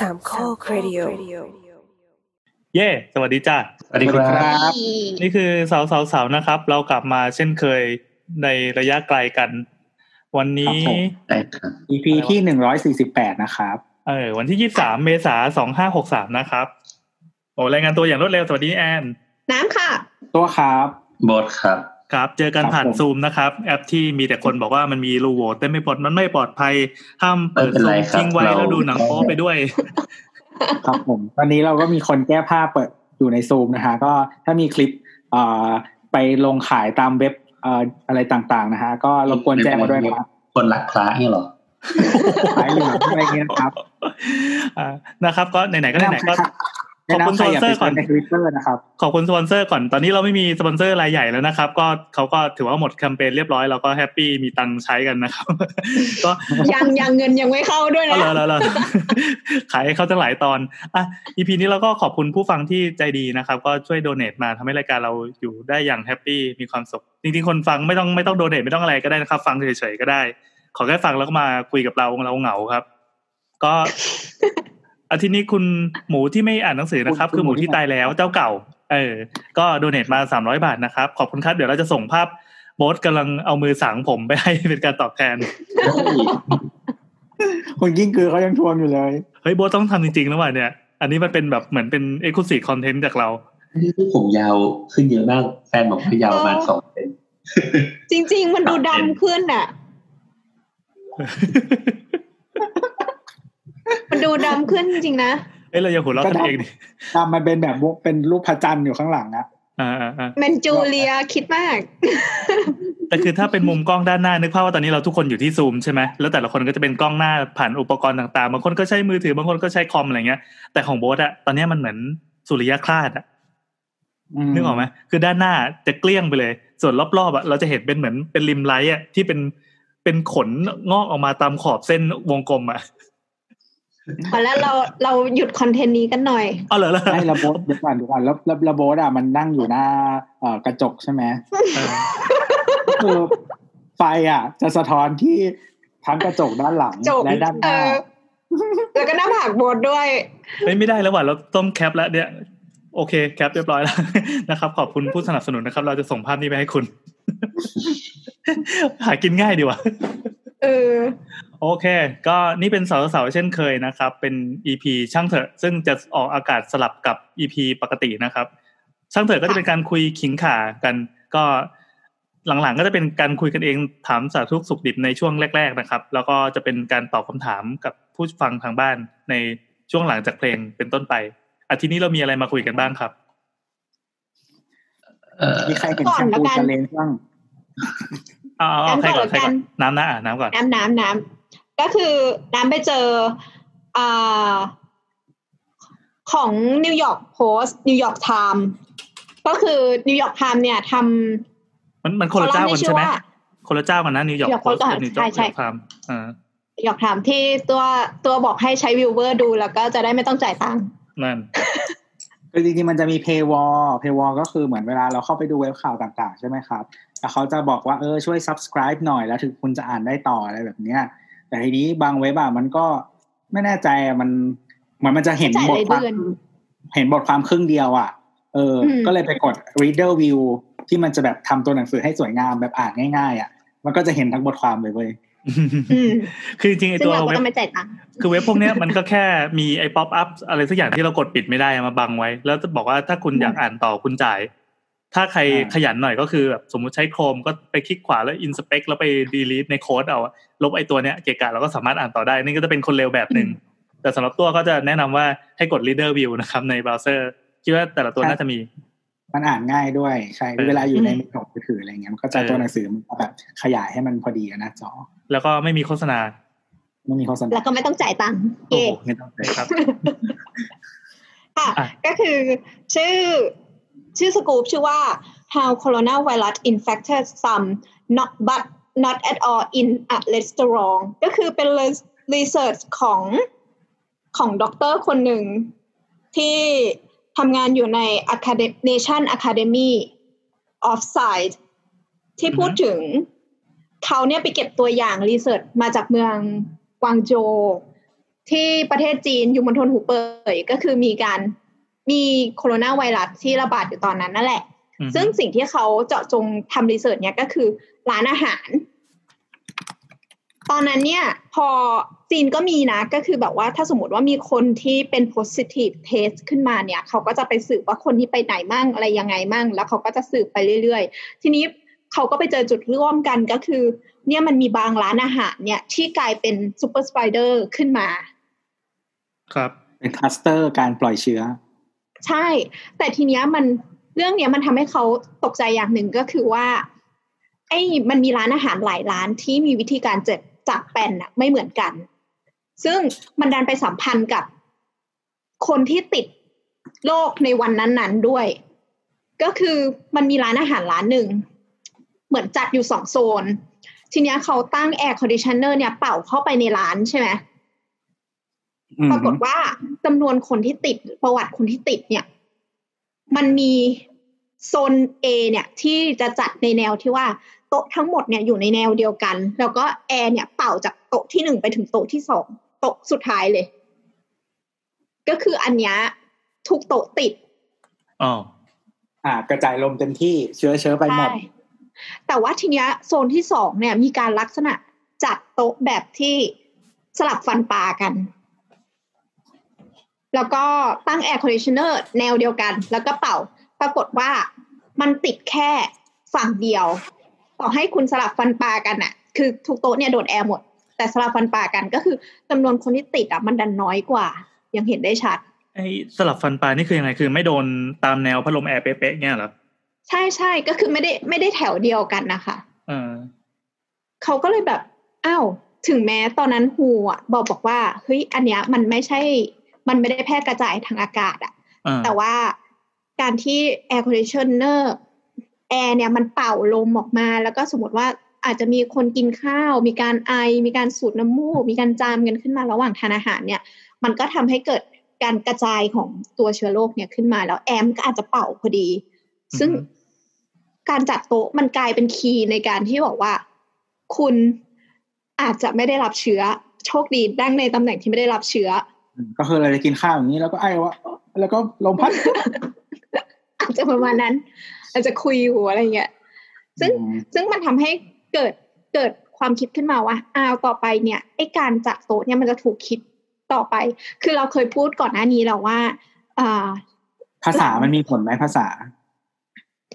สามข้อครดิโอเย่สวัสดีจ้าสวัสดีครับ นี่คือสาวสาวสาวนะครับ เรากลับมาเช่นเคยในระยะไกลกัน วันนี้ครับผมได้ครับ EP ที่หนึ่งร้อยสี่สิบแปดนะครับ เออ วันที่ยี่สามเมษาสองห้าหกสามนะครับ โอ้รายงานตัวอย่างรวดเร็ว สวัสดีแอน น้ำค่ะ ตัวครับโบทครับ ครับเจอกันครับผ่านผมซูมนะครับ แอปที่มีแต่คนบอกว่ามันมีรูโหวตแต่ไม่ปลอดมันไม่ปลอดภัยห้ามเปิดไม่เป็นซูไรมครับทิ้งไว้เราแล้วดูหนังโป๊ไปด้วย ครับผมวันนี้เราก็มีคนแก้ผ้าเปิดอยู่ในซูมนะฮะก็ถ้ามีคลิปเอ่อไปลงขายตามเว็บเอ่ออะไรต่างๆนะฮะก็รบกวนแจ้งมาด้วยนะครับคนรักพระนี่เหรอขายเหลืองอะไรเงี้ยนะครับอ่านะครับ ก็ไหนๆก็ไหนๆก็ แนะนำใครอยากขอบคุณสปอนเซอไปร์ก่อนในทวิตเตอร์นะครับขอบคุณสปอนเซอร์ก่อนตอนนี้เราไม่มีสปอนเซอร์รายใหญ่แล้วนะครับ ก็เขาก็ถือว่าหมดแคมเปญเรียบร้อยเราก็แฮปปี้มีตังค์ใช้กันนะครับ ก็ยังยังเงินยังไม่เข้าด้วยเอานะเลยเลยขายให้เขาตั้งหลายตอนอะ EP นี้เราก็ขอบคุณผู้ฟังที่ใจดีนะครับ ก็ช่วยโดเน a มาทำให้รายการเราอยู่ได้อย่างแฮปปี้มีความสุขจริงๆคนฟังไม่ต้องไม่ต้องโดเน a ไม่ต้องอะไรก็ได้นะครับ ฟังเฉยๆก็ได้ ขอแค่ฟังแล้วก็มาคุยกับเราเราเหงาครับ ก็ อาทิตย์นี้คุณหมูที่ไม่อ่านหนังสือนะครับคุณคือหมูที่หมูที่ตายแล้วเจ้าเก่า เออ ก็โดเน a มาสามร้อยบาทนะครับ ขอบคุณครับ เดี๋ยวเราจะส่งภาพโบ๊ทกำลังเอามือสางผมไปให้เป็นการตอบแทนคุณยิ่งคือเขายังทวงอยู่เลย เฮ้ยโบ๊ทต้องทำจริงๆแล้วว่ะเนี่ย อันนี้มันเป็นแบบเหมือนเป็น exclusive content จากเรานี่ผมยาวขึ้นเยอะมาก แฟนบอกว่ายาวประมาณสองเซนจริง ๆ มันดูดำขึ้นอะ มันดูดำขึ้นจริงๆนะเอ้ยเราอย่าหัวเราะกันเองดิตามมันเป็นแบบวงเป็นรูปพระจันทร์อยู่ข้างหลังอะอ่าอ่าอ่าแมนจูเลียคิดมาก แต่คือถ้าเป็นมุมกล้องด้านหน้านึกภาพว่าตอนนี้เราทุกคนอยู่ที่ซูมใช่ไหมแล้วแต่ละคนก็จะเป็นกล้องหน้าผ่านอุปกรณ์ต่างๆบางคนก็ใช้มือถือบางคนก็ใช้คอมอะไรเงี้ย แต่ของโบ๊ทอะตอนนี้มันเหมือนสุริยคราสอะมนึกออกไหมคือด้านหน้าจะเกลี้ยงไปเลย ส่วนรอบๆอะเราจะเห็นเป็นเหมือนเป็นริมไลท์อะที่เป็นเป็นขนงอกออกมาตามขอบเส้นวงกลมอะ พอแล้วเราเราหยุด content นี้กันหน่อยเอาเหรอเหรอให้ระบบเดี๋ยวก่อนเดี๋ยวก่อนแล้วแล้วระบบอะมันนั่งอยู่หน้าเอ่อกระจกใช่ไหมเออคือไฟอะ จะสะท้อนที่ทั้งกระจกด้านหลังจบและด้านหเอน้าอแล้วก็หน้าผากโบ๊ทด้วยเฮ้ยไม่ได้แล้วว่ะเราต้อง cap แล้วเนี่ยโอเค cap เรียบร้อยแล้วนะครับ ขอบคุณผู้สนับสนุนนะครับ เราจะส่งภาพนี้ไปให้คุณ หากินง่ายดีว่ะเออ โอเค ก็นี่เป็นเสาร์เสาร์เช่นเคยนะครับ เป็น EP ช่างเถอะ ซึ่งจะออกอากาศสลับกับ EP ปกตินะครับ ช่างเถอะก็จะเป็นการคุยขิงข่ากัน ก็หลังๆก็จะเป็นการคุยกันเองถามสารทุกข์สุขดิบในช่วงแรก ๆนะครับ แล้วก็จะเป็นการตอบคำถามกับผู้ฟังทางบ้านในช่วงหลังจากเพลงเป็นต้นไปอาทิตย์นี้เรามีอะไรมาคุยกันบ้างครับเอ่อมีใครเห็นก่อนแชมพูแล้วกันทะเลบ้างเอาเอาเอาใครก่อนน้ำก่อนใครก่อนละกันน้ำนะอะน้ำก่อนน้ำน้ำน้ำ ก็คือน้ำไปเจออ่าของนิวยอร์กโพสต์นิวยอร์กไทม์ก็คือนิวยอร์กไทม์เนี่ยทำมันมันคนละเจ้ากันใช่ไหมคอลัมน์ที่ชื่อว่าคนละเจ้ากันนะนิวยอร์ก New York โพสต์ Post กับนิวยอร์กใช่ไทม์อ่านิวยอร์กไทม์ที่ตัวตัวบอกให้ใช้วิวเวอร์ดูแล้วก็จะได้ไม่ต้องจ่ายตังค์นั่นคือจริงๆมันจะมีเพย์วอลเพย์วอลก็คือเหมือนเวลาเราเข้าไปดูเว็บข่าวต่างๆ ใช่ไหมครับ แล้วเขาจะบอกว่าเออช่วย subscribe หน่อยแล้วถึงคุณจะอ่านได้ต่ออะไรแบบเนี้ย แต่ทีนี้บางเว็บอะมันก็ไม่แน่ใจอะมันเหมือนมันจะเห็นจ่ายบทรายความเดือนเห็นบทความครึ่งเดียวอะเอออมก็เลยไปกด reader view ที่มันจะแบบทำตัวหนังสือให้สวยงามแบบอ่านง่ายๆอะมันก็จะเห็นทั้งบทความเลยเว้ยอืมคือจริงๆไอซึ่งตัวเราก็เว็บต้องไม่จ่ายตังค์คือเว็บพวกเนี้ยมันก็แค่มีไอ้ pop-up อะไรสักอย่างที่เรากดปิดไม่ได้มาบังไว้ แล้วจะบอกว่าถ้าคุณอยากอ่านต่อคุณจ่าย ถ้าใครอ่าขยันหน่อยก็คือแบบสมมุติใช้ Chrome ก็ไปคลิกขวาแล้ว inspect แล้วไป delete ในโค้ดเอาลบไอ้ตัวเนี้ยเกะกะเราก็สามารถอ่านต่อได้ นี่ก็จะเป็นคนเร็วแบบหนึ่งแต่สำหรับตัวก็จะแนะนำว่าให้กด reader view นะครับในเบราว์เซอร์คิดว่าแต่ละตัวน่าจะมี มันอ่านง่ายด้วยใช่เออเวลาอยู่ในมือถืออะไรเงี้ยมันก็จะเออตัวหนังสือมันก็แบบขยายให้มันพอดีกับหน้าจอ แล้วก็ไม่มีโฆษณาไม่มีโฆษณาแล้วก็ไม่ต้องจ่ายตังค์โอ้เย่โหไม่ต้องเลยครับค่ะอะก็คือชื่อ ชื่อสกูปชื่อว่า how coronavirus infected some not but not at all in a restaurant ก็คือเป็น research ของของด็อกเตอร์คนหนึ่งที่ทำงานอยู่ใน Academ- Nation Academy of Science ที่พูดถึงเขาเนี่ยไปเก็บตัวอย่างรีเสิร์ชมาจากเมืองกวางโจวที่ประเทศจีนอยู่มณฑลหูเป่ยก็คือมีการ มีโคโรนาไวรัสที่ระบาดอยู่ตอนนั้นนั่นแหละอืมซึ่งสิ่งที่เขาเจาะจงทำรีเสิร์ชเนี่ยก็คือร้านอาหาร ตอนนั้นเนี่ย พอจีนก็มีนะ ก็คือแบบว่าถ้าสมมติว่ามีคนที่เป็น positive test ขึ้นมาเนี่ย เขาก็จะไปสืบว่าคนที่ไปไหนมั่งอะไรยังไงมั่ง แล้วเขาก็จะสืบไปเรื่อยๆ ทีนี้เขาก็ไปเจอจุดร่วมกันก็คือ เนี่ยมันมีบางร้านอาหารเนี่ย ที่กลายเป็น super spider ขึ้นมา ครับเป็นคลัสเตอร์การปล่อยเชื้อ ใช่ แต่ทีเนี้ยมันเรื่องเนี้ยมันทำให้เขาตกใจอย่างหนึ่งก็คือว่า ไอ้มันมีร้านอาหารหลายร้านที่มีวิธีการจัดจับแปนอะไม่เหมือนกัน ซึ่งมันดันไปสัมพันธ์กับคนที่ติดโรคในวันนั้นๆด้วย ก็คือมันมีร้านอาหารร้านหนึ่ง เหมือนจัดอยู่สองโซน ทีเนี้ยเขาตั้ง air conditioner เนี่ยเป่าเข้าไปในร้านใช่ไหม ปรากฏว่าจำนวนคนที่ติดประวัติคนที่ติดเนี่ย มันมีโซน A เนี่ยที่จะจัดในแนวที่ว่าโต๊ะทั้งหมดเนี่ยอยู่ในแนวเดียวกัน แล้วก็แอร์เนี่ยเป่าจากโต๊ะที่หนึ่งไปถึงโต๊ะที่สองโต๊ะสุดท้ายเลย ก็คืออันเนี้ยทุกโต๊ะติดอ๋ออ่ากระจายลมเต็มที่เชื้อเชื้อไปหมดใช่แต่ว่าทีเนี้ยโซนที่สองเนี่ยมีการลักษณะจัดโต๊ะแบบที่สลับฟันปลากัน แล้วก็ตั้ง air conditioner แนวเดียวกัน แล้วก็เป่า ปรากฏว่ามันติดแค่ฝั่งเดียว ต่อให้คุณสลับฟันปลากันอะคือทุกโต๊ะเนี่ยโดนแอร์หมด แต่สลับฟันปลากันก็คือจำนวนคนที่ติดอะมันดันน้อยกว่า ยังเห็นได้ชัดไอ้สลับฟันปลานี่คือยังไงคือไม่โดนตามแนวพัดลมแอร์เป๊ะๆเงี้ยเหรอใช่ใช่ก็คือไม่ได้ไม่ได้แถวเดียวกันนะคะเออเขาก็เลยแบบอ้าวถึงแม้ตอนนั้นฮูอะ บอกบอกว่าเฮ้ยอันเนี้ยมันไม่ใช่ มันไม่ได้แพร่กระจายทางอากาศอะเออแต่ว่าการที่ air conditioner แอร์เนี่ยมันเป่าลมออกมา แล้วก็สมมติว่าอาจจะมีคนกินข้าว มีการไอ มีการสูดน้ำมูก มีการจามกันขึ้นมาระหว่างทานอาหารเนี่ย มันก็ทำให้เกิดการกระจายของตัวเชื้อโรคเนี่ยขึ้นมาแล้วแอร์มนก็อาจจะเป่าพอดี ซึ่งอือฮึการจัดโต๊ะมันกลายเป็นคีย์ในการที่บอกว่า คุณอาจจะไม่ได้รับเชื้อ โชคดีนั่งในตำแหน่งที่ไม่ได้รับเชื้อ ก็คือเราจะกินข้าวอย่างนี้แล้วก็ไอ้ว่าแล้วก็ลมพัดอาจจะประมาณนั้น อาจจะคุยอยู่อะไรเงี้ยซึ่งอืมซึ่งมันทำให้เกิดเกิดความคิดขึ้นมาว่าอ้าวต่อไปเนี่ยไอการจัดโต๊ะเนี่ยมันจะถูกคิดต่อไป คือเราเคยพูดก่อนหน้านี้แล้วว่าอ่าภาษามันมีผลไหมภาษา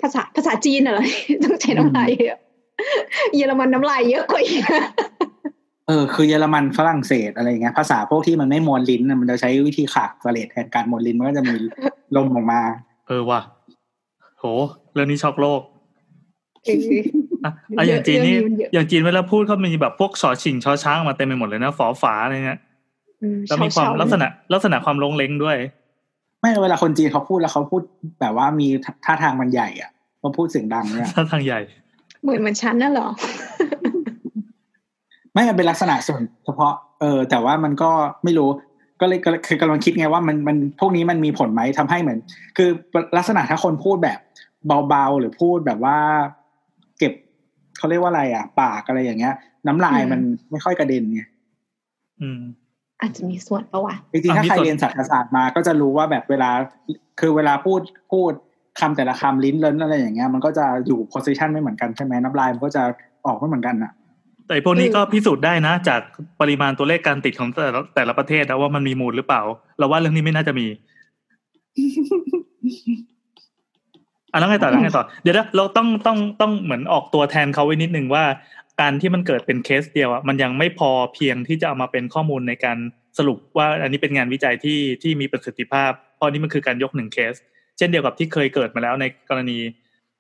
ภาษาภาษาจีนอะไรต้องใช้น้ำลายเยอะเยอรมันน้ำลายเยอะกว่าอีกเออคือเยอรมันฝรั่งเศสอะไรเงี้ยภาษาพวกที่มันไม่มวนลิ้นน่ะมันจะใช้วิธีขากสเลดแทนการมวนลิ้นมันก็จะมีลมออกมา เออว่ะโห เรื่องนี้ช็อกโลกเอออะอะอย่างจีนนี่เยอะเยอะอย่างจีนเวลาพูดเขามีแบบพวกชอชิงชอช้างมาเต็มไปหมดเลยนะฝอฝาอะไรเงี้ยอืมแล้วมีความเฉๆลักษณะ ลักษณะความลงเล้งด้วย ไม่เวลาคนจีนเขาพูดแล้วเขาพูดแบบว่ามีท่าทางมันใหญ่ อะเขาพูดเสียงดังเนี่ยท่าทางใหญ่ เหมือนเหมือนฉันน่ะเหรอ ไม่มันเป็นลักษณะส่วนเฉพาะ เออ แต่ว่ามันก็ไม่รู้ ก็เลยก็เลยคือกำลังคิดไงว่ามันมันพวกนี้มันมีผลไหมทำให้เหมือน คือลักษณะถ้าคนพูดแบบเบาๆหรือพูดแบบว่า เก็บเขาเรียกว่าอะไร อะ ปากอะไรอย่างเงี้ย น้ำลายอืมมันไม่ค่อยกระเด็นไงอืมอาจจะมีส่วนปะวะจริงๆอะถ้ามีใครส่วนเรียนศาสตรศาสตร์มาก็จะรู้ว่าแบบเวลา คือเวลาพูดพูดคำแต่ละคำลิ้นเลิ้นอะไรอย่างเงี้ย มันก็จะอยู่โพสิชันไม่เหมือนกันใช่ไหมน้ำลายมันก็จะออกไม่เหมือนกันอะ แต่ไอ้พวกนี้เออก็พิสูจน์ได้นะ จากปริมาณตัวเลขการติดของแต่ละแต่ละประเทศนะว่ามันมีมูลหรือเปล่า เราว่าเรื่องนี้ไม่น่าจะมีอะแล้วไงต่อแล้วไงต่อ เดี๋ยวนะเราต้องต้องต้องเหมือนออกตัวแทนเขาไว้นิดนึงว่า การที่มันเกิดเป็นเคสเดียวอะมันยังไม่พอเพียงที่จะเอามาเป็นข้อมูลในการสรุปว่าอันนี้เป็นงานวิจัยที่ที่มีประสิทธิภาพ เพราะนี่มันคือการยกหนึ่งเคส เช่นเดียวกับที่เคยเกิดมาแล้วในกรณี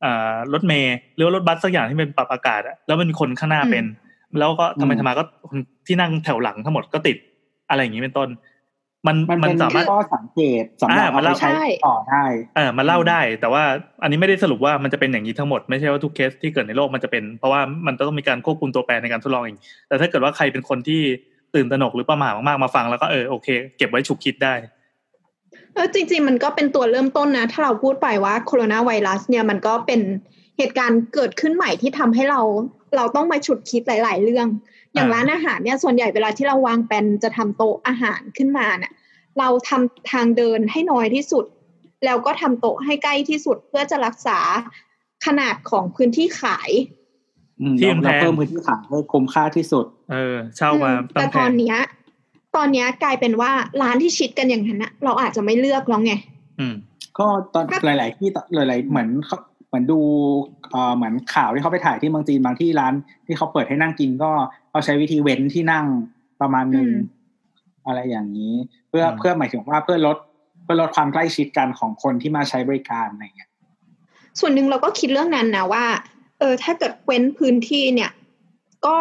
อ่ารถเมล์หรือว่ารถบัสสักอย่างที่เป็นปรับอากาศอะแล้วมันมีคนข้างหน้าเป็น แล้วก็ทำไมอืมทำไมาก็คนที่นั่งแถวหลังทั้งหมดก็ติดอะไรอย่างนี้เป็นต้น มันมันมันเป็นสามารถข้อสังเกตสำหรับอ่ามัเอานไปเล่าใช้ใช่ต่อได้เออมาเล่าได้ แต่ว่าอันนี้ไม่ได้สรุปว่ามันจะเป็นอย่างนี้ทั้งหมดไม่ใช่ว่าทุกเคสที่เกิดในโลกมันจะเป็น เพราะว่ามันต้องมีการควบคุมตัวแปรในการทดลองเองแต่ถ้าเกิดว่าใครเป็นคนที่ตื่นตระหนกหรือประหม่ามากๆมาฟังแล้วก็เออโอเค เก็บไว้ฉุกคิดได้เออจริง ๆ มันก็เป็นตัวเริ่มต้นนะ ถ้าเราพูดไปว่าโคโรนาไวรัสเนี่ยมันก็เป็นเหตุการณ์เกิดขึ้นใหม่ที่ทำให้เรา เราต้องมาฉุดคิดหลาย ๆ เรื่อง อย่างอ่าร้านอาหารเนี่ยส่วนใหญ่เวลาที่เราวางแปลนจะทำโต๊ะอาหารขึ้นมาเนี่ยเราทำทางเดินให้น้อยที่สุด แล้วก็ทำโต๊ะให้ใกล้ที่สุดเพื่อจะรักษาขนาดของพื้นที่ขายอืมที่มันแพเรางเพิ่มพื้นที่ขายให้คุ้มค่าที่สุด เออ เช่ามาอืมต้อแต่งแพตองนเนี้ย ตอนเนี้ยกลายเป็นว่าร้านที่ชิดกันอย่างนั้นนะเราอาจจะไม่เลือกแล้วไงอืมก็ตอนครับหลาย ๆ ที่หลาย ๆ เหมือน เขาเหมือนดูเอ่อเหมือนข่าวที่เขาไปถ่ายที่เมืองจีนบางที่ร้าน ที่เขาเปิดให้นั่งกินก็เขาใช้วิธีเว้นที่นั่งประมาณหนึ่งอะไรอย่างนี้ เพื่ออืมเพื่อหมายถึงว่าเพื่อลดเพื่อลดความใกล้ชิดกันของคนที่มาใช้บริการอะไรอย่างเงี้ยส่วนหนึ่งเราก็คิดเรื่องนั้นนะว่า เออถ้าเกิดเว้นพื้นที่เนี่ย ก็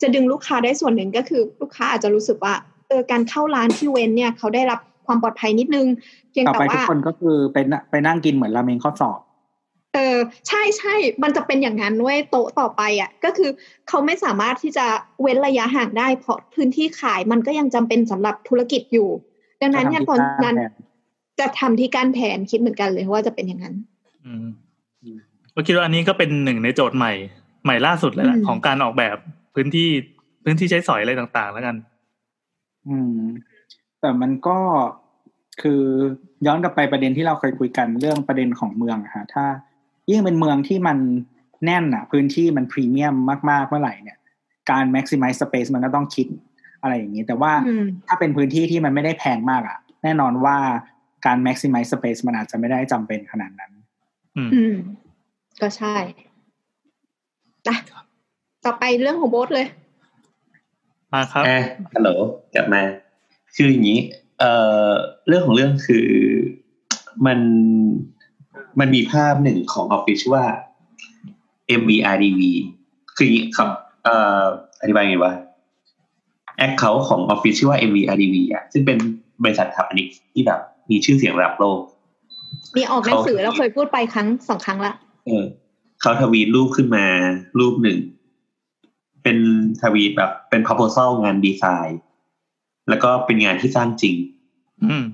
จะดึงลูกค้าได้ส่วนหนึ่งก็คือ ลูกค้าอาจจะรู้สึกว่าเออการเข้าร้านที่เว้นเนี่ยเขาได้รับความปลอดภัยนิดนึง เพียงต่อแต่ไปทุกว่าคนก็คือไปนไปนั่งกินเหมือนราเมงข้อสอบ เออใช่ใช่ มันจะเป็นอย่างนั้นเว้ยโต๊ะต่อไปอะ ก็คือเขาไม่สามารถที่จะเว้นระยะห่างได้ เพราะพื้นที่ขายมันก็ยังจำเป็นสำหรับธุรกิจอยู่ ดังนั้นเนี่ยตอนนั้น จะทำที่กั้นแทนคิดเหมือนกันเลยว่าจะเป็นอย่างนั้น อืมก็คิดว่าอันนี้ก็เป็นหนึ่งในโจทย์ใหม่ ใหม่ล่าสุดเลยละอืมของการออกแบบพื้นที่พื้นที่ใช้สอยอะไรต่าง ๆ แล้วกัน อืม แต่มันก็คือย้อนกลับไปประเด็นที่เราเคยคุยกันเรื่องประเด็นของเมืองอะฮะถ้า ยิ่งเป็นเมืองที่มันแน่นอะพื้นที่มันพรีเมียมมากๆเมื่อไหร่เนี่ย การ maximize space มันก็ต้องคิดอะไรอย่างนี้ แต่ว่าอืมถ้าเป็นพื้นที่ที่มันไม่ได้แพงมากอะแน่นอนว่าการ maximize space มันอาจจะไม่ได้จำเป็นขนาดนั้น อืมอืมก็ใช่อะต่อไปเรื่องของโบ๊ทเลย มาครับอะฮัลโหล กลับมา คืออย่างนี้ เอ่อ เรื่องของเรื่องคือมัน มันมีภาพหนึ่งของออฟฟิศชื่อว่า MVRDV คืออย่างนี้ครับเอ่ออธิบายไงวะaccount ของออฟฟิศชื่อว่า MVRDV อะซึ่งเป็นบริษัทสถาปนิกที่แบบ มีชื่อเสียงระดับโลกมีออกหนังสือเขาเราเคยพูดไปครั้งสองครั้งละเออเขาทวีตรูปขึ้นมารูปหนึ่ง เป็นทวีตแบบ เป็น proposal งานดีไซน์ แล้วก็เป็นงานที่สร้างจริง อืม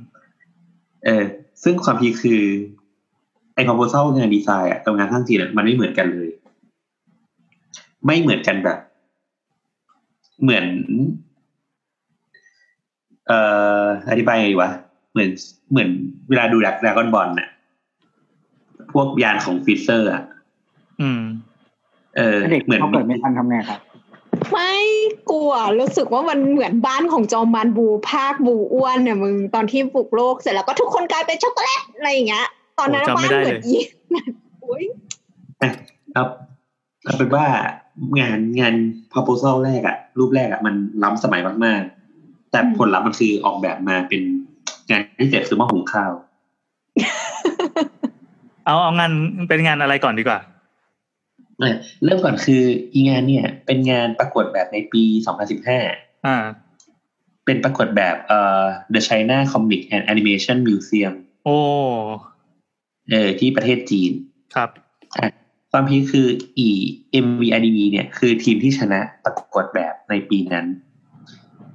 เออ ซึ่งความพีคคือ ไอ้ proposal งานดีไซน์อะกับงานสร้างจริงอะมันไม่เหมือนกันเลย ไม่เหมือนกันแบบ เหมือน เอ่ออธิบายไงดีวะเหมือนเหมือนเวลาดูดักดากอนบอลน่ะ พวกยานของฟิเซอร์อะอืม เออถ้าเด็กเหมือนเขาเกิดไม่ทันทำไงครับไม่กลัวรู้สึกว่ามันเหมือนบ้านของจอมบานบูภาคบูอ้วนเนี่ยมึงตอนที่ปลุกโลกเสร็จแล้วก็ทุกคนกลายเป็นช็อกโกแลตอะไรอย่างเงี้ย ตอนนั้นโอ้จำไม่บ้านได้เหมืเลอยนอีอุ้ยครับเอาเป็นว่างานงาน proposal แรกอะรูปแรกอะมันล้ำสมัยมากๆ แต่ผลลัพธ์มันคือออกแบบมาเป็นงานที่เสร็จคือหม้อหุงข้าว เอาเอางานเป็นงานอะไรก่อนดีกว่าเออเริ่มก่อนคืออีงานเนี่ย เป็นงานประกวดแบบในปี2015อ่าเป็นประกวดแบบเอ่อ The China Comic and Animation Museum โอ้ เออที่ประเทศจีนครับความพีคคืออี MVIDV เนี่ยคือทีมที่ชนะประกวดแบบในปีนั้น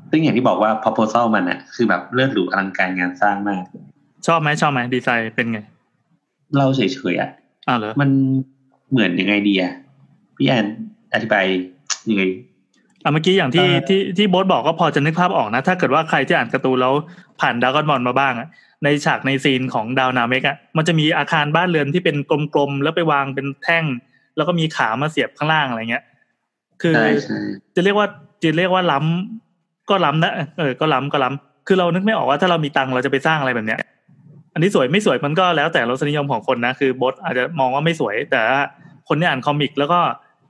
ซึ่งอย่างที่บอกว่า proposal มันอะคือแบบเลิศหรูอลังการงานสร้างมาก ชอบไหมชอบไหมดีไซน์เป็นไง เราเฉยๆอะอ่าเหรอมันเหมือนยังไงดีอะพี่แอนอธิบายยังไงอะเมื่อกี้อย่างที่เอ่อที่ที่โบ๊ทบอกก็พอจะนึกภาพออกนะ ถ้าเกิดว่าใครที่อ่านการ์ตูนแล้วผ่านดราก้อนบอลมาบ้างอะ ในฉากใน scene ของดาวนาเมกอะมันจะมีอาคารบ้านเรือนที่เป็นกลมๆแล้วไปวางเป็นแท่ง แล้วก็มีขามาเสียบข้างล่างอะไรเงี้ย คือใช่ใช่จะเรียกว่าจะเรียกว่าล้ำก็ล้ำนะเออก็ล้ำก็ล้ำคือเรานึกไม่ออกว่าถ้าเรามีตังค์เราจะไปสร้างอะไรแบบเนี้ย อันนี้สวยไม่สวยมันก็แล้วแต่รสนิยมของคนนะคือโบทอาจจะมองว่าไม่สวย แต่ว่าคนที่อ่าน comic แล้วก็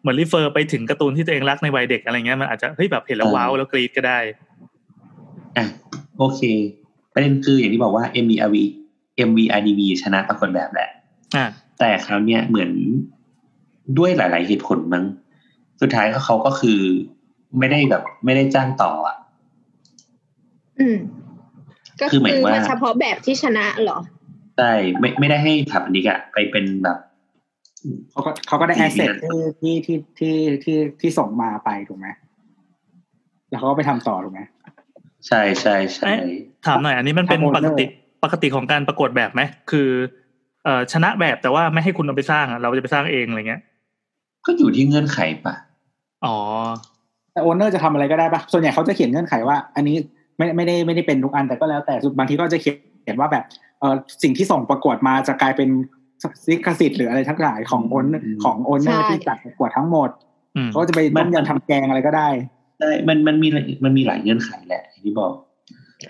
เหมือน refer ไปถึงการ์ตูนที่ตัวเองรักในวัยเด็กอะไรเงี้ยมันอาจจะเฮ้ยแบบเห็นแล้ว wow แล้วกรี๊ดก็ได้อะโอเค ประเด็นคืออย่างที่บอกว่า MVRV MVRDV ชนะประกวดแบบแหละอ่าแต่คราวเนี้ยเหมือนด้วยหลาย ๆ เหตุผลมั้งสุดท้ายก็เขาก็คือไม่ได้แบบ ไม่ได้จ้างต่ออะ อืม ก็คืคืออหมายว่ามาเฉพาะแบบที่ชนะเหรอใช่ไม่ไม่ได้ให้สถาปนิกอะไปเป็นแบบเขาก็เขาก็ได้ดีแอสเซทดีนะที่ที่ที่ที่ที่ที่ส่งมาไปถูกไหมแล้วเขาก็ไปทำต่อถูกไหม ใช่ใช่ใช่เอ๊ะถามหน่อยอันนี้มันเป็นครับปกติ owner ปกติของการประกวดแบบไหมคือเอ่อชนะแบบแต่ว่าไม่ให้คุณเอาไปสร้างอะเราจะไปสร้างเองอะไรเงี้ย ก็อยู่ที่เงื่อนไขปะอ๋อแต่โอนเนอร์จะทำอะไรก็ได้ปะส่วนใหญ่เขาจะเขียนเงื่อนไขว่า อันนี้ไม่ไม่ได้ไม่ได้เป็นทุกอันแต่ก็แล้ว แต่บางทีก็จะเขียนเขียนว่าแบบเออสิ่งที่ส่งประกวดมาจะกลายเป็นลิขสิทธิ์หรืออะไรทั้งหลายของโอนของ owner ที่จัดประกวดทั้งหมดอืมเขาก็จะไปต้มยำทำแกงอะไรก็ได้ ใช่มันมันมีมันมีหลายเงื่อนไขแหละอย่างที่บอก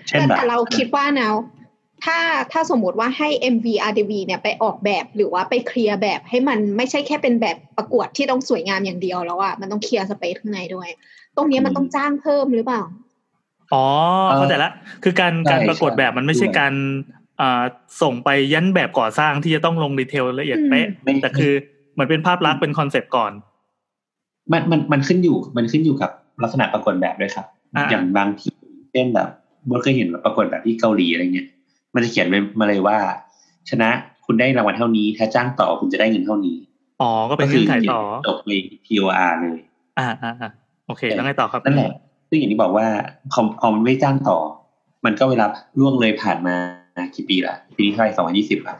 เช่นแต่แบบแต่เราคิดว่านะถ้าถ้าสมมติว่าให้ MVRDV เนี่ยไปออกแบบหรือว่าไป clear แบบให้มันไม่ใช่แค่เป็นแบบประกวดที่ต้องสวยงามอย่างเดียวแล้วอะมันต้อง clear space ข้างในด้วย ตรงเนี้ยมันต้องจ้างเพิ่มหรือเปล่า อ๋อเข้าใจละคือการการประกวดแบบมันไม่ใช่การอ่าส่งไปยันแบบก่อสร้างที่จะต้องลงดีเทลละเอียดเป๊ะไม่แต่คือเหมือนเป็นภาพลักษณ์เป็นคอนเซปต์ก่อน มันมันมันขึ้นอยู่มันขึ้นอยู่กับ ลักษณะประกวดแบบด้วยครับอ่าอย่างบางที่เช่นแบบบดเคยเห็นแบบประกวดแบบที่เกาหลีอะไรเงี้ย มันจะเขียนไว้มาเลยว่า ชนะคุณได้รางวัลเท่านี้ ถ้าจ้างต่อคุณจะได้เงินเท่านี้ อ๋อ ก็เป็นเงื่อนไขต่อจบใน TOR เลย อ่าอ่าอ่าโอเค แล้วไงต่อครับ นั่นแหละซึ่งอย่างที่บอกว่าพอพอมันไม่จ้างต่อ มันก็เวลาล่วงเลยผ่านมากี่ปีละปีนี้เท่าไหร่สองพันยี่สิบอะ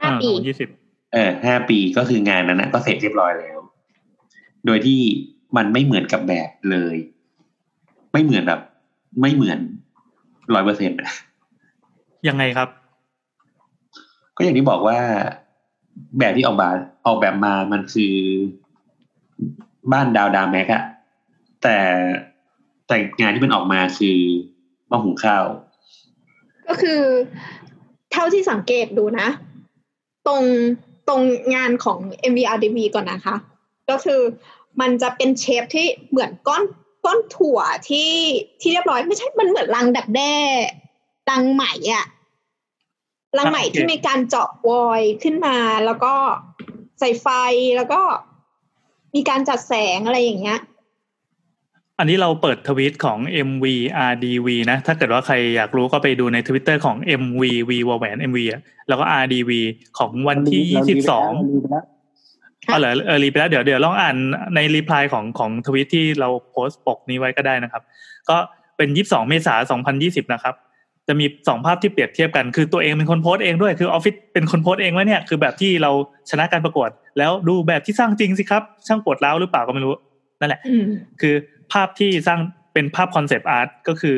ห้าปียี่สิบเออห้าปีก็คืองานนั้นนะก็เสร็จเรียบร้อยแล้ว โดยที่ มันไม่เหมือนกับแบบเลย ไม่เหมือนแบบ ไม่เหมือนร้อยเปอร์เซ็นต์ยังไงครับ ก็อย่างที่บอกว่าแบบที่ออกแบบออกแบบมามันคือบ้านดาวดาวแม็กอะแต่แต่งานที่มันออกมาคือหม้อหุงข้าว ก็คือ เท่าที่สังเกตดูนะ ตรงตรงงานของ MVRDV ก่อนนะคะ ก็คือ มันจะเป็นเชฟที่เหมือนก้อนก้อนถั่วที่ที่เรียบร้อยไม่ใช่มันเหมือนรังดักแด้รังไหมอะรังไหมอะโอเคที่มีการเจาะวอยขึ้นมา แล้วก็ใส่ไฟแล้วก็มีการจัดแสงอะไรอย่างเงี้ย อันนี้เราเปิดทวิตของ MVRDV นะ ถ้าเกิดว่าใครอยากรู้ก็ไปดูในทวิตเตอร์ของ MVV วแหวน MV อะแล้วก็ RDV ของวันที่ยี่สิบสอง ค่ะ อ๋อเหรอเออรีไปแล้วเดี๋ยวเดี๋ยวลองอ่านในรีプライของของทวิตที่เราโพสต์ปกนี้ไว้ก็ได้นะครับ ก็เป็นยี่สิบสองเมษาสองพันยี่สิบนะครับ จะมีสองภาพที่เปรียบเทียบกัน คือตัวเองเป็นคนโพสต์เองด้วย คือออฟฟิศเป็นคนโพสต์เองว่าเนี่ย คือแบบที่เราชนะการประกวด แล้วดูแบบที่สร้างจริงสิครับ ช่างปวดร้าวหรือเปล่าก็ไม่รู้ นั่นแหละ อืม คือภาพที่สร้างเป็นภาพคอนเซปต์อาร์ตก็คือ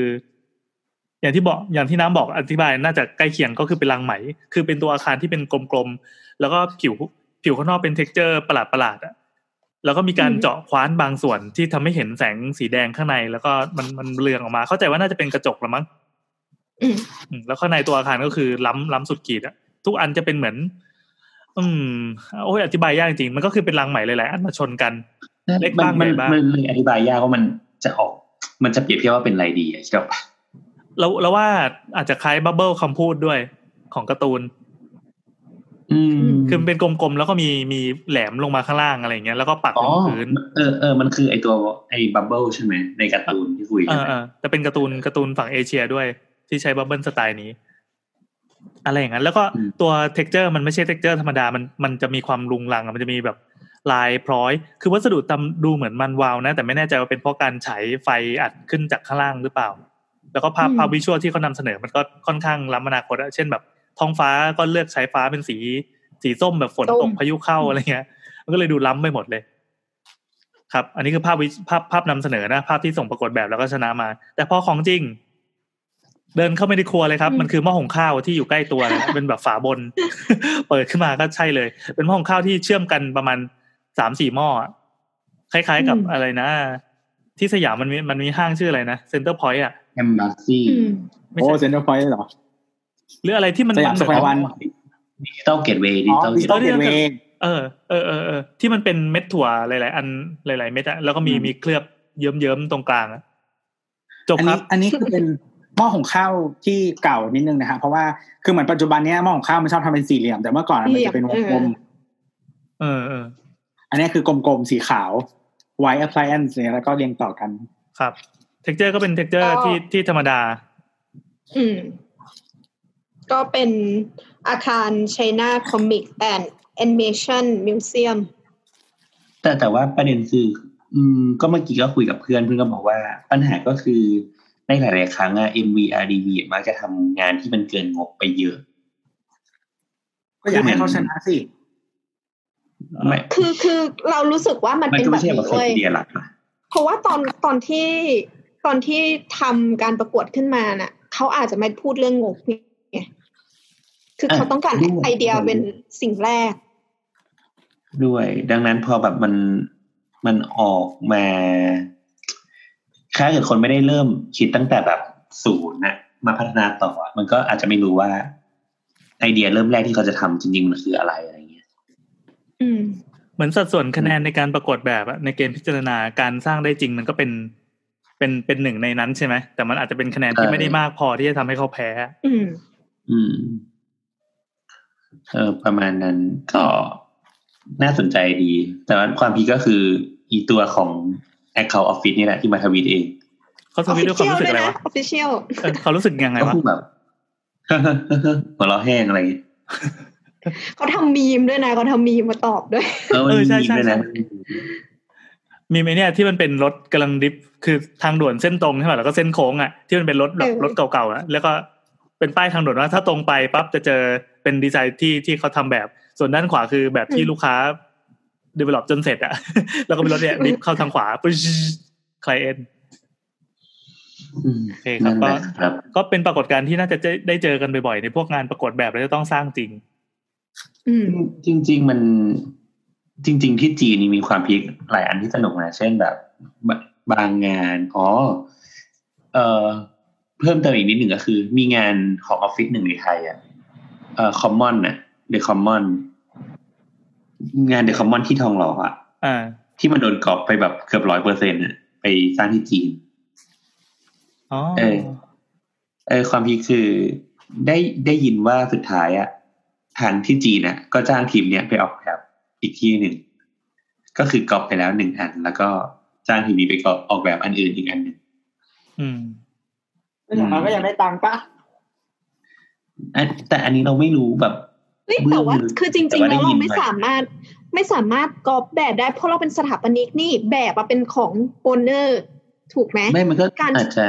อย่างที่บอกอย่างที่น้ำบอกอธิบายน่าจะใกล้เคียงก็คือเป็นรังไหม คือเป็นตัวอาคารที่เป็นกลมๆแล้วก็ผิว ผิวข้างนอกเป็น texture ประหลาดประหลาดๆอะแล้วก็มีการอืมเจาะคว้านบางส่วนที่ทำให้เห็นแสงสีแดงข้างใน แล้วก็มันมันเรืองออกมา เข้าใจว่าน่าจะเป็นกระจกละมั้งอืมอืมแล้วข้างในตัวอาคารก็คือล้ำล้ำสุดขีดอะทุกอันจะเป็นเหมือน อืมโอ้ยอธิบายยากจริงๆมันก็คือเป็นรังไหมหลายๆอันมาชนกัน เล็กบ้างมันใหญ่บ้างมันเลยอธิบายยากว่ามันจะออก มันจะเปรียบเทียบว่าเป็นอะไรดีอะใช่ปะแล้วแล้วว่าอาจจะคล้ายบับเบิลคำพูดด้วยของการ์ตูนอืม คือมันเป็นกลมๆแล้วก็มีมีแหลมลงมาข้างล่างอะไรอย่างเงี้ยแล้วก็ปักอ๋ลองพื้นเออเออมันคือไอตัวไอ bubble ใช่ไหมในการ์ตูนที่คุยเอกันอเออแต่เป็นการ์ตูนการ์ตูนฝั่งเอเชียด้วย ที่ใช้ bubble style นี้ อะไรอย่างนั้น แล้วก็ตัว texture มันไม่ใช่ texture ธรรมดามันมันจะมีความรุงรังอะมันจะมีแบบลายพร้อย คือวัสดุทำดูเหมือนมันวาวนะ แต่ไม่แน่ใจว่าเป็นเพราะการฉายไฟอัดขึ้นจากข้างล่างหรือเปล่า แล้วก็ภาพอืมภาพ visual ที่เขานำเสนอมันก็ค่อนข้างล้ำอนาคตอะเช่นแบบ ท้องฟ้าก็เลือกใช้ฟ้าเป็นสีสีส้มแบบฝนตกพายุเข้าอะไรเงี้ย มันก็เลยดูล้ำไปหมดเลย ครับ อันนี้คือภาพวิภาพภาพนำเสนอนะ ภาพที่ส่งประกวดแบบแล้วก็ชนะมา แต่พอของจริง เดินเข้าไปในครัวเลยครับอืมมันคือหม้อหุงข้าวที่อยู่ใกล้ตัวเลยเป็นแบบฝาบน เปิดขึ้นมาก็ใช่เลย เป็นหม้อหุงข้าวที่เชื่อมกันประมาณสามสี่หม้ออะคล้าย ๆกับอะไรนะ ที่สยามมันมีมันมีห้างชื่ออะไรนะเซ็นเตอร์พอยต์อะแอมบาซี่อืมไม่โอ้ใช่เซ็นเตอร์พอยต์เหรอ หรืออะไรที่มันสยามสแควร์วันดิจิตอลเกตเวย์ดิอ๋จิอตอลดิเกจิตตอลเกตเวย์เออเออเออเออที่มันเป็นเม็ดถั่วหลาย ๆ อันหลาย ๆ เม็ดอะแล้วก็มีอืมมีเคลือบเยิ้มๆตรงกลางอะจบครับอันนี้ อันนี้คือเป็นหม้อหุงข้าวที่เก่านิดนึงนะฮะเพราะว่าคือเหมือนปัจจุบันเนี้ยหม้อหุงข้าวมันชอบทำเป็นสี่เหลี่ยม แต่เมื่อก่อนอะมันจะเป็นวงกลมเออเอออันนี้คือกลมๆสีขาว white appliance เนี่ยแล้วก็เรียงต่อกันครับ texture ก็เป็น texture ก็ที่ที่ธรรมดา อืม ก็เป็นอาคาร China Comic and Animation Museum แต่แต่ว่าประเด็นคืออืมก็เมื่อกี้ก็คุยกับเพื่อนเพื่อนก็บอกว่า ปัญหาก็คือในหลาย ๆ ครั้งอะ MVRDV มักจะทำงานที่มันเกินงบไปเยอะ ก็อยากให้เขาชนะสิไม่คือคือเรารู้สึกว่ามันมันเป็นก็แบไม่บใช่แบบนี้ไครเว้ยเดียหลักนะเพราะว่าตอนตอนที่ตอนที่ทำการประกวดขึ้นมาน่ะเขาอาจจะไม่พูดเรื่องงบไง คือเขาต้องการไอเดียเป็นสิ่งแรก ด้วย ดังนั้นพอแบบมันมันออกมาถ้าเกิดคนไม่ได้เริ่มคิดตั้งแต่แบบศูนย์นะมาพัฒนาต่ออะมันก็อาจจะไม่รู้ว่า ไอเดียเริ่มแรกที่เขาจะทำจริงๆมันคืออะไรอะไรเงี้ยอืมเหมือนสัดส่วนคะแนนในการประกวดแบบอะในเกณฑ์พิจารณาการสร้างได้จริงมันก็เป็นเป็นเป็นหนึ่งในนั้นใช่ไหมแต่มันอาจจะเป็นคะแนนที่ไม่ได้มากพอที่จะทำให้เขาแพ้ อืม อืมเออประมาณนั้นก็น่าสนใจดี แต่ว่าความพีคก็คือ อีตัวของ Account Office นี่แหละที่มาทวีตเองเขาทวิตด้วยความรู้สึกอะไรวะออฟฟิเชียลเออเขารู้สึกยังไงก็วะคือแบบหัวเราะแห้งอะไรอย่างเงี้ยเขาทำมีมด้วยนะเขาทำมีมมาตอบด้วย เออมันมีด้วยนะมีไหมเนี่ยที่มันเป็นรถกำลังดริฟต์คือทางด่วนเส้นตรงใช่ไหมแล้วก็เส้นโค้งอะที่มันเป็นรถแบบเออรถเก่าๆอะแล้วก็ เป็นป้ายทางด่วนว่าถ้าตรงไปปั๊บจะเจอเป็นดีไซน์ที่ที่เขาทำแบบ ส่วนด้านขวาคือแบบที่ลูกค้า develop จนเสร็จอะแล้วก็เป็นรถเนี่ยดริฟต์เข้าทางขวาปุ๊บคลเอ็นอืมโอเคครับนั่นแหละครับก็เป็นปรากฏการณ์ที่น่าจะได้เจอกันบ่อยๆในพวกงานประกวดแบบแล้วจะต้องสร้างจริงอืมจริงๆมันจริง ๆ ที่จีนนี่มีความพีคหลายอันที่สนุกนะ เช่นแบบบบางงานอ๋อเอ่อ เพิ่มเติมอีกนิดหนึ่งก็คือ มีงานของออฟฟิศหนึ่งในไทยอะเอ่อคอมมอนน่ะเดอะคอมมอนงานเดอะคอมมอนที่ทองหล่ออะอ่าที่มันโดนกรอบไปแบบเกือบร้อยเปอร์เซ็นต์อะไปสร้างที่จีนอ๋อเออ เออ ความพีคคือได้ได้ยินว่าสุดท้ายอะทางที่จีนอะก็จ้างทีมเนี้ยไปออกแบบอีกที่หนึ่ง ก็คือกรอบไปแล้วหนึ่งอัน แล้วก็จ้างทีมนี้ไปกรอบออกแบบอันอื่นอีกอันหนึ่งอืมแต่ อย่างน้อยก็ยังได้ตังค์ปะอันแต่อันนี้เราไม่รู้แบบเฮ้ยแต่ว่าคือจแต่ริงๆว่าได้แล้วยิเรานไม่มาสามารถไม่สามารถกอบแบบได้เพราะเราเป็นสถาปนิกนี่แบบอะเป็นของโอนเนอร์ถูกไหมไม่มันก็การอาจจะ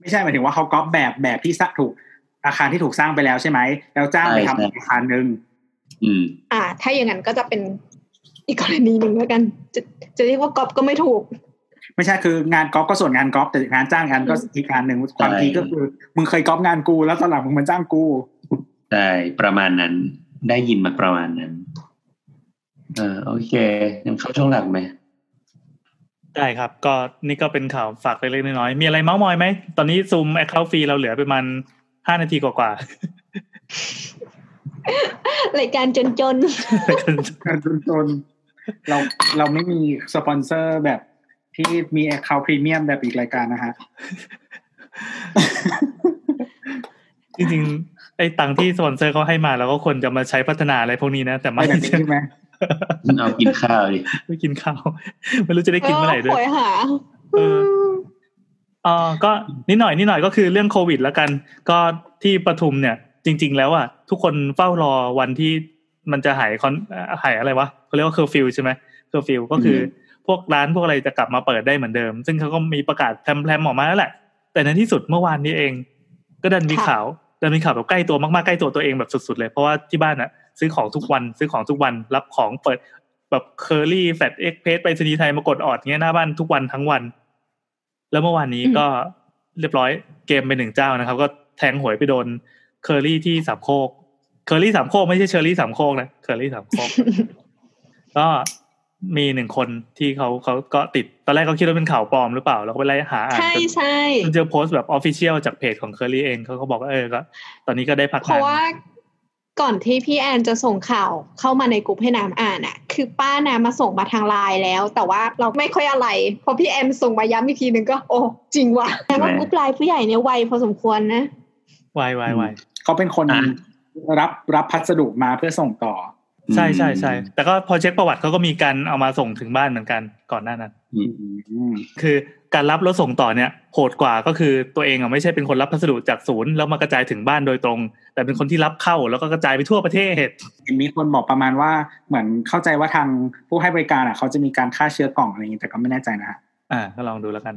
ไม่ใช่หมายถึงว่าเขาก๊อปแบบแบบที่สร้างถูกอาคารที่ถูกสร้างไปแล้วใช่ไหมแล้วจ้างไปทำอีกอาคารหนึ่งอืม อ่า ถ้าอย่างนั้นก็จะเป็นอีกกรณีหนึ่งแล้วกัน จะจะเรียกว่ากอบก็ไม่ถูก ไม่ใช่คืองานก๊อปก็ส่วนงานก๊อปแต่งานจ้างงานก็อีกงานหนึ่งความพีคก็คือมึงเคยก๊อปงานกู แล้วตอนหลังมึงมาจ้างกูใช่ประมาณนั้น ได้ยินมาประมาณนั้น เออโอเค ยังเข้าช่วงหลักไหมได้ครับ ก็นี่ก็เป็นข่าวฝากเล็กๆน้อยๆมีอะไรเมาส์มอยไหม ตอนนี้ Zoom account ฟรีเราเหลือประมาณห้านาทีกว่ารายการจนๆรายการจนจนเราเราไม่มีสปอนเซอร์แบบ ที่มี account พรีเมียมแบบอีกรายการนะฮะจริงๆไอ้ตังค์ที่สปอนเซอร์เขาให้มาเราก็ควรจะมาใช้พัฒนาอะไรพวกนี้นะ แต่ไม่ไม่แบบนี้ใช่ไหมเอากินข้าวดิไม่กินข้าวไม่รู้จะได้กินเมื่อไหร่ด้วยโอยหาเอออ๋อก็นิดหน่อยนิดหน่อยก็คือเรื่องโควิดแล้วกัน ก็ที่ปทุมเนี่ย จริง ๆ แล้วอะทุกคนเฝ้ารอวันที่มันจะหายคอนหายอะไรวะเขาเรียกว่าเคอร์ฟิวใช่ไหมเคอร์ฟิวก็คือพวกร้านพวกอะไรจะกลับมาเปิดได้เหมือนเดิม ซึ่งเขาก็มีประกาศแพลมๆออกมาแล้วแหละ แต่ในที่สุดเมื่อวานนี้เอง ก็ดันมีข่าวดันมีข่าวแบบใกล้ตัวมากๆใกล้ตัวตัวเองแบบสุดๆเลยเพราะว่าที่บ้านอะซื้อของทุกวันซื้อของทุกวันรับของเปิดแบบ Kerry Flash Express ไปรษณีย์ไทยมากดออดเงี้ยหน้าบ้านทุกวันทั้งวัน แล้วเมื่อวานนี้ก็เรียบร้อยเกมไปหนึ่งเจ้านะครับ ก็แทงหวยไปโดนเคอรี่ที่สามโคกเคอรี่สามโคกไม่ใช่เชอรี่สามโคกนะเคอรี่สามโคกก็ มีหนึ่งคนที่เขาเขาก็ติดตอนแรกเขาคิดว่าเป็นข่าวปลอมหรือเปล่าเราก็ไปไล่หาอ่านใช่ใช่จนเจอโพสต์แบบ official จากเพจของเคอรี่เองเขาก็บอกว่าเออก็ตอนนี้ก็ได้พักงานเพราะว่าก่อนที่พี่แอนจะส่งข่าวเข้ามาในกลุ่มให้น้ำอ่านอะคือป้าน้ำมาส่งมาทางไลน์แล้ว แต่ว่าเราไม่ค่อยอะไรพอพี่แอนส่งมาย้ำอีกทีหนึ่งก็ โอ้จริงว่ะแต่ว่ากลุ่มไลน์ผู้ใหญ่เนี่ยไวพอสมควรนะวายวายวายเขาเป็นคนอะรับรับพัสดุมาเพื่อส่งต่อ ใช่ใช่ใช่แต่ก็พอเช็คประวัติเขาก็มีการเอามาส่งถึงบ้านเหมือนกันก่อนหน้านั้นอืมอืมคือการรับแล้วส่งต่อเนี่ยโหดกว่าก็คือตัวเองอะไม่ใช่เป็นคนรับพัสดุจากศูนย์แล้วมากระจายถึงบ้านโดยตรง แต่เป็นคนที่รับเข้าแล้วก็กระจายไปทั่วประเทศมีคนบอกประมาณว่าเหมือนเข้าใจว่าทางผู้ให้บริการอะเขาจะมีการฆ่าเชื้อกล่องอะไรอย่างนี้แต่ก็ไม่แน่ใจนะฮะอ่าก็ลองดูแล้วกัน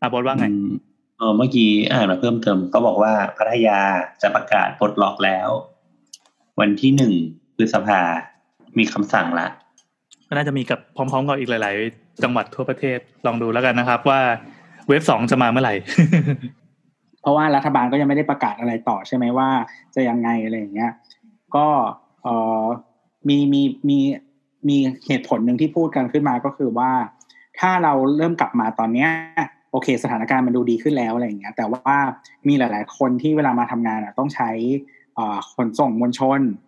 อะบอสว่าไงอืมเออเมื่อกี้อ่านมาเพิ่มเติมก็บอกว่าพัทยาจะประกาศปลดล็อกแล้ว วันที่หนึ่ง พฤษภา มีคำสั่งละ ก็น่าจะมีกับพร้อม ๆ กับอีกหลาย ๆ จังหวัดทั่วประเทศลองดูแล้วกันนะครับ ว่าเว็บสองจะมาเมื่อไหร่ เพราะว่ารัฐบาลก็ยังไม่ได้ประกาศอะไรต่อใช่ไหมว่า จะยังไงอะไรอย่างเงี้ย ก็เออมีมีมีมีเหตุผลหนึ่งที่พูดกันขึ้นมาก็คือว่า ถ้าเราเริ่มกลับมาตอนเนี้ยโอเค สถานการณ์มันดูดีขึ้นแล้วอะไรอย่างเงี้ย แต่ว่ามีหลาย ๆ คนที่เวลามาทำงานอะ ต้องใช้อ่าขนส่งมวลชนเอ่อ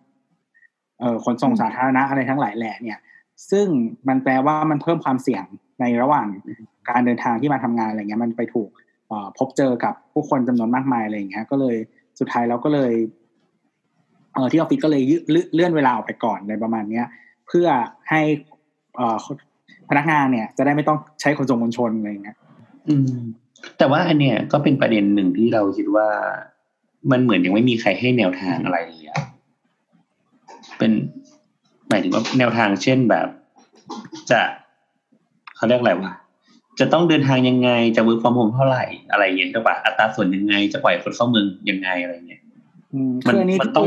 ขนส่งสาธารณะอะไรทั้งหลายแหล่เนี่ย ซึ่งมันแปลว่ามันเพิ่มความเสี่ยงในระหว่างการเดินทางที่มาทำงานอะไรเงี้ยมันไปถูกเอ่อพบเจอกับผู้คนจำนวนมากมายอะไรอย่างเงี้ย ก็เลยสุดท้ายเราก็เลยเออที่ออฟฟิศก็เลยเลื่อนเวลาออกไปก่อนในประมาณเนี้ย เพื่อให้เอ่อพนักงานเนี่ย จะได้ไม่ต้องใช้ขนส่งมวลชนอะไรอย่างเงี้ยอืม แต่ว่าอันเนี้ยก็เป็นประเด็นหนึ่งที่เราคิดว่า มันเหมือนยังไม่มีใครให้แนวทางอะไรเลยอะ เป็นหมายถึงว่าแนวทางเช่นแบบ จะเขาเรียกอะไรวะจะต้องเดินทางยังไงจะ work from home เท่าไหร่อะไรอย่างเงี้ยใช่ปะอัตราส่วนยังไง จะปล่อยคนเข้าเมืองยังไงอะไรเงี้ยอืมมันคืออันนี้มันต้อง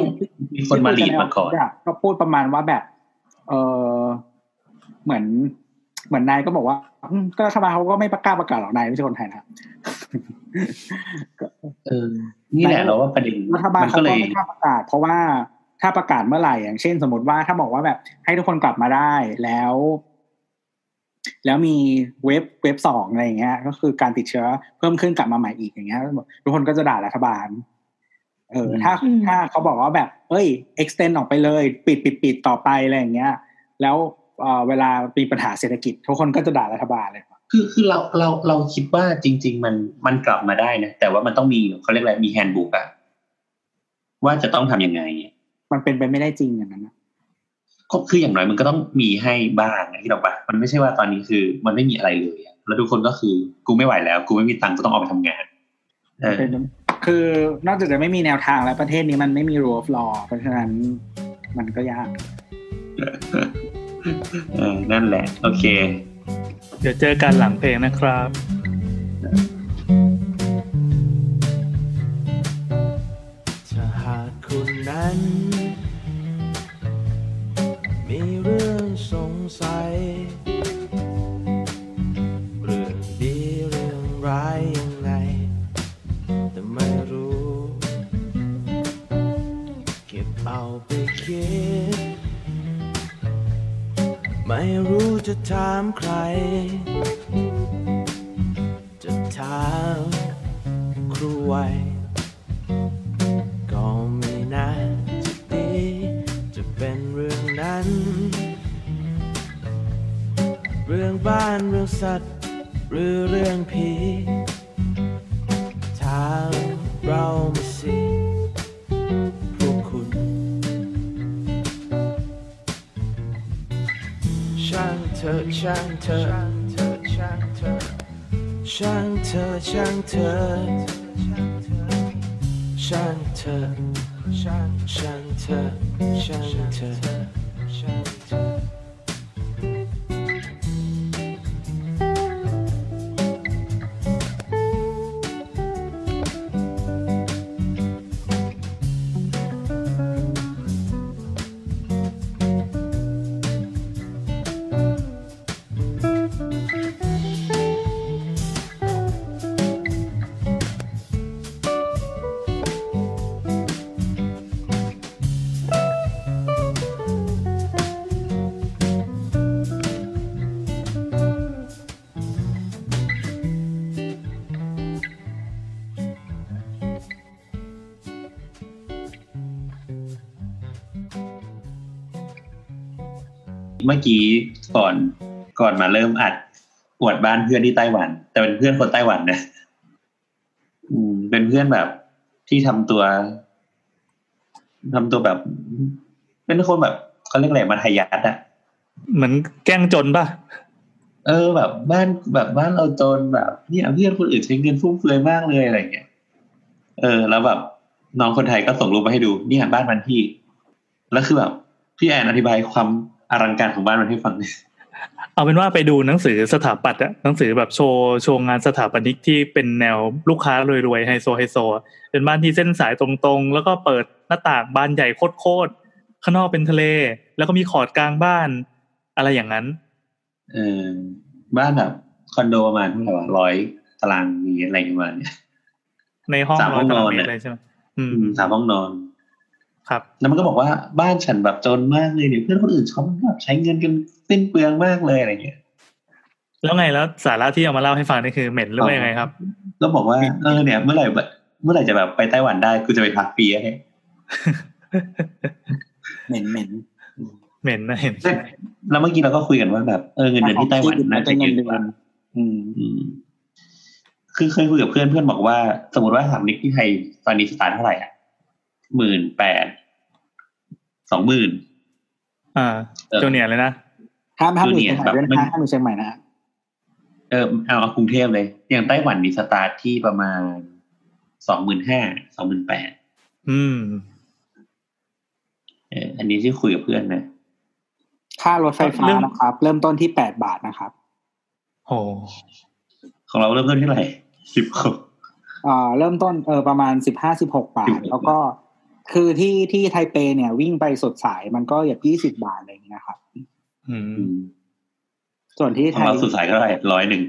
มีคนมาลีดมาก่อนก็พูดประมาณว่าแบบ เออเหมือน เหมือนนายก็บอกว่าอืมก็รัฐบาลเขาก็ไม่ประกาศประกาศหรอกนายไม่ใช่คนไทยนะเออนี่แหละเราว่าประเด็นรัฐบาลมันเขาก็ก็เลยไม่กล้าประกาศเพราะว่า ถ้าประกาศเมื่อไหร่อย่างเช่น สมมติว่าถ้าบอกว่าแบบ ให้ทุกคนกลับมาได้แล้ว แล้วมีเว็บเว็บสองอะไรอย่างเงี้ย ก็คือการติดเชื้อเพิ่มขึ้นกลับมาใหม่อีกอย่างเงี้ยทุกคนก็จะด่ารัฐบาล เออ ถ้าอืมถ้าเขาบอกว่าแบบเอ้ย extend ออกไปเลย ปิดปิดปิดต่อไปอะไรอย่างเงี้ย แล้วเอ่อเวลามีปัญหาเศรษฐกิจ ทุกคนก็จะด่ารัฐบาลเลยคือคือเราเราเราคิดว่าจริง ๆ มันมันกลับมาได้นะแต่ว่ามันต้องมีเขาเรียกอะไรมีแฮนด์บุ๊กอะว่าจะต้องทำยังไง มันเป็นไปไม่ได้จริงอย่างนั้นนะก็คืออย่างน้อยมันก็ต้องมีให้บ้างนะที่เราปะมันไม่ใช่ว่าตอนนี้คือ มันไม่มีอะไรเลยอะแล้วทุกคนก็คือกูไม่ไหวแล้ว กูไม่มีตังค์กูต้องออกไปทำงานเออเป็นคือนอกจากจะไม่มีแนวทางแล้วประเทศนี้มันไม่มี rule of law เพราะฉะนั้นมันก็ยากเออนั่นแหละ โอเค เดี๋ยวเจอกันหลังเพลงนะครับถ้าหากคุณนั้น สงสัยเรื่องดีเรื่องร้ายยังไง แต่ไม่รู้ เก็บเอาไปคิด ไม่รู้จะถามใคร จะถามครูไว้ก็ไม่นาจ เรื่องบ้านเรื่องสัตว์ หรือเรื่องผีถามเรามาสิพวกคุณ ช่างเธอช่างเธอช่างเธอช่างเธอช่างเธอช่างเธอช่างเธอช่างช่างเธอช่างเธอช่างเธอ มื่อกี้ก่อนก่อนมาเริ่มอัดปวดบ้านเพื่อนที่ไต้หวัน แต่เป็นเพื่อนคนไต้หวันนะอืม เป็นเพื่อนแบบที่ทำตัวทำตัวแบบ เป็นคนแบบเขาเรียกอะไรมาทายัดอะเหมือนแกล้งจนป่ะเออแบบบ้านแบบบ้านเราจนแบบเนี่ยเพื่อนคนอื่นใช้เงินฟุ่มเฟือยมากเลยอะไรเงี้ยเออ แล้วแบบน้องคนไทยก็ส่งรูปมาให้ดูเนี่ยบ้านมันพี่ แล้วคือแบบพี่แอนอธิบายความ อลังการของบ้านมันให้ฟังเอาเป็นว่าไปดูหนังสือสถาปัตย์อะหนังสือแบบโชว์โชว์งานสถาปนิกที่เป็นแนวลูกค้ารวยๆไฮโซไฮโซอะเป็นบ้านที่เส้นสายตรงๆ แล้วก็เปิดหน้าต่างบานใหญ่โคตรๆข้างนอกเป็นทะเล แล้วก็มีขอดกลางบ้าน อะไรอย่างนั้น เออบ้านแบบคอนโดประมาณเท่าไหร่วะร้อยตารางเมตรอะไรประมาณเนี้ยในห้องสามร้อยตารางห้องนอนเมตรเนี่ยเลยใช่ไหมอืมอืมสามห้องนอน ครับแล้วมันก็บอกว่าบ้านฉันแบบจนมากเลยเนี่ยเพื่อนคนอื่นเขาแบบใช้เงินกันสิ้นเปลืองมากเลยอะไรเงี้ยแล้วไงแล้วสาระที่เอามาเล่าให้ฟังนี่คือเหม็นหรือว่ายังไงครับก็บอกว่าเออเนี่ย เมื่อไหร่แบบเมื่อไหร่จะแบบไปไต้หวันได้กูจะไปพักปีให้เหม็นเหม็นเหม็นนะเห็นแล้วเมื่อกี้เราก็คุยกันว่าแบบเออเงินเดือนที่ไต้หวันน่าจะเยอะกว่าอืมอืมคือเคยคุยกับเพื่อนเพื่อนบอกว่า สมมติว่าสถาปนิกที่ไทยตอนนี้สตาร์ทเท่าไหร่อะ หมื่นแปดสองหมื่นอ่าเออ junior เลยนะห้ามห้ามอยู่ junior เชียงใหม่ด้วยแบบมันนะห้ามอยู่เชียงใหม่นะเออเอาเอากรุงเทพเลยอย่างไต้หวันมีสตาร์ทที่ประมาณสองหมื่นห้าสองหมื่นแปดอืมเอออันนี้ที่คุยกับเพื่อนนะค่ารถไฟฟ้าเรื่องนะครับ เริ่มต้นที่แปดบาทนะครับโหของเราเริ่มต้นที่เท่าไหร่สิบหกอ่าเริ่มต้นเออประมาณสิบห้าสิบหกบาท16แล้วก็ คือที่ที่ไทเปเนี่ย วิ่งไปสุดสายมันก็อย่ายี่สิบบาทอะไรอย่างเงี้ยครับ อืม ส่วนที่ขไทองยเราสุดสายเท่าไหร่ร้อยหนึ่ง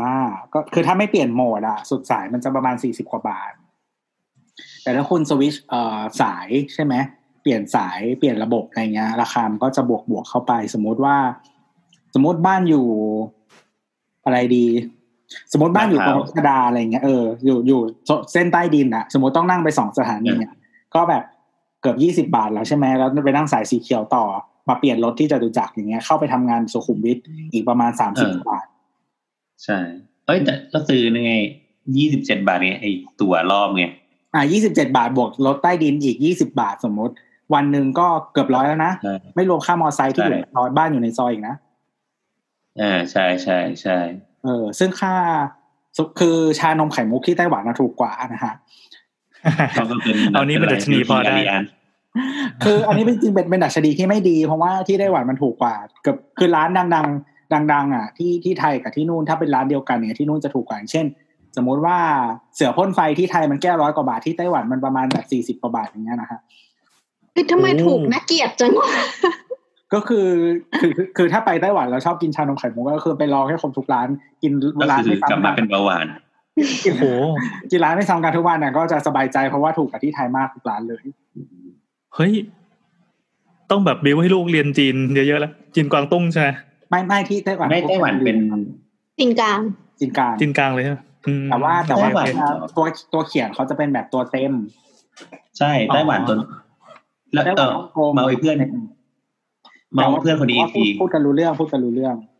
บ้าก็คือถ้าไม่เปลี่ยนโหมดอะสุดสายมันจะประมาณสี่สิบกว่าบาท แต่ถ้าคุณสวิชเอ่อสายใช่ไหมเปลี่ยนสายเปลี่ยนระบบอะไรเงี้ย ราคามันก็จะบวกบวกเข้าไป สมมุติว่า สมมติบ้านอยู่อะไรดี สมมติบ้านอยู่ตรงรัชดาอะไรเงี้ยเอออยู่อยู่เส้นใต้ดินอะสมมติต้องนั่งไปสองสถานีเนี่ย ก็แบบเกือบยี่สิบาทแล้วใช่ไหมแล้วไปนั่งสายสีเขียวต่อ มาเปลี่ยนรถที่จตุจักรอย่างเงี้ยเข้าไปทำงานสุขุมวิทอีกประมาณสามสิบบาท ใช่เอ้ยแต่ก็ซื้อยังไงยี่สิบเจ็ดบาทไงไอตั๋วรอบไงอ่ายี่สิบเจ็ดบาทบวกรถใต้ดินอีกยี่สิบาทสมมติ วันหนึ่งก็เกือบร้อยแล้วนะใช่ไม่รวมค่ามอไซค์ที่ใช่อยู่ในซอยบ้านอยู่ในซอยอีกนะอ่าใช่ใช่ใช่เออ ซึ่งค่าคือชานมไข่มุกที่ไต้หวันนะถูกกว่านะฮะ เขาก็เป็นเอานี้เป็นดัชนีพอได้าริอันคืออันนี้เป็นจริงเป็นเป็นดัชนีที่ไม่ดี เพราะว่าที่ไต้หวันมันถูกกว่าเกือบคือร้านดัง ๆ ดัง ๆ อะ ที่ที่ไทยกับที่นู่นถ้าเป็นร้านเดียวกันเนี่ยที่นู่นจะถูกกว่าอย่างเช่น สมมุติว่าเสือพ่นไฟที่ไทยมันแก้ร้อยกว่าบาทที่ไต้หวันมันประมาณแบบสี่สิบกว่าบาทอย่างเงี้ยนะฮะคือทำไมโอ้ถูกน่าเกลียดจังวะก็คือคือคือคือถ้าไปไต้หวันเราชอบกินชานมไข่มุกก็คือไปลองให้ครบทุกร้านกินก็ร้านคือไม่กลับซ้ำมากัเป็นเบาหวาน กินโหกินร้านไม่ซ้ำกันทุกวันน่ะก็จะสบายใจเพราะว่าถูกกับที่ไทยมากทุกร้านเลย เฮ้ย ต้องแบบบิวให้ลูกเรียนจีนเยอะๆแล้ว จีนกวางตุ้งใช่ไหมไม่ไม่ที่ไต้หวันไม่ไต้หวันเป็นจริงกลางจีนกลางจีนกลางเลยใช่ไหมอืมแต่ว่าแต่ว่าไต้หวันตัวตัวเขียนเขาจะเป็นแบบตัวเต็ม ใช่ไต้หวันจนแล้วไต้หเอวันอฮ่องกงมาเอาไอ้เพื่อนมาเอาเพื่อนคนนี้อีกแต่ทีว่าพูดพูดกันรู้เรื่องพูดกันรู้เรื่องอ่า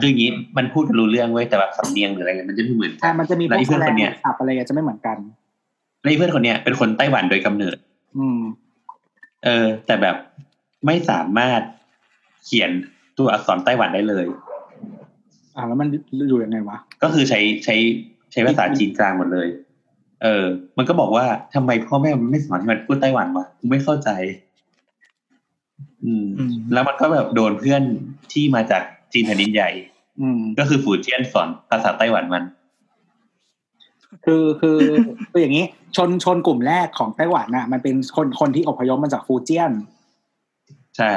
คืออย่างนี้มันพูดกันรู้เรื่องเว้ยแต่แบบสำเนียงหรืออะไรเงี้ยมันจะไม่เหมือนกัใช่นมันจะมีพแล้ววไอ้กเพื่อนคนเนี้ยสับอะไรจะไม่เหมือนกันแล้วไอ้เพื่อนคนเนี้ยเป็นคนไต้หวันโดยกำเนิด อืม เออ แต่แบบไม่สามารถเขียนตัวอักษรไต้หวันได้เลย อ่าแล้วมันอยู่ยังไงวะ ก็คือใช้ใช้ใช้ภาษาจีนกลางหมดเลย เออ มันก็บอกว่าทำไมพ่อแม่มันไม่สอนให้มันพูดไต้หวันวะกูไม่เข้าใจ อืมอืมแล้วมันก็แบบโดนเพื่อนที่มาจาก จีนแผ่นดินใหญ่อืมก็คือฝูเจี้ยนสอนภาษาไต้หวันมัน คือคือคืออย่างนี้ ชนชนกลุ่มแรกของไต้หวันน่ะ มันเป็นคนคนที่อพยพมาจากฟูเจียน ใช่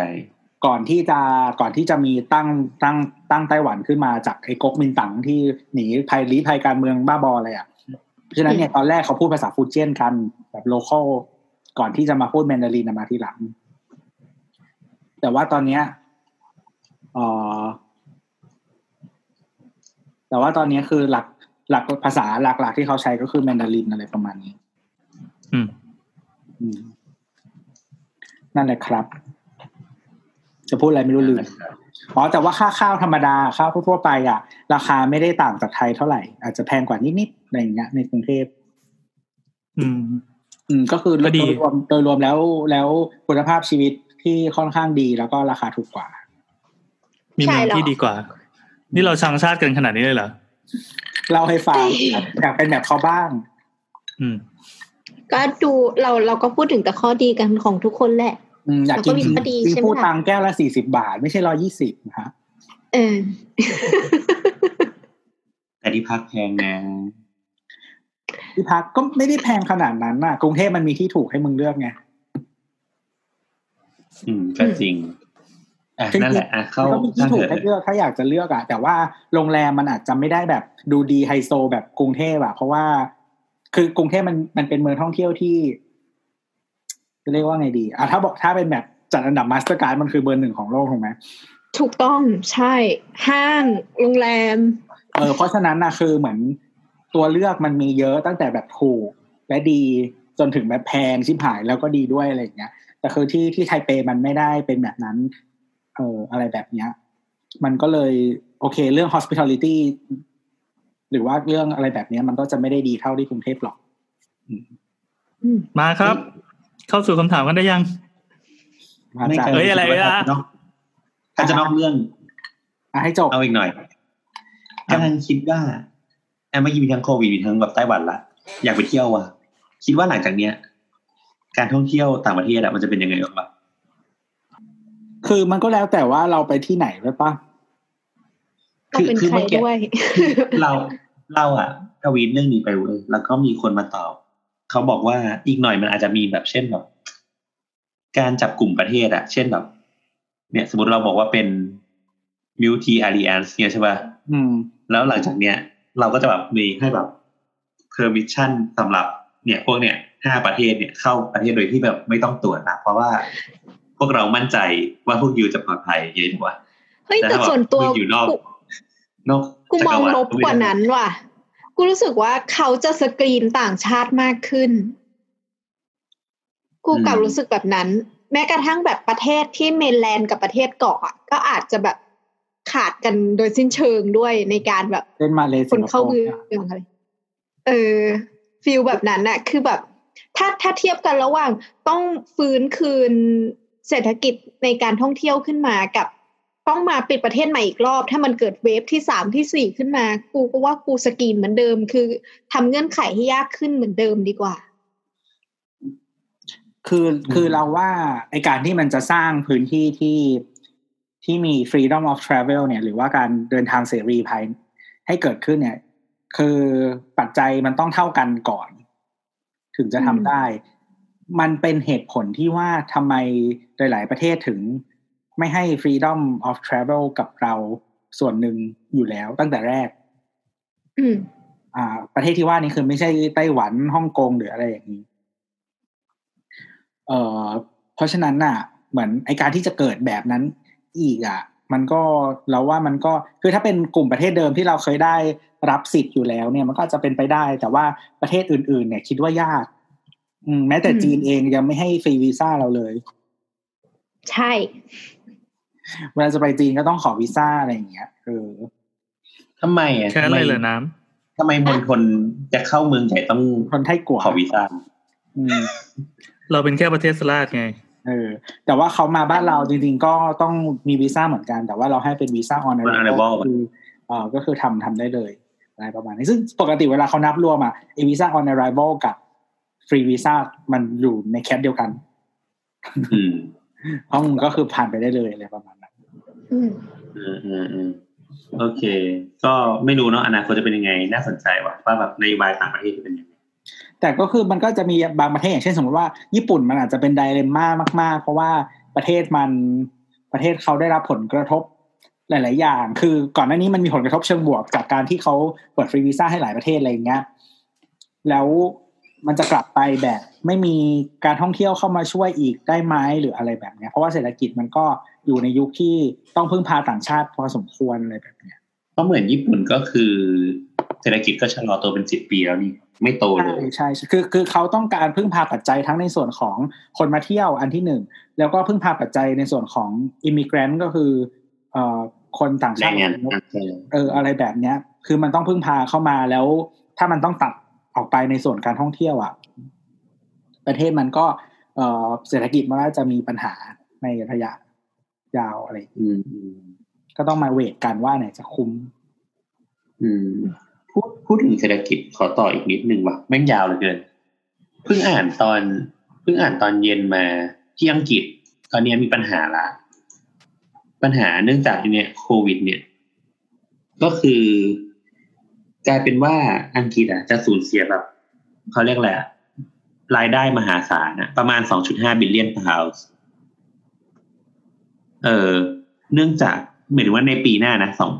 ก่อนที่จะก่อนที่จะมีตั้งตั้งตั้งไต้หวันขึ้นมาจากไอ้ก๊กมินตั๋งที่หนีภัยลี้ภัยการเมืองบ้าบออะไรอะเพราะฉะนั้นเนี่ยตอนแรกเขาพูดภาษาฟูเจียนกัน แบบโลคอลก่อนที่จะมาพูดแมนดารินน่ะมาทีหลัง แต่ว่าตอนเนี้ยเอ่อแต่ว่าตอนเนี้ยคือหลักหลักภาษาหลักๆที่เขาใช้ก็คือแมนดารินอะไรประมาณนี้ อืม อืม นั่นแหละครับ จะพูดอะไรไม่รู้ลืมอ๋อแต่ว่าค่าข้าวธรรมดาข้าวทั่วๆไปอะ ราคาไม่ได้ต่างจากไทยเท่าไหร่ อาจจะแพงกว่านิดๆอะไรอย่างเงี้ยในกรุงเทพอืม อืม ก็คือก็โดดียรวมโดยรวมแล้วแล้วคุณภาพชีวิตที่ค่อนข้างดีแล้วก็ราคาถูกกว่า มีใช่เมืองหรอที่ดีกว่า นี่เราชังชาติกันขนาดนี้เลยเหรอเล่าให้ฟังอยากเป็นแบบเขาบ้าง อืม ก็ดูเราเราก็พูดถึงแต่ข้อดีกันของทุกคนแหละอืมอยากกินแล้วก็มีข้อดีซีใช่ไหมฟู้ดล่ะตังแก้วละสี่สิบาท ไม่ใช่ร้อยี่สิบนะฮะเออแต่ที่พักแพงนะที่พักก็ไม่ได้แพงขนาดนั้นน่ะ กรุงเทพมันมีที่ถูกให้มึงเลือกไง อืมก็จริง อะจริงๆนั่นแหละอะเข้ามันก็มีที่ช่างถูเถกอะให้เลือกถ้าอยากจะเลือกอะแต่ว่าโรงแรมมันอาจจะไม่ได้แบบดูดีไฮโซแบบกรุงเทพอะเพราะว่า คือกรุงเทพมันมันเป็นเมืองท่องเที่ยวที่จะเรียกว่าไงดีอะถ้าบอกถ้าเป็นแบบจัดอันดับ Mastercard มันคือเบอร์หนึ่งของโลกถูกไหมถูกต้องใช่ห้างโรงแรม เออเพราะฉะนั้นนะคือเหมือนตัวเลือกมันมีเยอะตั้งแต่แบบถูกและดีจนถึงแบบแพงชิบหายแล้วก็ดีด้วยอะไรอย่างเงี้ยแต่คือที่ที่ไทเปมันไม่ได้เป็นแบบนั้น เอออะไรแบบเนี้ย มันก็เลยโอเค เรื่อง hospitality หรือว่าเรื่องอะไรแบบเนี้ยมันก็จะไม่ได้ดีเท่าที่กรุงเทพหรอกอืมมาครับ เข้าสู่คำถามกันได้ยังมาไม่จากเคเอ้ยอะไรวะถ้าจะนอกเรื่องอะให้จบเอาอีกหน่อยกำลังคิดว่าแอมเมื่อกี้มีทั้งโควิดมีทั้งแบบไต้หวันละอยากไปเที่ยวว่ะ คิดว่าหลังจากเนี้ย การท่องเที่ยวต่างประเทศอะมันจะเป็นยังไงบ้างวะ คือมันก็แล้วแต่ว่าเราไปที่ไหนไปปะเราเป็นใครด้วยเราเราอะทวีตเรื่องนี้ไปเว้ยแล้วก็มีคนมาตอบ เขาบอกว่าอีกหน่อยมันอาจจะมีแบบเช่นแบบการจับกลุ่มประเทศอะเช่นแบบ เนี่ย สมมติเราบอกว่าเป็น multi alliance เนี่ยใช่ป่ะอืมแล้วหลังจากเนี้ย เราก็จะแบบมีให้แบบ permission สำหรับ เนี่ย พวกเนี่ยห้าประเทศเนี่ยเข้าประเทศโดยที่แบบไม่ต้องตรวจนะเพราะว่า พวกเรามั่นใจว่าพวกยูจะปลอดภัยอย่างนี้ดีกว่าเฮ้ยแต่แต่ถ้าแบบส่วนตัวอยู่นอกกูนอกกูมองจัรรลวรบกว่านั้นว่ะ กูรู้สึกว่าเขาจะสกรีนต่างชาติมากขึ้น กูกลับรู้สึกแบบนั้น แม้กระทั่งแบบประเทศที่ mainland กับประเทศเกาะอะก็อาจจะแบบขาดกันโดยสิ้นเชิงด้วยในการแบบเล่นมาเลยคนเข้าเมืองอะไรเออ feel แบบนั้นน่ะ คือแบบ ถ้าถ้าเทียบกันระหว่างต้องฟื้นคืน เศรษฐกิจในการท่องเที่ยวขึ้นมากับต้องมาปิดประเทศใหม่อีกรอบ ถ้ามันเกิด wave ที่สามที่สี่ขึ้นมา กูก็ว่ากูสกรีนเหมือนเดิม คือทำเงื่อนไขให้ยากขึ้นเหมือนเดิมดีกว่า คือคือเราว่าไอการที่มันจะสร้างพื้นที่ที่ที่มี freedom of travel เนี่ย หรือว่าการเดินทางเสรีภายให้เกิดขึ้นเนี่ย คือปัจจัยมันต้องเท่ากันก่อน ถึงจะทำได้ มันเป็นเหตุผลที่ว่าทำไม หลายๆประเทศถึงไม่ให้ freedom of travel กับเราส่วนหนึ่งอยู่แล้วตั้งแต่แรกอืมอ่า ประเทศที่ว่านี้คือไม่ใช่ไต้หวันฮ่องกงหรืออะไรอย่างนี้ เอ่อ เพราะฉะนั้นน่ะ เหมือนไอการที่จะเกิดแบบนั้นอีกอะ มันก็เราว่ามันก็คือถ้าเป็นกลุ่มประเทศเดิมที่เราเคยได้รับสิทธิ์อยู่แล้ว เนี่ย มันก็จะเป็นไปได้ แต่ว่าประเทศอื่น ๆ เนี่ย คิดว่ายากอืมแม้แต่อืมจีนเองยังไม่ให้ฟรีวีซ่าเราเลย ใช่ เวลาจะไปจีนก็ต้องขอวีซ่าอะไรอย่างเงี้ยเออทำไมอะแค่นั้นเลยเหรอน้ำทำไมมณฑลจะเข้าเมืองใหญ่ต้องคนไทยกว่าขอวีซ่าอืมเราเป็นแค่ประเทศสลาดไง เออ แต่ว่าเขามาบ้านเราจริงๆก็ต้องมีวีซ่าเหมือนกัน แต่ว่าเราให้เป็นวีซ่าออนไล On น์ arrival คือเออก็คือทำทำได้เลยอะไรประมาณนี้ ซึ่งปกติเวลาเขานับรวมอะไอวีซ่าออนไลน์กับฟรีวีซ่ามันอยู่ในแคปเดียวกัน อืม ห้องก็คือผ่านไปได้เลยอะไรประมาณนั้นอืมอืมอืมอืมโอเค ก็ไม่รู้เนาะอนาคตจะเป็นยังไง น่าสนใจว่ะว่าแบบนโยบายต่างประเทศจะเป็นยังไงแต่ก็คือมันก็จะมีบางประเทศอย่างเช่นสมมติว่าญี่ปุ่นมันอาจจะเป็นไดเลมม่ามาก ๆ เพราะว่าประเทศมันประเทศเขาได้รับผลกระทบหลาย ๆ อย่าง คือก่อนหน้านี้มันมีผลกระทบเชิงบวกจากการที่เขาเปิดฟรีวีซ่าให้หลายประเทศอะไรอย่างเงี้ย แล้ว มันจะกลับไปแบบ ไม่มีการท่องเที่ยวเข้ามาช่วยอีกได้ไหมหรืออะไรแบบเนี้ย เพราะว่าเศรษฐกิจมันก็อยู่ในยุคที่ต้องพึ่งพาต่างชาติพอสมควรอะไรแบบเนี้ยเพราะเหมือนญี่ปุ่นก็คือเศรษฐกิจก็ชะลอตัวเป็นสิบปีแล้วนี่ไม่โตเลใช่ยใช่ใช่คือคือเขาต้องการพึ่งพาปัจจัยทั้งในส่วนของคนมาเที่ยวอันที่หนึ่งแล้วก็พึ่งพาปัจจัยในส่วนของอิมิเกรนต์ก็คือเอ่อคนต่างแรชาติงงานเอออะไรแบบเนี้ย คือมันต้องพึ่งพาเข้ามาแล้ว ถ้ามันต้องตัด ออกไปในส่วนการท่องเที่ยวอะ ประเทศมันก็เอ่อเศรษฐกิจมันก็จะมีปัญหาในระยะยาวอะไรอืมอืมก็ต้องมาเวทกันว่าไหนจะคุ้มอืมพูดพูดถึงเศรษฐกิจขอต่ออีกนิดนึงว่ะแม่งยาวเหลือเกินเพิ่งอ่านตอนเพิ่งอ่านตอนเย็นมาที่อังกฤษ ตอนนี้มีปัญหาละปัญหาเนื่องจากเนี่ยโควิด เนี่ย ก็คือ กลายเป็นว่าอังกฤษอะจะสูญเสียแบบเขาเรียกอะไรอะรายได้มหาศาลนะประมาณ 2.5 บิลเลียนพาวส์เออเนื่องจากหมายถึงว่าในปีหน้านะสอง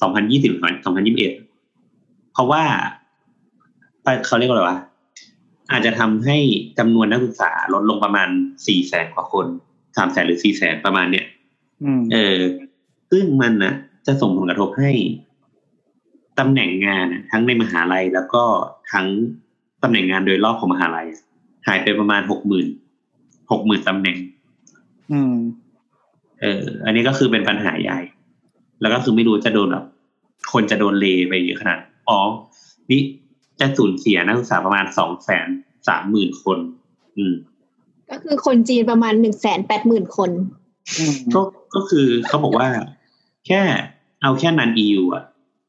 สองพันยี่สิบสองพันยี่สิบเอ็ดเพราะว่าเขาเรียกว่าอะไรวะอาจจะทำให้จำนวนนักศึกษาลดลงประมาณสี่แสนกว่าคนสามแสนหรือสี่แสนประมาณเนี้ยอืมเออ ซึ่งมันนะจะส่งผลกระทบให้ ตำแหน่งงานน่ะทั้งในมหาลัยแล้วก็ทั้งตำแหน่งงานโดยรอบของมหาลัยหายไปประมาณหกหมื่นหกหมื่นตำแหน่ง อืม เออ อันนี้ก็คือเป็นปัญหาใหญ่ แล้วก็คือไม่รู้จะโดนแบบคนจะโดนเลไปเยอะขนาดอ๋อนี่จะสูญเสียนักศึกษาประมาณสองแสนสามหมื่นคน อืม ก็คือคนจีนประมาณหนึ่งแสนแปดหมื่นคนอืมก็ก็คือเขาบอกว่า แค่เอาแค่นัน EU อะ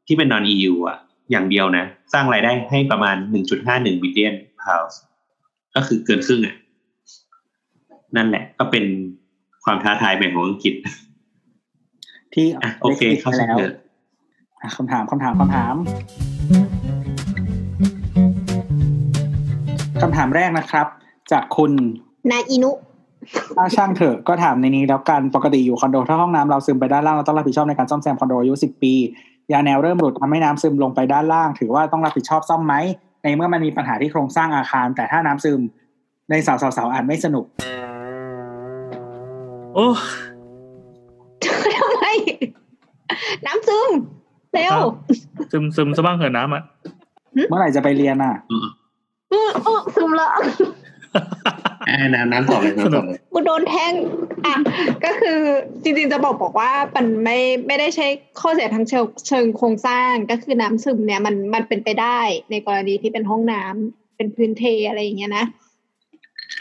ที่เป็นนอน EU อะ อย่างเดียวนะ สร้างรายได้ให้ประมาณ 1.51 บิลเลียนพาวส์ก็คือเกินครึ่งอะ นั่นแหละ ก็เป็นความท้าทายใหม่ของอังกฤษ ที่อะโอเคได้คิดเข้าไปใจแล้วเถอะอะคำถามคำถามคำถามคำถามแรกนะครับ จากคุณนาอินุถ้าช่างเถอะก็ถามในนี้แล้วกันปกติอยู่คอนโดถ้าห้องน้ำเราซึมไปด้านล่างเราต้องรับผิดชอบในการซ่อมแซมคอนโดอายุสิบปี ยาแนวเริ่มหลุดทำให้น้ำซึมลงไปด้านล่าง ถือว่าต้องรับผิดชอบซ่อมไหม ในเมื่อมันมีปัญหาที่โครงสร้างอาคาร แต่ถ้าน้ำซึมในสาวสาวๆอาจไม่สนุก โอ้ทำไมน้ำซึม เร็ว ซึมซึมซะบ้างเหอะน้ำอะ เมื่อไหร่จะไปเรียนอะอื้ออื้อซึมละอ่า น้ำน้ำต่อเลยน้ำต่อเลยกูโดนแทงอะก็คือจริงๆจะบอกบอกว่ามันไม่ไม่ได้ใช้ข้อเสียทางเชิงเชิงโครงสร้างก็คือน้ำซึมเนี่ยมันมันเป็นไปได้ในกรณีที่เป็นห้องน้ำเป็นพื้นเทอะไรอย่างเงี้ยนะ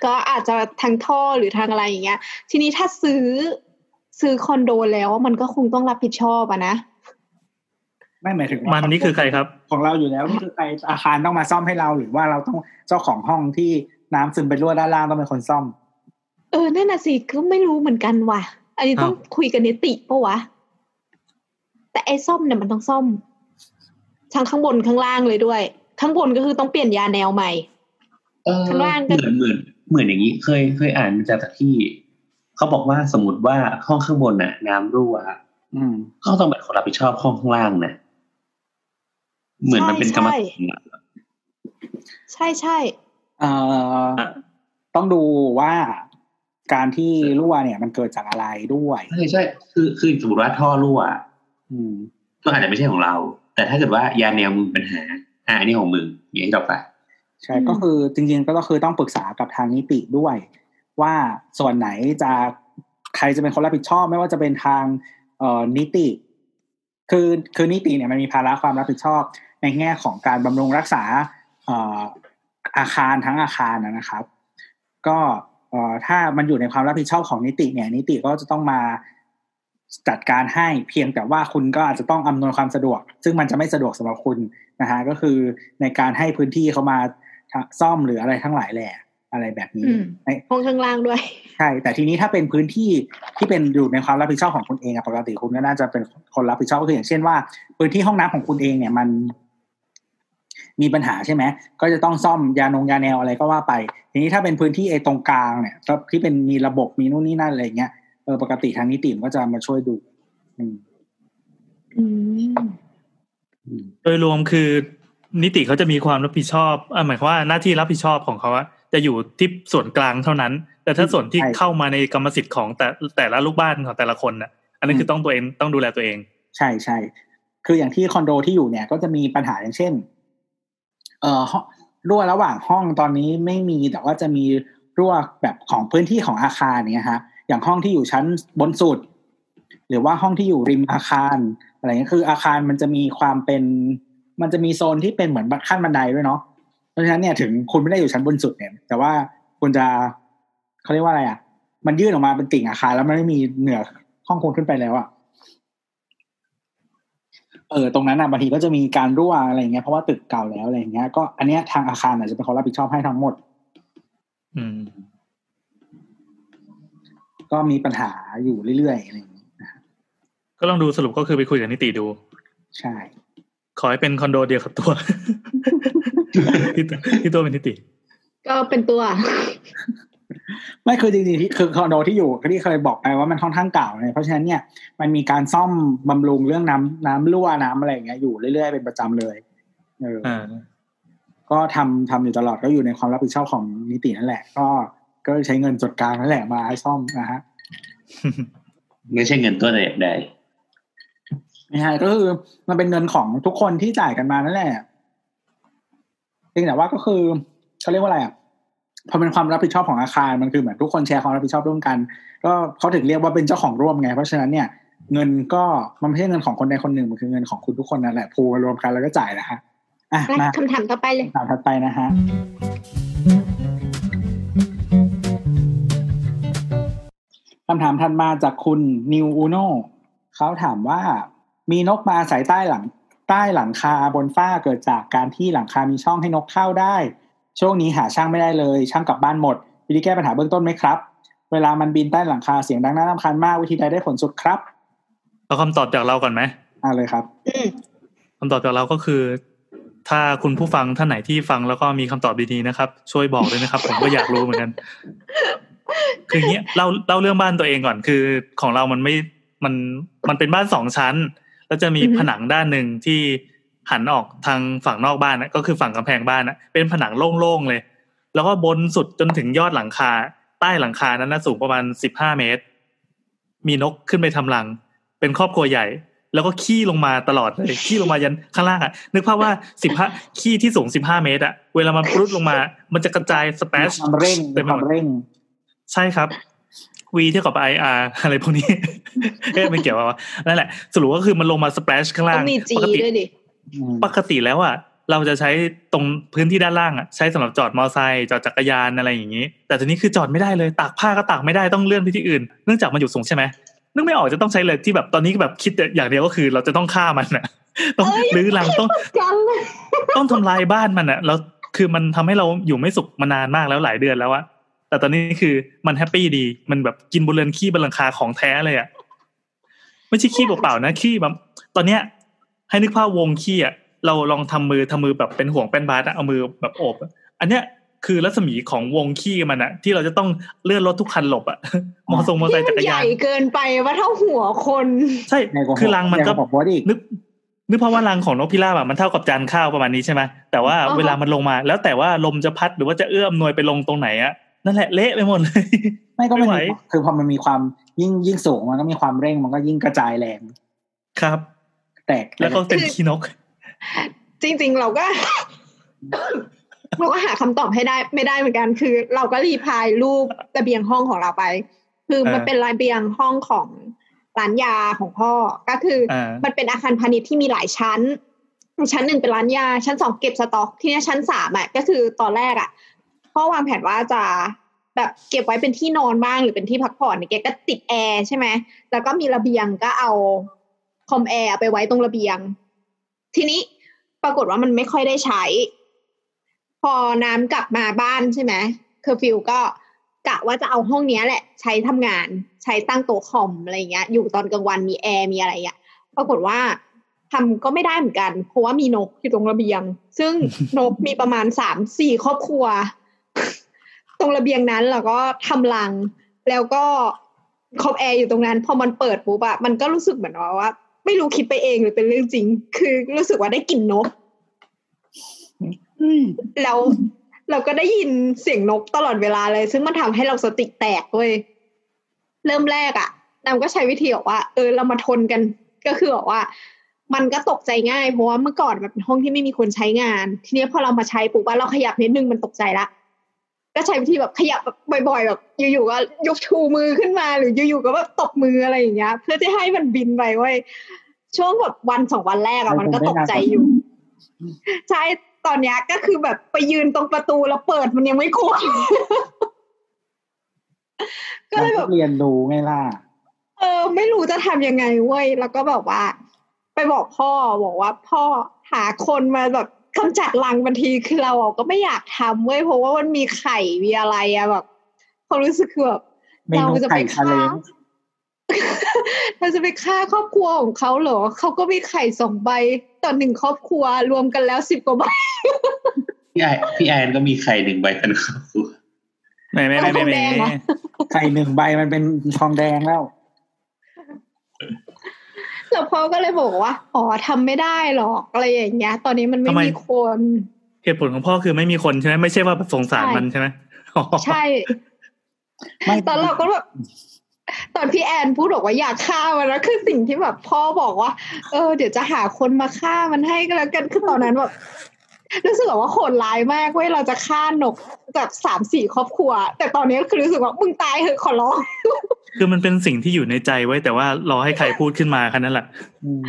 ก็อาจจะทางท่อหรือทางอะไรอย่างเงี้ย ทีนี้ถ้าซื้อซื้อคอนโดแล้วมันก็คงต้องรับผิดชอบอะนะไม่หมายถึงว่ามันนี่คือใครครับ ของเราอยู่แล้วนี่คือใครอาคารต้องมาซ่อมให้เราหรือว่าเราต้องเจ้าของห้องที่ น้ำซึมไปรั่วด้านล่างต้องเป็นคนซ่อม เออนั่นน่ะสิก็ไม่รู้เหมือนกันว่ะ อันนี้ต้องคุยกันนิติปะวะ แต่ไอ้ซ่อมเนี่ยมันต้องซ่อมทั้งข้างบนข้างล่างเลยด้วย ข้างบนก็คือต้องเปลี่ยนยาแนวใหม่เออข้างล่างก็เหมือนเหมือนเหมือนอย่างนี้ เคยเคยอ่านมาจากที่เขาบอกว่าสมมติว่าห้องข้างบนน่ะ น้ำรั่วอืมก็ต้องเป็นคนรับผิดชอบห้องข้างล่างนะเหมือนมันเป็นกรรมสิทธิ์อะใช่ใช่ เอ่อต้องดูว่าการที่รั่วเนี่ยมันเกิดจากอะไรด้วยใช่ใช่คือคือสมมติว่าท่อรั่ว อืมก็อาจจะไม่ใช่ของเรา แต่ถ้าเกิดว่ายาแนวมึงมีปัญหาอ่าอันนี้ของมึงอย่างที่เราไปใช่ก็คือจริงๆก็คือต้องปรึกษากับทางนิติด้วย ว่าส่วนไหนจะใครจะเป็นคนรับผิดชอบ ไม่ว่าจะเป็นทางเอ่อนิติ คือคือนิติเนี่ยมันมีภาระความรับผิดชอบ ในแง่ของการบำรุงรักษาเอ่ออาคารทั้งอาคารนะนะครับ ก็เอ่อถ้ามันอยู่ในความรับผิดชอบของนิติเนี่ย นิติก็จะต้องมาจัดการให้เพียงแต่ว่าคุณก็อาจจะต้องอำนวยความสะดวก ซึ่งมันจะไม่สะดวกสำหรับคุณนะฮะก็คือในการให้พื้นที่เขามาซ่อมหรืออะไรทั้งหลายแหละอะไรแบบนี้อืมในห้องข้างล่างด้วย ใช่ แต่ทีนี้ถ้าเป็นพื้นที่ที่เป็นอยู่ในความรับผิดชอบของคุณเองอะปกติคุณก็น่าจะเป็นคนรับผิดชอบก็คืออย่างเช่นว่า พื้นที่ห้องน้ำของคุณเองเนี่ยมัน มีปัญหาใช่ไหมก็จะต้องซ่อมยานงยาแนวอะไรก็ว่าไป ทีนี้ถ้าเป็นพื้นที่ไอ้ตรงกลางเนี่ยที่เป็นมีระบบมีนู่นนี่นั่นอะไรเงี้ยเออปกติทางนิติมันก็จะมาช่วยดูอืมอืมอืมโดยรวมคือนิติเขาจะมีความรับผิดชอบอะหมายความว่าหน้าที่รับผิดชอบของเขาอะจะอยู่ที่ส่วนกลางเท่านั้น แต่ถ้าส่วนที่เข้ามาในกรรมสิทธิ์ของแต่แต่ละลูกบ้านของแต่ละคนน่ะ อันนั้นคือต้องตัวเองต้องดูแลตัวเอง ใช่ใช่คืออย่างที่คอนโดที่อยู่เนี่ยก็จะมีปัญหาอย่างเช่น เอ่อห้องรั่วระหว่างห้องตอนนี้ไม่มีแต่ว่าจะมีรั่วแบบของพื้นที่ของอาคารเนี่ยฮะ อย่างห้องที่อยู่ชั้นบนสุด หรือว่าห้องที่อยู่ริมอาคารอะไรเงี้ยคืออาคารมันจะมีความเป็น มันจะมีโซนที่เป็นเหมือนขั้นบันไดด้วยเนาะเพราะฉะนั้นเนี่ยถึงคุณไม่ได้อยู่ชั้นบนสุดเนี่ย แต่ว่าคุณจะเขาเรียกว่าอะไรอะ มันยื่นออกมาเป็นติ่งอาคารแล้วมันไม่มีเหนือห้องคุณขึ้นไปแล้วอะ เออตรงนั้นอะบางทีก็จะมีการรั่วอะไรอย่างเงี้ยเพราะว่าตึกเก่าแล้วอะไรอย่างเงี้ยก็อันเนี้ยทางอาคารอาจจะเป็นคนรับผิดชอบให้ทั้งหมด อืม ก็มีปัญหาอยู่เรื่อยๆอะไรอย่างเงี้ยก็ลองดูสรุปก็คือไปคุยกับนิติดู ใช่ ขอให้เป็นคอนโดเดียวกับตัวที่ตัวที่ตัวเป็นนิติ ก็เป็นตัว ไม่คือจริงๆที่คือคอนโดที่อยู่ที่เคยบอกไปว่ามันค่อนข้างเก่าเลยเพราะฉะนั้นเนี่ยมันมีการซ่อมบำรุงเรื่องน้ำน้ำรั่วน้ำอะไรอย่างเงี้ยอยู่เรื่อยๆเป็นประจำเลยเอออ่าก็ทำทำอยู่ตลอดก็อยู่ในความรับผิดชอบของนิตินั่นแหละ ก็ก็ใช้เงินจดกลางนั่นแหละมาให้ซ่อมนะฮะไม่ใช่เงินตัวใดไม่ใช่ก็คือมันเป็นเงินของทุกคนที่จ่ายกันมานั่นแหละเพียงแต่ว่าก็คือเขาเรียกว่าอะไรอะ พอเป็นความรับผิดชอบของอาคารมันคือเหมือนทุกคนแชร์ความรับผิดชอบร่วมกัน ก็เขาถึงเรียกว่าเป็นเจ้าของร่วมไง เพราะฉะนั้นเนี่ยเงินก็มันไม่ใช่เงินของคนใดคนหนึ่งมันคือเงินของคุณทุกคนนั่นแหละพูลมารวมกันแล้วก็จ่ายนะฮะอะมาคำถามต่อไปเลยคำถามถัดไปนะฮะคำถามถัดมาจากคุณนิวอูโนเขาถามว่า มีนกมาอาศัยใต้หลัง ใต้หลังคาบนฝ้าเกิดจากการที่หลังคามีช่องให้นกเข้าได้ ช่วงนี้หาช่างไม่ได้เลย ช่างกลับบ้านหมด วิธีแก้ปัญหาเบื้องต้นไหมครับ เวลามันบินใต้หลังคาเสียงดังน่ารำคาญมากวิธีใดได้ผลสุดครับเอาคำตอบจากเราก่อนไหมอ่าเลยครับอืมคำตอบจากเราก็คือ ถ้าคุณผู้ฟังท่านไหนที่ฟังแล้วก็มีคำตอบดีๆนะครับ ช่วยบอกด้วยนะครับ ผมก็อยากรู้เหมือนกัน คืออย่างเงี้ยเล่าเล่าเรื่องบ้านตัวเองก่อนคือ ของเรามันไม่มันมันเป็นบ้านสองชั้น แล้วจะมีผนังด้านหนึ่งที่ หันออกทางฝั่งนอกบ้านนะก็คือฝั่งกำแพงบ้านนะเป็นผนังโล่งๆเลย แล้วก็บนสุดจนถึงยอดหลังคา ใต้หลังคานั้นนะสูงประมาณสิบห้าเมตร มีนกขึ้นไปทำรัง เป็นครอบครัวใหญ่ แล้วก็ขี้ลงมาตลอดเลยขี้ลงมายันข้างล่างอะ นึกภาพว่าสิบห้าขี้ที่สูงสิบห้าเมตรอะเวลามันปรุดลงมา มันจะกระจายสเปมีซความเร่งมีความเร่งใช่ครับ V เท่ากับ IR อะไรพวกนี้เอ๊ะไม่เกี่ยวว่านั่นแหละ สรุปก็คือมันลงมาสเปซข้างล่าต้งองมีจีปกติด้วยดิอืม ปกติแล้วอะเราจะใช้ตรงพื้นที่ด้านล่างอะใช้สำหรับจอดมอเตอร์ไซค์จอดจักรยานอะไรอย่างนี้ แต่ทีนี้คือจอดไม่ได้เลยตากผ้าก็ตากไม่ได้ต้องเลื่อนไปที่อื่น เนื่องจากมันอยู่สูงใช่ไหมนึกไม่ออกจะต้องใช้เลยที่แบบตอนนี้แบบคิดอย่างเดียวก็คือ เราจะต้องฆ่ามันอะต้องรื้อรังต้องกันเลยต้องทำลายบ้านมันอะแล้วคือมันทำให้เราอยู่ไม่สุขมานานมากแล้วหลายเดือนแล้วอะแต่ตอนนี้คือมันแฮปปี้ดีมันแบบกินบนเรือนขี้บนหลังคาของแท้เลยอะไม่ใช่ขี้เปล่าๆนะขี้แบบ ตอนเนี้ย ให้นึกภาพวงขี้อะเราลองทำมือทำมือแบบเป็นห่วงเป็นบาสอะเอามือแบบโอบอะอันเนี้ยคือรัศมีของวงขี้มันอะที่เราจะต้องเลื่อนรถทุกคันหลบอะมอเตอร์ไซค์มอเตอร์ไซค์จักรใหยาญ่นเกินไปว่าเท่าหัวคน ใช่ในกว่าคือรังมันก็ใหญ่ว่าบอสอีกนึกนึกเพราะว่ารังของนกพิราบอะมันเท่ากับจานข้าวประมาณนี้ใช่ไหมแต่ว่าอ่าฮะเวลามันลงมา แล้วแต่ว่าลมจะพัดหรือว่าจะเอื้อมหน่วยไปลงตรงไหนอะนั่นแหละเละไปหมดเลยไม่ก็มันไม่ไหวมีคือพอมันมีความยิ่งยิ่งสูงมันก็มีความเร่งมันก็ยิ่งกระจายแรงครับ แตกแล้วก็เป็นขี้นก จริง ๆ เราก็ เราก็หาคำตอบให้ได้ไม่ได้เหมือนกัน คือ เราก็รีพลายรูประเบียงห้องของเราไป คือมันเออเป็นระเบียงห้องของร้านยาของพ่อ ก็คืออ่ามันเป็นอาคารพาณิชย์ที่มีหลายชั้น ชั้นหนึ่งเป็นร้านยา ชั้นสองเก็บสต็อก ที่เนี้ยชั้นสามอะก็คือตอนแรกอะพ่อวางแผนว่าจะแบบเก็บไว้เป็นที่นอนบ้างหรือเป็นที่พักผ่อนเนี่ยแกก็ติดแอร์ใช่ไหม แล้วก็มีระเบียงก็เอา คอมแอร์ไปไว้ตรงระเบียง ทีนี้ปรากฏว่ามันไม่ค่อยได้ใช้ พอน้ำกลับมาบ้านใช่ไหมเคอร์ฟิวก็กะว่าจะเอาห้องเนี้ยแหละ ใช้ทำงาน ใช้ตั้งโต๊ะคอมอะไรเงี้ย อยู่ตอนกลางวันมีแอร์มีอะไรเงี้ยปรากฏว่าทำก็ไม่ได้เหมือนกัน เพราะว่ามีนกอยู่ตรงระเบียง ซึ่งนกมีประมาณสามสี่ครอบครัว ตรงระเบียงนั้นแล้วก็ทำรัง แล้วก็คอมแอร์อยู่ตรงนั้น พอมันเปิดปุ๊บอะมันก็รู้สึกเหมือนว่าว่า ไม่รู้คิดไปเองหรือเป็นเรื่องจริง คือรู้สึกว่าได้กลิ่นนกแล้วเราก็ได้ยินเสียงนกตลอดเวลาเลย ซึ่งมันทำให้เราสติแตกเว้ยเริ่มแรกอะนำก็ใช้วิธีบอกว่า เออ เรามาทนกัน ก็คือบอกว่า มันก็ตกใจง่ายเพราะว่าเมื่อก่อนมันเป็นห้องที่ไม่มีคนใช้งาน ทีนี้พอเรามาใช้ปุ๊บว่าเราขยับนิดนึงมันตกใจละ ก็ใช้วิธีแบบขยับแบบบ่อยๆแบบอยู่ๆก็ยกชูมือขึ้นมา หรืออยู่ๆก็แบบตบมืออะไรอย่างเงี้ย เพื่อที่ให้มันบินไปเว้ยช่วงแบบวันสองวันแรกอะมันก็ตกใจอยู่ ใช่ตอนเนี้ยก็คือแบบไปยืนตรงประตูแล้วเปิดมันยังไม่กลัวก็เลยแบบเรียนรู้ไงล่ะ เออ ไม่รู้จะทำยังไงเว้ยแล้วก็แบบว่า ไปบอกพ่อบอกว่าพ่อหาคนมาแบบ กำจัดรังบางทีคือเราอะก็ไม่อยากทำเว้ยเพราะว่ามันมีไข่มีอะไรอะแบบความรู้สึกคือแบบเมนูเราจะไข่ไปชาเลฆ่านจ์เราจะไปฆ่าครอบครัวของเขาเหรอเขาก็มีไข่สองใบต่อหนึ่งครอบครัวรวมกันแล้วสิบกว่าใบพี่ไอพี่แอนก็มีไข่หนึ่งใบกันครอบครัวไม่ไม่ไม่ไม่ทองแดงเหรอไม่ไข่หนึ่งใบมันเป็นทองแดงแล้ว แล้วพ่อก็เลยบอกว่าอ๋อทำไม่ได้หรอกอะไรอย่างเงี้ย ตอนนี้มันไม่มีคนเหตุผลของพ่อคือไม่มีคนใช่ไหมไม่ใช่ว่าสงสารใช่มันใช่ไหมอ๋อใช่ไม่ตอนเราก็แบบตอนพี่แอนพูดบอกว่าอยากฆ่ามันแล้วคือสิ่งที่แบบพ่อบอกว่า เออ เดี๋ยวจะหาคนมาฆ่ามันให้ก็แล้วกันคือตอนนั้นแบบรู้สึกว่าโหดร้ายมากเว้ยเราจะฆ่านกแบบสามสี่ครอบครัว แต่ตอนนี้คือรู้สึกว่ามึงตายเหอะขอร้อง คือมันเป็นสิ่งที่อยู่ในใจไว้แต่ว่ารอให้ใครพูดขึ้นมาแค่นั้นแหละอืม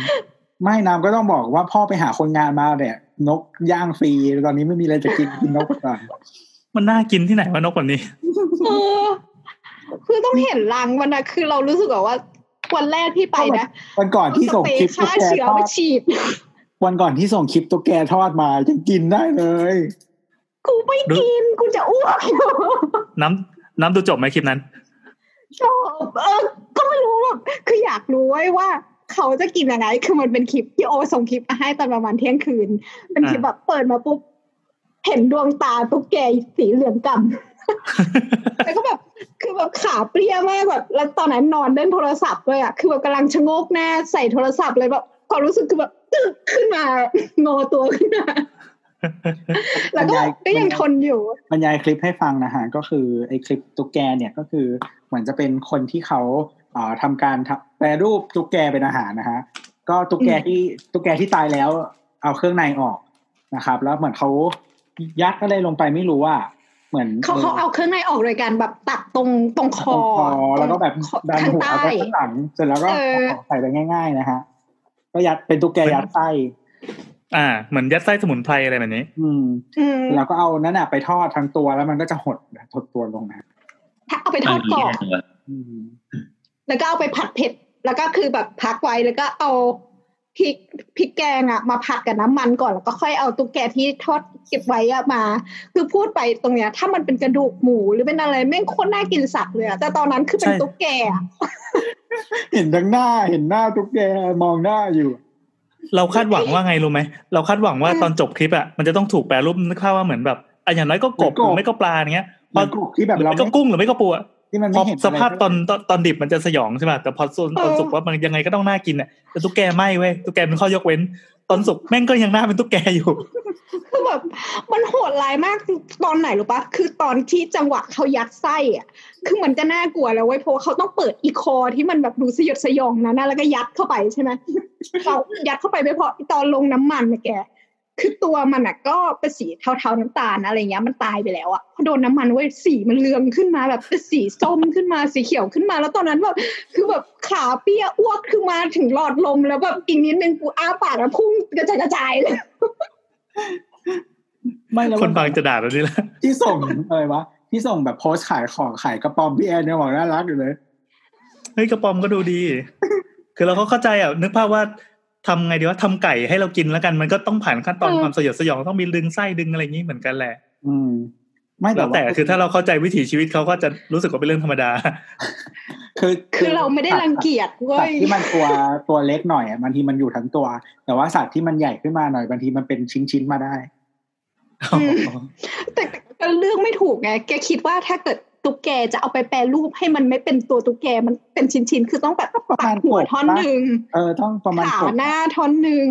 ไม่น้ำก็ต้องบอกว่าพ่อไปหาคนงานมาเนี่ย นกย่างฟรีตอนนี้ไม่มีอะไรจะกินกินนกไปก่อนมันน่ากินที่ไหนวะนกแบบนี้เออคือต้องเห็นรังมันนะคือเรารู้สึกว่าวันแรกที่ไปนะวันก่อนที่ส่งสเปรคลิปย์ตุ๊กฆ่าแกเชื้อทอมาดฉีดวันก่อนที่ส่งคลิปตุ๊กแกทอดมายังกินได้เลยกูไม่กินกูจะอ้วกน้ำน้ำดูจบไหมคลิปนั้น ชอบเออก็ไม่รู้แบบคืออยากรู้ไว้ว่าเขาจะกินยังไงคือมันเป็นคลิปที่โอส่งคลิปมาให้ตอนประมาณเที่ยงคืน เป็นคลิปแบบเปิดมาปุ๊บ เห็นดวงตาตุ๊กแกสีเหลืองกำแล้วก็แบบคือแบบขาเปรี้ยมากแบบแล้วตอนนั้นนอนเล่นโทรศัพท์ด้วยอะคือแบบกำลังชะโงกหน้าใส่โทรศัพท์เลยแบบความรู้สึกคือแบบตึกขึ้นมางอตัวขึ้นมา แล้วก็แบบก็ยังทนอยู่บรรยายคลิปให้ฟังนะฮะก็คือไอ้คลิปตุ๊กแกเนี่ยก็คือเหมือนจะเป็นคนที่เขาเอ่อทำการทำแปรรูปตุ๊กแกเป็นอาหารนะฮะก็ตุ๊กแกอืมที่ตุ๊กแกที่ตายแล้วเอาเครื่องในออกนะครับ แล้วเหมือนเขายัดอะไรลงไปไม่รู้ว่าเหมือนเขาเขาเอาเครื่องในออกโดยการแบบตัดตรงตรงคตรองคอแล้วก็แบบตรงดันข้างหัวใต้ไปข้างหลังเสร็จแล้วก็เออเอาของใส่ไปง่าย ๆ นะฮะก็ยัดเป็นตุ๊กแกยัดไส้ อ่าเหมือนยัดไส้สมุนไพรอะไรแบบนี้ อืมอืมแล้วก็เอานั่นน่ะไปทอดทั้งตัวแล้วมันก็จะหดหดตัวลงนะเอาไปทอดกรอบอืมแล้วก็เอาไปผัดเผ็ด แล้วก็คือแบบพักไว้แล้วก็เอาพริกพริกแกงอะมาผัดกับน้ำมันก่อนแล้วก็ค่อยเอาตุ๊กแกที่ทอดเก็บไว้อะมา คือพูดไปตรงเนี้ย ถ้ามันเป็นกระดูกหมูหรือเป็นอะไรแม่งโคตรน่ากินสัตว์เลยอะแต่ตอนนั้นคือเป็นใช่ตุ๊กแกอะเห็นทั้งหน้าเห็นหน้าตุ๊กแกมองหน้าอยู่ เราคาดหวังว่าไงรู้ไหมเราคาดหวังว่าตอนจบคลิปอะมันจะต้องถูกแปลรูปนึกภาพว่าเหมือนแบบอะอย่างน้อยก็กบเหมือนกบหรือไม่ก็ปลาอย่างเงี้ยพมัอนกรุบที่แบบหรือเราไม่ก็ไม่กุ้งหรือไม่ก็ปูอะที่มันพอไม่เห็นสภาพะไรตอนตอนตอนดิบมันจะสยองใช่ป่ะแต่พอส่วนตอนสุกว่ามันยังไงก็ต้องน่ากินอะแต่ตุ๊กแกไม่เว้ยตุ๊กแกเป็นข้อยกเว้น ตอนสุกแม่งก็ยังหน้าเป็นตุ๊กแกอยู่คือแบบมันโหดร้ายมากตอนไหนรู้ปะคือตอนที่จังหวะเขายัดไส้อะคือมันก็น่ากลัวแล้วเว้ยเพราะว่าเขาต้องเปิดอีคอที่มันแบบดูสยดสยองนะนะแล้วก็ยัดเข้าไปใช่ไหมเรายัดเข้าไปไม่พอตอนลงน้ำมันนะแก คือตัวมันอะก็เป็นสีเทาๆน้ำตาลอะไรเงี้ยมันตายไปแล้วอะพอโดนน้ำมันเว้ยสีมันเลืองขึ้นมาแบบเป็นสีส้มขึ้นมาสีเขียวขึ้นมา แล้วตอนนั้นแบบคือแบบขาเปี้ยอ้วกขึ้นมาถึงหลอดลมแล้วแบบอีกนิดนึงกูอ้าปากแล้วพุ่งกระจายกระจายเลยไม่แล้วคนฟังจะด่าเราดิละที่ส่งอะไรวะที่ส่งแบบโพสต์ขายของขายกระป๋อมพี่แอนเนี่ยบอกน่ารักอยู่เลยเฮ้ยกระป๋อมก็ดูดี คือเราก็เข้าใจอะนึกภาพว่า ทำไงดีว่าทำไก่ให้เรากินแล้วกันมันก็ต้องผ่านขั้นตอนเออความสยดสยองต้องมีดึงไส้ดึงอะไรอย่างนี้เหมือนกันแหละ อืม ไม่แล้วแต่ว่าคือถ้าเราเข้าใจวิถีชีวิตเขาก็จะรู้สึกว่าเป็นเรื่องธรรมดา คือคือเราไม่ได้รังเกียจเว้สัตยว์ที่มันตัวตัวเล็กหน่อยอะบางทีมันอยู่ทั้งตัว แต่ว่าสัตว์ที่มันใหญ่ขึ้นมาหน่อยบางทีมันเป็นชิ้นๆมาได้อืมแต่แต่เลือกไม่ถูกไงแกคิดว่าถ้าเกิด ตุ๊กแกจะเอาไปแปรรูปให้มันไม่เป็นตัวตุ๊กแกมันเป็นชิ้นๆ คือต้องแบบประมาณตัดหัวท่อนปะหนึ่งเออต้องประมาณขาหกหน้าท่อนหนึ่ง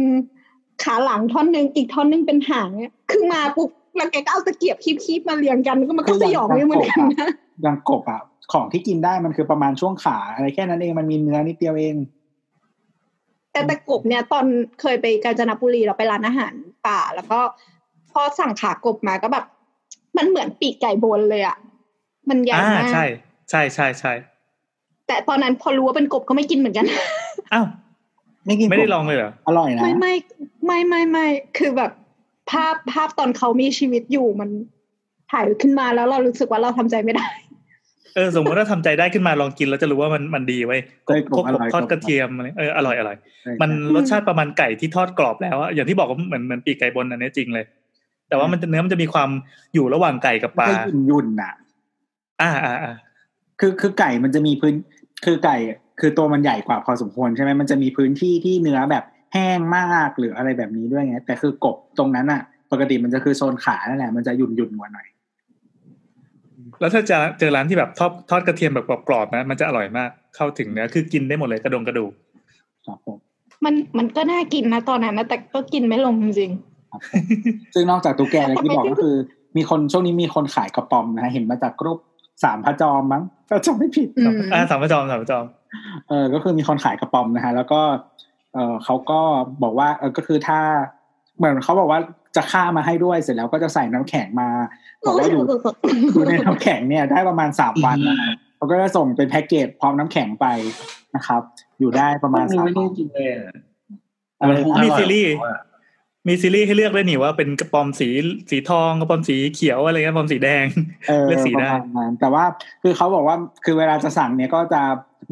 ขาหลังท่อนหนึ่งอีกท่อนหนึ่งเป็นหางเนี่ยคือมาปุ๊บแล้วแกก็เอาตะเกียบคีบๆมาเรียงกันก็มันก็สยองไม่เหมือนกันนะอย่างกบอะของที่กินได้มันคือประมาณช่วงขาอะไรแค่นั้นเองมันมีเนื้อนิดเดียวเอง แต่แต่กบเนี่ยตอนเคยไปกาญจนบุรีเราไปร้านอาหารป่า แล้วก็พอสั่งขากบมาก็แบบ มันเหมือนปีกไก่บนเลยอะ มันใหญ่อ่ามากใช่ใช่ใช่ใช่แต่ตอนนั้นพอรู้ว่าเป็นกบก็ไม่กินเหมือนกันอ้าวไม่กินไม่ได้กบลองเลยเหรออร่อยนะไม่ไม่ไม่ไม่ไม่คือแบบ ภาพภาพตอนเขามีชีวิตอยู่มันถ่ายขึ้นมาแล้วเรารู้สึกว่าเราทำใจไม่ได้ เออ สมมติถ้าทำใจได้ขึ้นมาลองกินแล้วจะรู้ว่ามันมันดีไว้ยกเอ้ยบกบพวกอกร่บอยทอดกบกระเทียมอะไรเอออร่อยอร่อยใช่มันอืมรสชาติประมาณไก่ที่ทอดกรอบแล้วอะอย่างที่บอกว่าเหมือนเหมือนปีกไก่บนอันนี้จริงเลย แต่ว่ามันจะเนื้อมันจะมีความอยู่ระหว่างไก่กับปลาก็ยุ่นยุ่นๆน่ะ อ่าอ่าอ่าคือคือไก่มันจะมีพื้น คือไก่ คือตัวมันใหญ่กว่าพอสมควรใช่ไหมมันจะมีพื้นที่ที่เนื้อแบบแห้งมากหรืออะไรแบบนี้ด้วยไงแต่คือกบตรงนั้นอะ ปกติมันจะคือโซนขานั่นแหละมันจะหยุ่นหยุ่นๆกว่าหน่อยแล้วถ้าจะเจอร้านที่แบบทอดทอดกระเทียมแบบกรอบๆนะมันจะอร่อยมากเข้าถึงเนื้อคือกินได้หมดเลยกระดงกระดูกครับผมมันมันก็น่ากินนะตอนนั้นนะแต่ก็กินไม่ลงจริงครับผมซึ่งนอกจากตุ๊กแกอะไรที่บอกก็คือ มีคนช่วงนี้มีคนขายกระป๋อมนะฮะเห็นมาจากกรุ๊ป สามพระจอมมั้งถ้าจำไม่ผิดๆอืมอ่าสามประจอมสามประจอม เออก็คือมีคนขายกระป๋อมนะฮะ แล้วก็เออเขาก็บอกว่า เออก็คือถ้า เหมือนเขาบอกว่าจะฆ่ามาให้ด้วยเสร็จแล้วก็จะใส่น้ำแข็งมาบอกว่าอยู่อยู่ในน้ำแข็งเนี่ย ได้ประมาณสามวันนะฮะเขาก็จะส่งเป็นแพ็กเกจพร้อมน้ำแข็งไปนะครับ อยู่ได้ประมาณสามไม่วัได้นกินเลยอะอะไรนคงนะมีออยซีรีส์กว่า มีซีรีส์ให้เลือกด้วยนี่ว่าเป็นกระปอมสีสีทองกระปอมสีเขียวอะไรเงี้ยกระปอมสีแดงเออเลือกสีประได้มาณนั้นแต่ว่าคือเขาบอกว่าคือเวลาจะสั่งเนี่ยก็จะ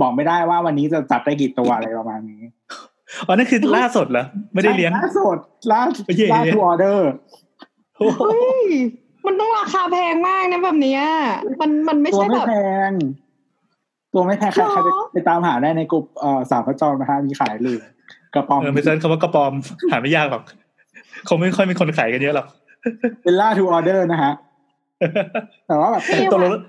บอกไม่ได้ว่าวันนี้จะจัดได้กี่ตัวอะไรประมาณนี้อ๋อนั่นคือล่าสดเหรอไม่ได้เลี้ยงใช่ล่าสุดล่าเย่ล่าทูออเดอร์โอ้โหเฮ้ยมันต้องราคาแพงมากนะแบบเนี้ย มันมันไม่ตัวใช่ไม่แบบแพงตัวไม่แพงใครหรอใครไปไปตามหาได้ในกลุ่มเอ่อสาวพระจอมนะฮะมีขายเลยกระป๋อมเออไปเซิร์ชคำว่ากระปอมหาไม่ยากหรอก คงไม่ค่อยมีคนขายกันเยอะหรอกเป็นล่าทูออเดอร์นะฮะแต่ว่าแบบเท่ตัวว่ะละ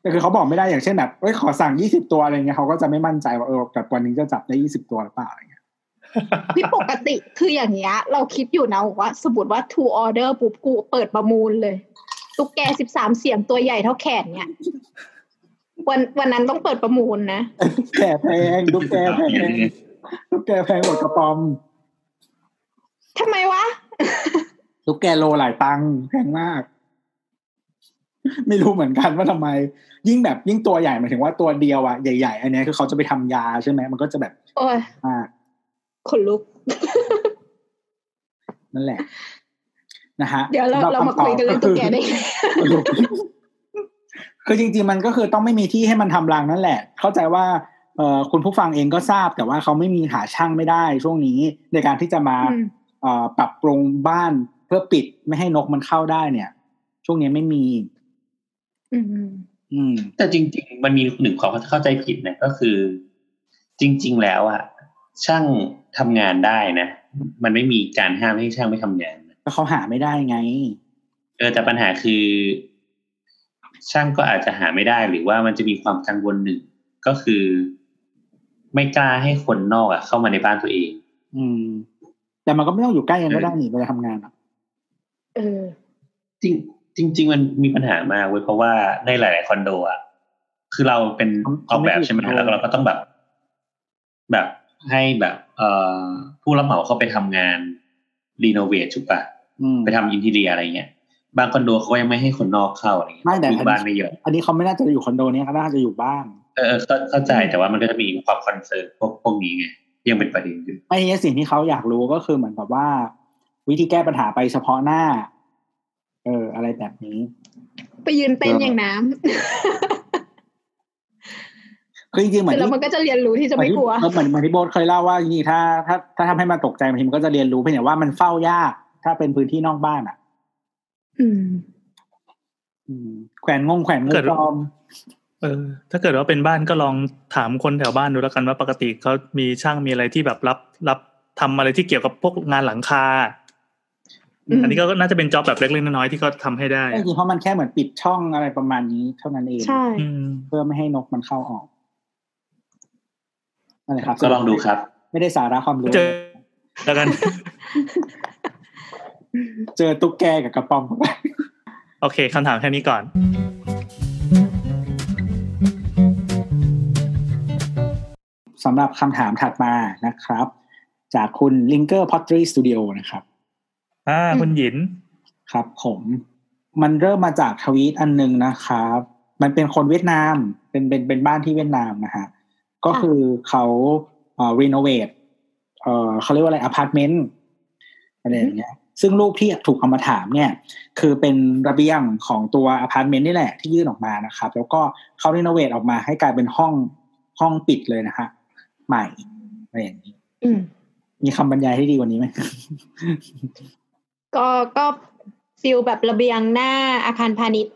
แต่คือเขาบอกไม่ได้อย่างเช่นแบบเอ้ยขอสั่งยี่สิบตัวอะไรเงี้ยเขาก็จะไม่มั่นใจว่าเออแบบวันนี้จะจับได้ยี่สิบตัวหรือเปล่าอะไรเงี้ยพี่ปกติคืออย่างเงี้ย เราคิดอยู่นะว่าสมมติว่า to order ปุ๊บกูเปิดประมูลเลย ตุ๊กแกสิบสามเสียงตัวใหญ่เท่าแขนเนี่ยวันวันนั้นต้องเปิดประมูลนะตุ๊กแกแพงตุ๊กแกแพงตุ๊กแกแพงกว่ากระป๋อม ทำไมวะตุ๊กแกโลหลายตังค์แพงมาก ไม่รู้เหมือนกันว่าทำไม ยิ่งแบบยิ่งตัวใหญ่หมายถึงว่าตัวเดียวอะใหญ่ๆ อันเนี้ยคือเขาจะไปทำยาใช่ไหมมันก็จะแบบ โอ้ยอ่าขนลุกนั่นแหละ นะฮะ เดี๋ยวเราสำหบเรามาคุยกันเรื่องตุ๊กแกได้ไงสรุปคือจริง ๆ มันก็คือต้องไม่มีที่ให้มันทำรังนั่นแหละ เข้าใจว่าเอ่อคุณผู้ฟังเองก็ทราบแต่ว่าเขาไม่มีหาช่างไม่ได้ช่วงนี้ในการที่จะมาอืมเอ่อ ปรับปรุงบ้านเพื่อปิดไม่ให้นกมันเข้าได้เนี่ย ช่วงนี้ไม่มี อืมอืม แต่จริง ๆ มันมีหนึ่งความเข้าใจผิดนะก็คือ จริง ๆ แล้วอะช่างทำงานได้นะมันไม่มีการห้ามให้ช่างไม่ทำงานนะก็เขาหาไม่ได้ไง เออแต่ปัญหาคือ ช่างก็อาจจะหาไม่ได้หรือว่ามันจะมีความกังวลหนึ่งก็คือ ไม่กล้าให้คนนอกอะเข้ามาในบ้านตัวเอง อืม แต่มันก็ไม่ต้องอยู่ใกล้กันก็ได้นี่เวลาทำงานอะเออจริงจริงๆมันมีปัญหามากเว้ยเพราะว่าในหลาย ๆ คอนโดอะคือเราเป็นออกแบบใช่ไหมแล้วเราก็ต้องแบบ แบบให้แบบ เอ่อผู้รับเหมาเข้าไปทำงาน renovate ถูกปะอืมไปทำ interior อะไรเงี้ยบางคอนโดเขายังไม่ให้คนนอกเข้าอะไรเงี้ยไม่แต่อยู่บ้านไม่เยอะอันนี้เขาไม่น่าจะอยู่คอนโดนี้เขาน่าจะอยู่บ้าน เออเออเข้าเข้าใจแต่ว่ามันก็จะมีความ concern พวกพวกนี้ไง ยังเป็นประเด็นอยู่ไอ้เนี่ยสิ่งที่เขาอยากรู้ก็คือเหมือนกับว่า วิธีแก้ปัญหาไปเฉพาะหน้า เออ อะไรแบบนี้ ไปยืนเต้นอย่างน้คือจริงๆำเหมือนเสร็จแล้วมันก็จะเรียนรู้ที่จะไม่กลัวเหมือนเหมือนที่โบทเคยเล่าว่าจริงๆถ้า ถ้าถ้าทำให้มันตกใจบางทีมันก็จะเรียนรู้เพียงแต่ว่ามันเฝ้ายาก ถ้าเป็นพื้นที่นอกบ้านอะ อืมอืมแขวนงงแขวนงูเกิดปลอม เออ ถ้าเกิดว่าเป็นบ้านก็ลองถามคนแถวบ้านดูแล้วกันว่าปกติเขามีช่างมีอะไรที่แบบรับรับทำอะไรที่เกี่ยวกับพวกงานหลังคาอืมอันนี้ก็น่าจะเป็นจ็อบแบบเล็กๆน้อยๆที่เขาทำให้ได้จริงๆเพราะมันแค่เหมือนปิดช่องอะไรประมาณนี้เท่านั้นเองใช่อืมเพื่อไม่ให้นกมันเข้าออกนั่นแหละครับ ก็ลองดูครับ ไม่ได้สาระความรู้เจอแล้วกัน เจอตุ๊กแกกับกระป๋อมเข้าไปโอเคคำถามแค่นี้ก่อน สำหรับคำถามถัดมานะครับ จากคุณ Linker Pottery Studio นะครับ อ่า คุณหยิน ครับผม มันเริ่มมาจากทวีตอันหนึงนะครับ มันเป็นคนเวียดนาม เป็นเป็นเป็นบ้านที่เวียดนามนะฮะ ก็คือเขาเอ่อ renovate เอ่อเขาเรียกว่าอะไรอพาร์ตเมนต์อะไรอย่างเงี้ยซึ่งรูปที่ถูกเอามาถามเนี่ย คือเป็นระเบียงของตัวอพาร์ตเมนต์นี่แหละที่ยื่นออกมานะครับ แล้วก็เขา renovate ออกมาให้กลายเป็นห้องห้องปิดเลยนะฮะ ใหม่อะไรอย่างนี้อืมมีคำบรรยายให้ดีกว่านี้ไหมก็ก็ feel แบบระเบียงหน้าอาคารพาณิชย์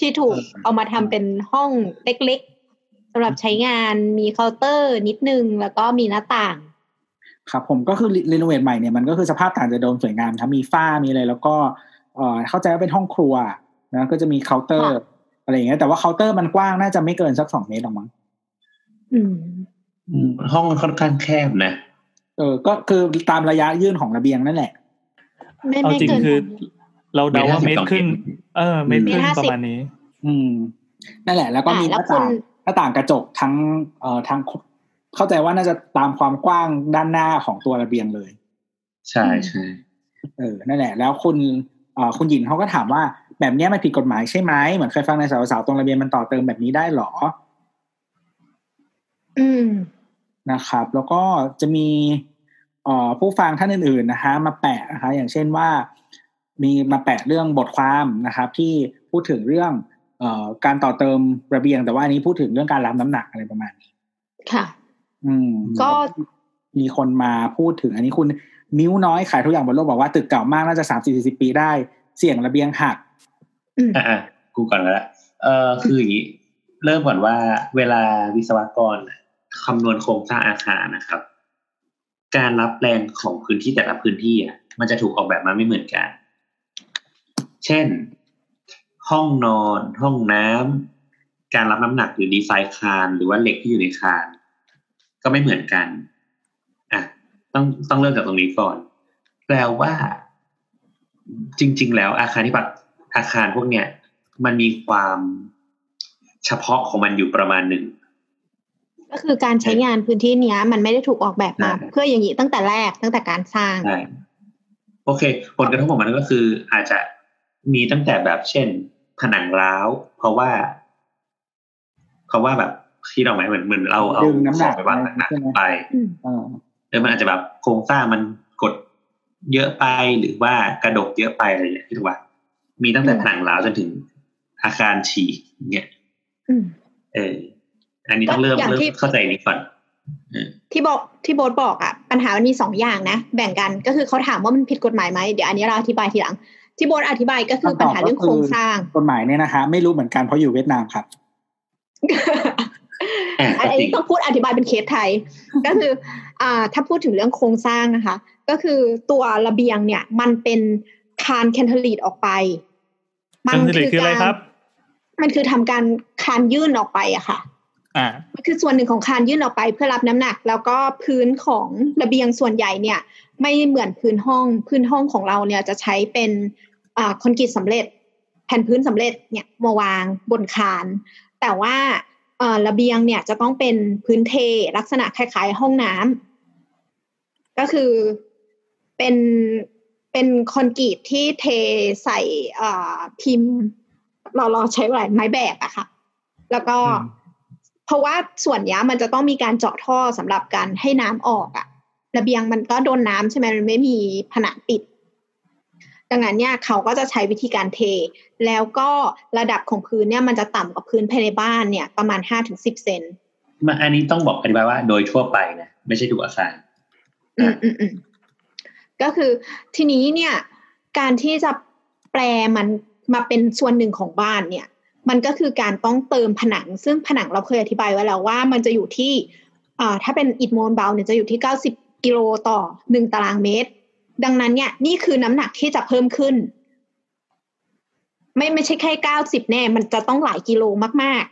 ที่ถูกเออเอามาทำเป็นห้องเล็กๆสำหรับใช้งานมีเคาน์เตอร์นิดนึง แล้วก็มีหน้าต่าง ครับ ผมก็คือ renovate ใหม่เนี่ยมันก็คือสภาพต่างจากเดิมสวยงามทั้งมีฝ้ามีอะไร แล้วก็เอ่อเข้าใจว่าเป็นห้องครัวนะก็จะมีเคาน์เตอร์ครัวอะไรอย่างเงี้ยแต่ว่าเคาน์เตอร์มันกว้างน่าจะไม่เกินสักสองเมตรหรอกมั้งอืมอืม ห้องมันค่อนข้างแคบนะ เออ ก็คือตามระยะยื่นของระเบียงนั่นแหละไม่เอาไม่จริงเกินคือ เราเดาว่าเมเมตตรรครึ่ง50เออ เมตรครึ่งเมตร50ประมาณนี้ อืม นั่นแหละ แล้วก็มีหอ่าแล้วน้าต่างคุณหน้าต่างกระจกทั้ง เอ่อทั้งเข้าใจว่าน่าจะตามความกว้างด้านหน้าของตัวระเบียงเลย ใช่ใช่เออ นั่นแหละ แล้วคุณเอ่อคุณหญิงเขาก็ถามว่าแบบเนี้ยมันผิดกฎหมายใช่ไหมเหมือนเคยฟังในสาวๆตรงระเบียงมันต่อเติมแบบนี้ได้หรอ อืม นะครับ แล้วก็จะมีเอ่อผู้ฟังท่านอื่นๆนะคะมาแปะนะคะอย่างเช่นว่ามีมาแปะเรื่องบทความนะครับ ที่พูดถึงเรื่องเอ่อการต่อเติมระเบียง แต่ว่าอันนี้พูดถึงเรื่องการรับน้ำหนักอะไรประมาณนี้ค่ะ อืมก็มีคนมาพูดถึง อันนี้คุณมิ้วน้อยขายทุกอย่างบนโลกบอกว่าตึกเก่ามากน่าจะสามสี่สิบปีได้ เสี่ยงระเบียงหักอืมอะอะกูก่อนก็ได้เออคืออย่างนี้เริ่มก่อนว่าเวลาวิศวกร คำนวณโครงสร้างอาคารนะครับ การรับแรงของพื้นที่แต่ละพื้นที่อะมันจะถูกออกแบบมาไม่เหมือนกัน เช่น ห้องนอน ห้องน้ำการรับน้ำหนักหรือดีไซน์คานหรือว่าเหล็กที่อยู่ในคานก็ไม่เหมือนกันอะต้องต้องเริ่มจากตรงนี้ก่อน แปลว่า จริง ๆ แล้วอาคารที่ปัดอาคารพวกเนี้ยมันมีความเฉพาะของมันอยู่ประมาณหนึ่ง ก็คือการใช้งานพื้นที่เนี้ย มันไม่ได้ถูกออกแบบมาใช่เพื่ออย่างนี้ตั้งแต่แรกตั้งแต่การสร้างใช่โอเค ผลกระทบของมันก็คือ อาจจะมีตั้งแต่แบบเช่น ผนังร้าว เพราะว่าเพราะว่าแบบที่เราหมายเหมือนเหมือนเราเอาดึงน้ำหนักของไปวางหนักใช่ไหมๆไปอืมเออเออมันอาจจะแบบโครงสร้างมันกดเยอะไปหรือว่ากระดกเยอะไปอะไรอย่างเงี้ยที่ถูกว่า มีตั้งแต่ผนังร้าวจนถึงอาคารฉีกเนี่ยอืมเออ อันนี้ต้องเริ่มอย่างเริ่มที่เข้าใจนี้ก่อนเออที่บอกที่โบทบอกอะปัญหามันมีสองอย่างนะ แบ่งกันก็คือเขาถามว่ามันผิดกฎหมายไหมเดี๋ยวอันนี้เราอธิบายทีหลัง ที่โบทอธิบายก็คือปัญหาเรื่องโครงสร้างกฎหมายเนี่ยนะคะไม่รู้เหมือนกันเพราะอยู่เวียดนามครับอะอันก็จรินี้งต้องพูดอธิบายเป็นเคสไทย ก็คืออ่าถ้าพูดถึงเรื่องโครงสร้างนะคะ ก็คือตัวระเบียงเนี่ย มันเป็นคาน cantilever ออกไป cantilever คืออะไรครับมันคือทำการคานยื่นออกไปอะค่ะอ่า มันคือส่วนหนึ่งของคานยื่นออกไปเพื่อรับน้ำหนัก แล้วก็พื้นของระเบียงส่วนใหญ่เนี่ย ไม่เหมือนพื้นห้องพื้นห้องของเราเนี่ยจะใช้เป็นอ่าคอนกรีตสำเร็จ แผ่นพื้นสำเร็จเนี่ยมาวางบนคาน แต่ว่าเอ่อระเบียงเนี่ยจะต้องเป็นพื้นเทลักษณะคล้ายๆห้องน้ำก็คือเป็นเป็นคอนกรีตที่เทใส่เอ่อพิมพ์เราเราใช้อะไรไม้แบกอะค่ะ แล้วก็อืม เพราะว่าส่วนเนี้ยมันจะต้องมีการเจาะท่อสำหรับการให้น้ำออกอะระเบียงมันก็โดนน้ำใช่ไหมมันไม่มีผนังปิด ดังนั้นเนี่ยเขาก็จะใช้วิธีการเท แล้วก็ระดับของพื้นเนี่ยมันจะต่ำกว่าพื้นภายในบ้านเนี่ยประมาณห้าถึงสิบเซนมาอันนี้ต้องบอกอธิบายว่าโดยทั่วไปนะไม่ใช่ทุกอาคารอืมอืมอืมก็คือทีนี้เนี่ย การที่จะแปลมันมาเป็นส่วนหนึ่งของบ้านเนี่ย มันก็คือการต้องเติมผนัง ซึ่งผนังเราเคยอธิบายไว้แล้วว่ามันจะอยู่ที่ถ้าเป็นอิฐมวลเบาเนี่ยจะอยู่ที่เก้าสิบกิโลต่อหนึ่งตารางเมตร ดังนั้นเนี่ยนี่คือน้ำหนักที่จะเพิ่มขึ้น ไม่ไม่ใช่แค่เก้าสิบแน่ มันจะต้องหลายกิโลมาก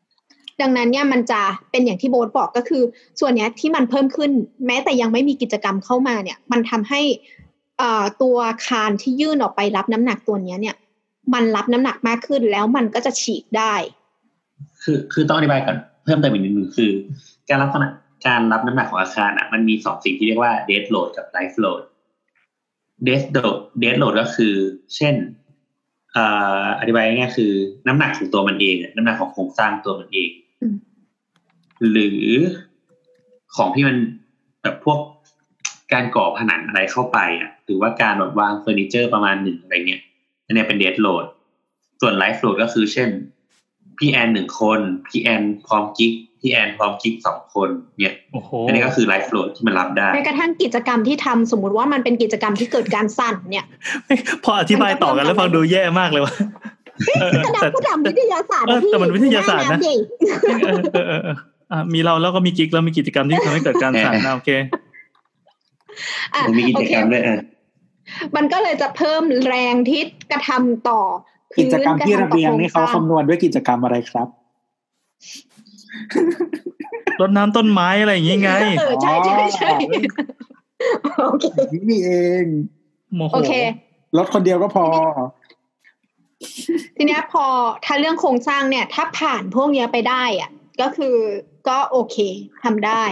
ๆ ดังนั้นเนี่ยมันจะเป็นอย่างที่โบ๊ทบอกก็คือ ส่วนเนี้ยที่มันเพิ่มขึ้น แม้แต่ยังไม่มีกิจกรรมเข้ามาเนี่ย มันทำให้ตัวคานที่ยื่นออกไปรับน้ำหนักตัวเนี้ยเนี่ย มันรับน้ำหนักมากขึ้นแล้วมันก็จะฉีกได้ คือคือต้องอธิบายก่อนเพิ่มเติมอีกนิดนึงคือ การรับน้ำหนักการรับน้ำหนักของอาคารอะมันมีสองสิ่งที่เรียกว่า dead load กับ life load dead load dead load ก็คือ เช่นเอ่ออธิบายง่ายๆคือ น้ำหนักของตัวมันเองอะน้ำหนักของโครงสร้างตัวมันเองอืมหรือของที่มันแบบพวกการก่อผนังอะไรเข้าไปอะหรือว่าการแบบวางเฟอร์นิเจอร์ประมาณหนึ่งอะไรเงี้ย อันเนี้ยเป็น dead load ส่วน life load ก็คือเช่น พี่แอนหนึ่งคน พี่แอนพร้อมกิ๊กพี่แอนพร้อมกิ๊กสองคน เนี่ยโอ้โหอันนี้ก็คือ life load ที่มันรับได้แม้กระทั่งกิจกรรมที่ทำสมมุติว่ามันเป็นกิจกรรมที่เกิดการสั่นเนี่ย พออธิบายต่อกันแล้วฟังดูแย่มากเลยว่ะเออก็นัแต่กผู้ทำวิทยาศาสตร์เออพี่แต่มันวิทยาศาสตร์นะดิเออเออเออเอออะมีเราแล้วก็มีกิ๊กแล้วมีกิจกรรมที่ทำให้เกิดการสั่นนะโอเคอะมันมีกิโอจเคกรรมด้วยอะ มันก็เลยจะเพิ่มแรงที่กระทำต่อกิจกรรมที่ระเบียงพื้นี่เขากระทำต่อโครงสร้างคำนวณด้วยกิจกรรมอะไรครับรดน้ำต้นไม้อะไรอย่างงี้ไงเออใช่ใช่ใช่โอเคนี่นี่เองโมโหโอเครถคนเดียวก็พอ ทีเนี้ยพอถ้าเรื่องโครงสร้างเนี่ย ถ้าผ่านพวกเนี้ยไปได้อะ ก็คือก็โอเคทำได้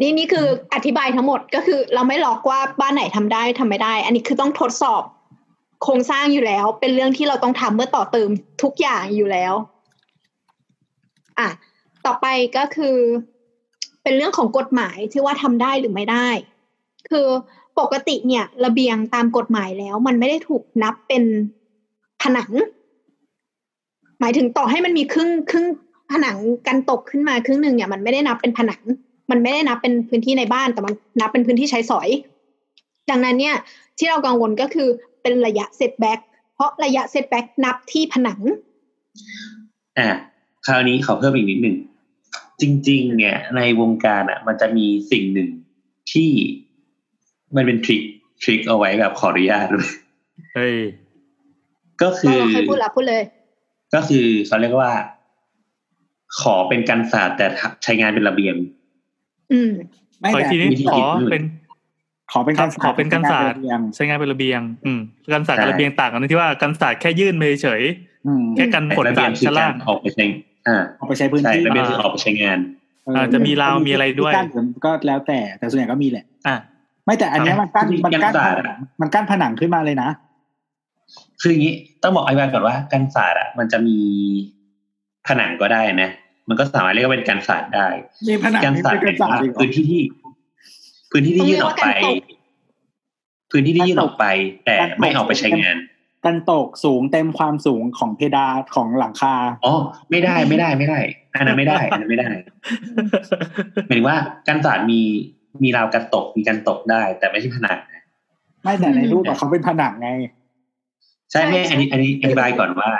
นี่นี่คืออธิบายทั้งหมดก็คือ เราไม่ล็อกว่าบ้านไหนทำได้ทำไม่ได้ อันนี้คือต้องทดสอบ โครงสร้างอยู่แล้ว เป็นเรื่องที่เราต้องทำเมื่อต่อเติมทุกอย่างอยู่แล้ว อะต่อไปก็คือ เป็นเรื่องของกฎหมายที่ว่าทำได้หรือไม่ได้ คือปกติเนี่ย ระเบียงตามกฎหมายแล้ว มันไม่ได้ถูกนับเป็นผนัง หมายถึงต่อให้มันมีครึ่งครึ่งผนังกันตกขึ้นมาครึ่งหนึ่งเนี่ยมันไม่ได้นับเป็นผนัง มันไม่ได้นับเป็นพื้นที่ในบ้านแต่มันนับเป็นพื้นที่ใช้สอย ดังนั้นเนี่ยที่เรากังวลก็คือเป็นระยะเซตแบ็กเพราะระยะเซตแบ็กนับที่ผนังอะคราวนี้ขอเพิ่มอีกนิดหนึ่งจริง ๆ เนี่ย ในวงการอะ มันจะมีสิ่งหนึ่งที่มันเป็นทริคทริคเอาไว้แบบขออนุญาตด้วยเฮ้ยก็คือก็เคยพูดละพูดเลย ก็คือเขาเรียกว่า ขอเป็นการศาสตร์แต่ใช้งานเป็นระเบียง อืมไม่ขอแต่อีกทีนี้วิธีขคิอดอื่นเป็น ขอเป็นการขอเป็นการศาสตร์เรียงใช้งานเป็นระเบียง อืมกันศาสตร์กับใช่ระเบียงต่างกันตรงที่ว่ากันศาสตร์แค่ยื่นไปเฉยอืมแค่กันฝนระเบีสายดงคือชั้นกาล่ารงออกไปใช้อ่าเอาไปใช้พื้นใช่ที่ระเบียงคือออกไปใช้งานเอออ่าจะมีราวมีอะไรด้วยที่กั้นก็แล้วแต่แต่ส่วนใหญ่ก็มีแหละ อะไม่แต่อันเนี้ยมันกั้นมีมันกั้นการผศาสตร์นังมันกั้นผนังขึ้นมาเลยนะคืออย่างนี้ต้องบอกไอ้บานก่อนว่าการศาสตร์อะมันจะมีผนังก็ได้นะ มันก็สามารถเรียกว่าเป็นการศาสตร์ได้มีผนังการนี่ศาสตเป็นร์การหมายศาสตร์อีกเหรอถึงว่าพื้นที่ที่ พื้นที่ที่ยื่นออกไปต้องเรียกว่าการตกพื้นที่ที่ยื่นออกไป แต่ไม่ออกไปใช้งานกันตกสูงเต็มความสูงของเพดานของหลังคา อ๋อ ไม่ได้ไม่ได้ไม่ได้ อันนั้นไม่ได้ อันนั้นไม่ได้หมายถึงว่าการศาสตร์มีมีราวกันตกมีการตกได้ แต่ไม่ใช่ผนังนะไม่แต่ในรูปอะเขาเป็นผนังไง ใช่ไหมใช่อันนี้ อันนี้อธิบายก่อนว่า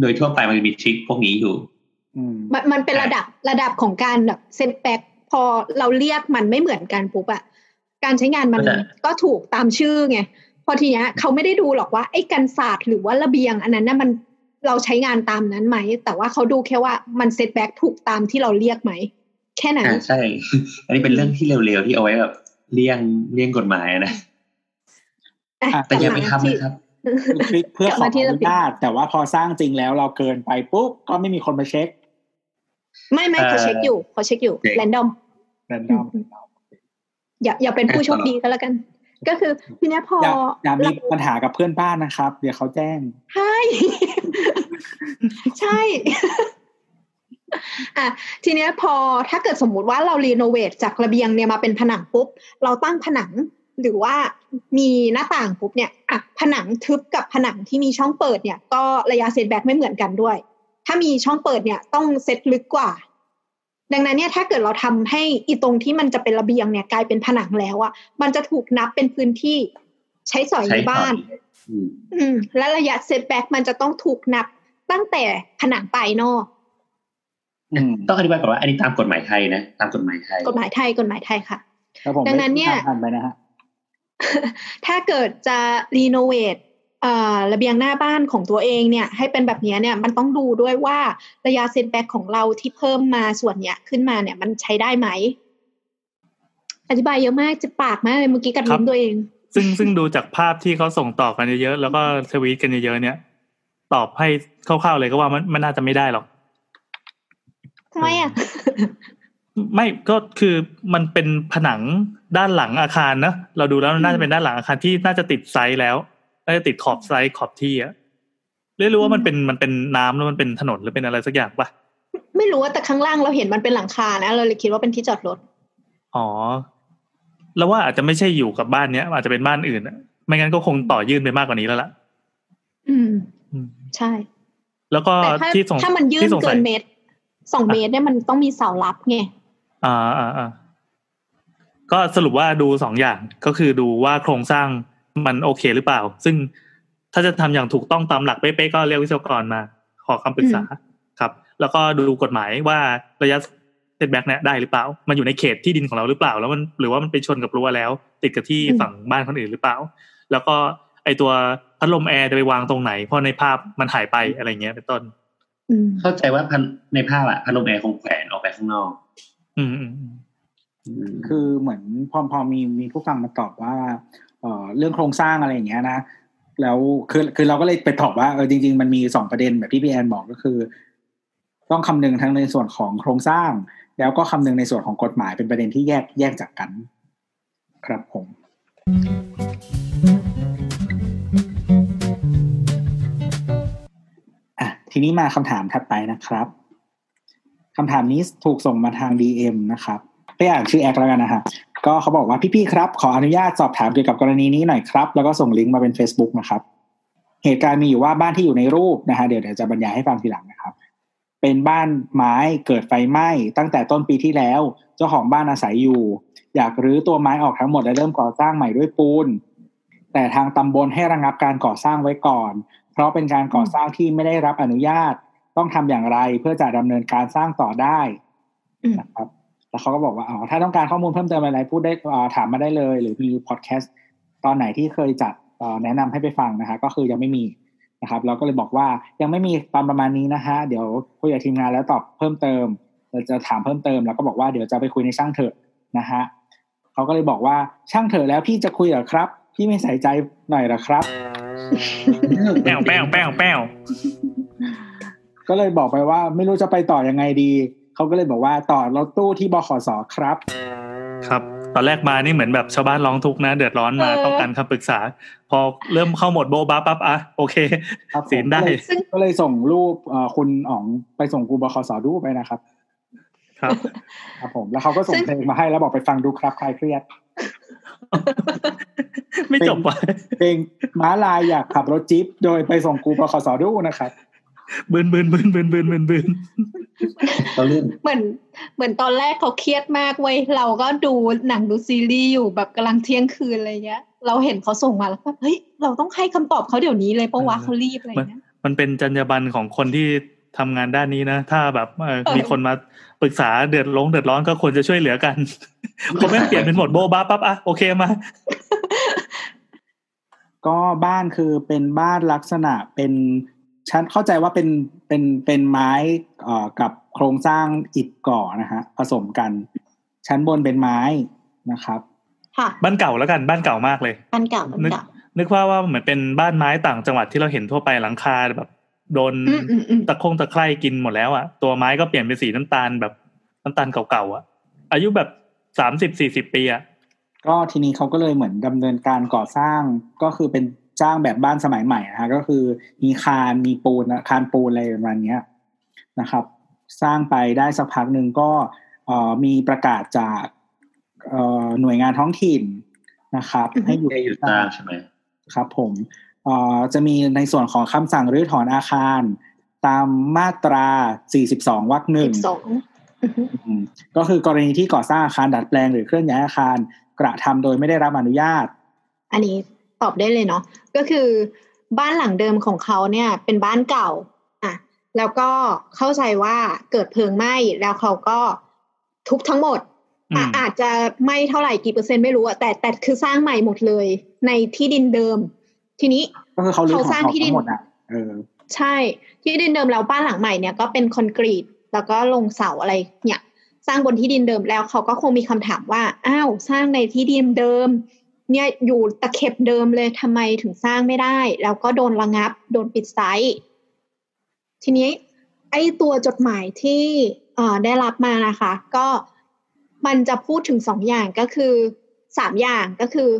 โดยทั่วไปมันจะมี trick พวกนี้อยู่อื มมันมันเป็นระดับระดับของการแบบ setback พอเราเรียกมันไม่เหมือนกันปุ๊บอะการใช้งานมันเข้าใจก็ถูกตามชื่อไงพอทีเนี้ยเขาไม่ได้ดูหรอกว่าไอ้กันศาสตร์หรือว่าระเบียง อันนั้นน่ะมันเราใช้งานตามนั้นไหม แต่ว่าเขาดูแค่ว่ามัน setback ถูกตามที่เราเรียกไหม แค่นั้นอ่าใช่ อันนี้เป็นเรื่องที่เร็วๆที่เอาไว้แบบเลี่ยงเลี่ยงกฎหมายนะอะอะแต่อย่าไปกลับทำที่นะครับคือคลิกเพื่อกลับขอมาที่อระนุเบียงญาตแต่ว่าพอสร้างจริงแล้วเราเกินไปปุ๊บก็ไม่มีคนมาเช็ค ไม่ไม่เขาเช็คอยู่เขาเช็คอยู่โอเค randomแรนดอมอย่าอย่าเป็นผู้โชคดีก็แล้วกัน ก็คือทีเนี้ยพออย่าอย่ามีเราปัญหากับเพื่อนบ้านนะครับ เดี๋ยวเขาแจ้ง ใช่ ใช่อะทีเนี้ยพอถ้าเกิดสมมุติว่าเรารีโนเวทจากระเบียงเนี่ยมาเป็นผนังปุ๊บ เราตั้งผนังหรือว่ามีหน้าต่างปุ๊บเนี่ยอะผนังทึบกับผนังที่มีช่องเปิดเนี่ย ก็ระยะเซตแบ็กไม่เหมือนกันด้วย ถ้ามีช่องเปิดเนี่ยต้องเซตลึกกว่า ดังนั้นเนี่ยถ้าเกิดเราทำให้อีตรงที่มันจะเป็นระเบียงเนี่ยกลายเป็นผนังแล้วอะมันจะถูกนับเป็นพื้นที่ใช้สอยใช้ในบ้านต่ออืมอืม และระยะเซตแบ็กมันจะต้องถูกนับตั้งแต่ผนังไปนอกอืมต้องอธิบายก่อนว่าอันนี้ตามกฎหมายไทยนะตามกฎหมายไทย กฎหมายไทยกฎหมายไทยค่ะแล้วผมดังนั้นเนี่ยผ่านไปนะฮะถ้าเกิดจะรีโนเวทเอ่อ ระเบียงหน้าบ้านของตัวเองเนี่ยให้เป็นแบบเนี้ยเนี่ยมันต้องดูด้วยว่าระยะเซตแบ็กของเราที่เพิ่มมาส่วนเนี้ยขึ้นมาเนี่ยมันใช้ได้ไหม อธิบายเยอะมากจะปากมากเลยเมื่อกี้กัดครัลิ้บนตัวเอง ซึ่งซึ่งดูจากภาพที่เขาส่งต่อกันเยอะๆแล้วก็ทวีตกันเยอะๆเนี่ย ตอบให้คร่าวๆเลยก็ว่ามันมันน่าจะไม่ได้หรอกทำไมอะไม่ก็คือมันเป็นผนังด้านหลังอาคารนะเราดูแล้วน่าจะเป็นด้านหลังอาคารที่น่าจะติดไซส์แล้ว น่าจะติดขอบไซส์ขอบที่อะเรียกรู้ว่ามันเป็นมันเป็นน้ำแล้วมันเป็นถนนหรือเป็นอะไรสักอย่างปะไม่รู้ว่าแต่ข้างล่างเราเห็นมันเป็นหลังคานะเราเลยคิดว่าเป็นที่จอดรถอ๋อแล้วว่าอาจจะไม่ใช่อยู่กับบ้านเนี้ย อาจจะเป็นบ้านอื่นอะไม่งั้นก็คงต่อยื่นไปมากกว่านี้แล้วล่ะ อืมอืมใช่ แล้วก็แต่ถ้าที่สงถ้ามันยื่นที่สงเกิสัยนเมตรสองเมตรเนี่ยมันต้องมีเสารับไงอ่าอ่าอ่าก็สรุปว่าดูสองอย่างก็คือดูว่าโครงสร้าง มันโอเคหรือเปล่า ซึ่งถ้าจะทำอย่างถูกต้องตามหลักเป๊ะๆก็เรียกวิศวกรมา ขอคำปรึกษาครับ แล้วก็ดูกฎหมายว่าระยะเซตแบ็กเนี่ยได้หรือเปล่า มันอยู่ในเขตที่ดินของเราหรือเปล่า แล้วมันหรือว่ามันไปชนกับรั้วแล้ว ติดกับที่ฝั่งบ้านคนอื่นหรือเปล่า แล้วก็ไอตัวพัดลมแอร์จะไปวางตรงไหน เพราะในภาพมันหายไปอะไรเงี้ยเป็นต้นอืมเข้าใจว่าพันในภาพอะพัดลมแอร์คงแขวนออกไปข้างนอก อืมอืมอืมอืมคือเหมือนพอพอมีมีผู้ฟังมาตอบว่า เอ่อเรื่องโครงสร้างอะไรอย่างเงี้ยนะแล้วคือคือเราก็เลยไปตอบว่าเออจริง ๆ มันมีสองประเด็นแบบที่พี่แอนบอกก็คือ ต้องคำนึงทั้งในส่วนของโครงสร้าง แล้วก็คำนึงในส่วนของกฎหมายเป็นประเด็นที่แยกแยกจากกัน ครับผมอะทีนี้มาคำถามถัดไปนะครับคำถามนี้ถูกส่งมาทาง DM นะครับไปอ่านชื่อแอคแล้วกันนะฮะ ก็เขาบอกว่าพี่ๆครับ ขออนุญาตสอบถามเกี่ยวกับกรณีนี้หน่อยครับ แล้วก็ส่งลิงก์มาเป็น Facebook นะครับ เหตุการณ์มีอยู่ว่าบ้านที่อยู่ในรูปนะฮะเดี๋ยวเดี๋ยวจะบรรยายให้ฟังทีหลังนะครับ เป็นบ้านไม้เกิดไฟไหม้ตั้งแต่ต้นปีที่แล้ว เจ้าของบ้านอาศัยอยู่ อยากรื้อตัวไม้ออกทั้งหมดและเริ่มก่อสร้างใหม่ด้วยปูนแต่ทางตำบลให้ระงับการก่อสร้างไว้ก่อน เพราะเป็นการก่อสร้างที่ไม่ได้รับอนุญาต ต้องทำอย่างไรเพื่อจะดำเนินการสร้างต่อได้นะครับ แล้วเขาก็บอกว่าอ๋อถ้าต้องการข้อมูลเพิ่มเติมอะไรพูดได้อ่าถามมาได้เลย หรือมีพอดแคสต์ตอนไหนที่เคยจัดเอ่อแนะนำให้ไปฟังนะฮะก็คือยังไม่มีนะครับ เราก็เลยบอกว่ายังไม่มีตอนประมาณนี้นะฮะเดี๋ยวคุยกับทีมงานแล้วตอบเพิ่มเติมเราจะถามเพิ่มเติมแล้วก็บอกว่าเดี๋ยวจะไปคุยในช่างเถอะนะฮะเขาก็เลยบอกว่าช่างเถอะแล้วพี่จะคุยเหรอครับ พี่ไม่ใส่ใจหน่อยเหรอครับแป้วแป้วแป้วแป้วก็เลยบอกไปว่าไม่รู้จะไปต่อยังไงดี เขาก็เลยบอกว่าต่อรถตู้ที่บขสครับ ครับ ตอนแรกมานี่เหมือนแบบชาวบ้านร้องทุกข์นะ เดือดร้อนมาเออต้องการคำปรึกษา พอเริ่มเข้าโหมดโบบาปั๊บอะโอเคครับผมศีลได้ก็เลยก็เลยส่งรูปเอ่อคุณอ๋องไปส่งครูบขสดูไปนะครับ ครับครับผมแล้วเขาก็ส่งเพลงมาให้แล้วบอกไปฟังดูครับคลายเครียดไม่จบว่ะเพลงม้าลายอยากขับรถจิ๊บโดยไปส่งครูบขสดูนะครับ บืนบืนบืนบืนบืนบืนบืนเขาเรื่องเหมือนเหมือนตอนแรกเขาเครียดมากเว้ยเราก็ดูหนังดูซีรีส์อยู่แบบกำลังเที่ยงคืนอะไรเงี้ย เราเห็นเขาส่งมาแล้วก็เฮ้ยเราต้องให้คำตอบเขาเดี๋ยวนี้เลยเพราะว่าเขารีบอะไรมันเงี้ยมันเป็นจรรยาบรรณของคนที่ทำงานด้านนี้นะ ถ้าแบบเอ่อมีคนมาปรึกษาเดือดร้อนเดือดร้อนก็ควรจะช่วยเหลือกันผมไม่งเปลี่ยนเป็นโหมดโบบาปั๊บอะโอเคมาก็บ้านคือเป็นบ้านลักษณะเป็น ชั้นเข้าใจว่าเป็นเป็นเป็นไม้เอ่อกับโครงสร้างอิฐก่อนะฮะผสมกัน ชั้นบนเป็นไม้นะครับ ค่ะ บ้านเก่าแล้วกันบ้านเก่ามากเลยบ้านเก่าบ้านนึกเก่านึกว่าว่าเหมือนเป็นบ้านไม้ต่างจังหวัดที่เราเห็นทั่วไปหลังคาแบบโดนอืมอืมอืมตะคงตะไคร่กินหมดแล้วอะ ตัวไม้ก็เปลี่ยนเป็นสีน้ำตาลแบบน้ำตาลเก่าๆอะ อายุแบบสามสิบสี่สิบปีอะก็ทีนี้เขาก็เลยเหมือนดำเนินการก่อสร้างก็คือเป็น จ้างแบบบ้านสมัยใหม่นะฮะก็คือมีคานมีปูนคานปูนอะไรประมาณเนี้ยนะครับ สร้างไปได้สักพักหนึ่งก็เอ่อมีประกาศจากเอ่อหน่วยงานท้องถิ่นนะครับ ให้หยุดแค่หยุดสร้างใช่ไหมครับ ผมเอ่อจะมีในส่วนของคำสั่งรื้อถอนอาคาร ตามมาตรา 42 วรรคหนึ่งสิบสองอือฮึอืมก็คือกรณีที่ก่อสร้างอาคารดัดแปลงหรือเคลื่อนย้ายอาคารกระทำโดยไม่ได้รับอนุญาต อันนี้ ตอบได้เลยเนาะก็คือบ้านหลังเดิมของเขาเนี่ย เป็นบ้านเก่าอะแล้วก็เข้าใจว่าเกิดเพลิงไหม้แล้วเขาก็ทุบทั้งหมดอือะมอาจจะไม่เท่าไหร่กี่เปอร์เซ็นต์ไม่รู้อะแต่แต่คือสร้างใหม่หมดเลย ในที่ดินเดิม ทีนี้ก็คือเขารื้อถอนเขาสร้างออกที่ดินทั้งหมดอะเออใช่ที่ดินเดิมแล้วบ้านหลังใหม่เนี่ยก็เป็นคอนกรีตแล้วก็ลงเสาอะไรเนี่ยสร้างบนที่ดินเดิมแล้วเขาก็คงมีคำถามว่าอ้าวสร้างในที่ดินเดิม เนี่ยอยู่ตะเข็บเดิมเลยทำไมถึงสร้างไม่ได้ แล้วก็โดนระงับ โดนปิดไซต์ทีนี้ไอ้ตัวจดหมายที่เอ่อได้รับมานะคะ ก็มันจะพูดถึงสองอย่างก็คือสามอย่างก็คือ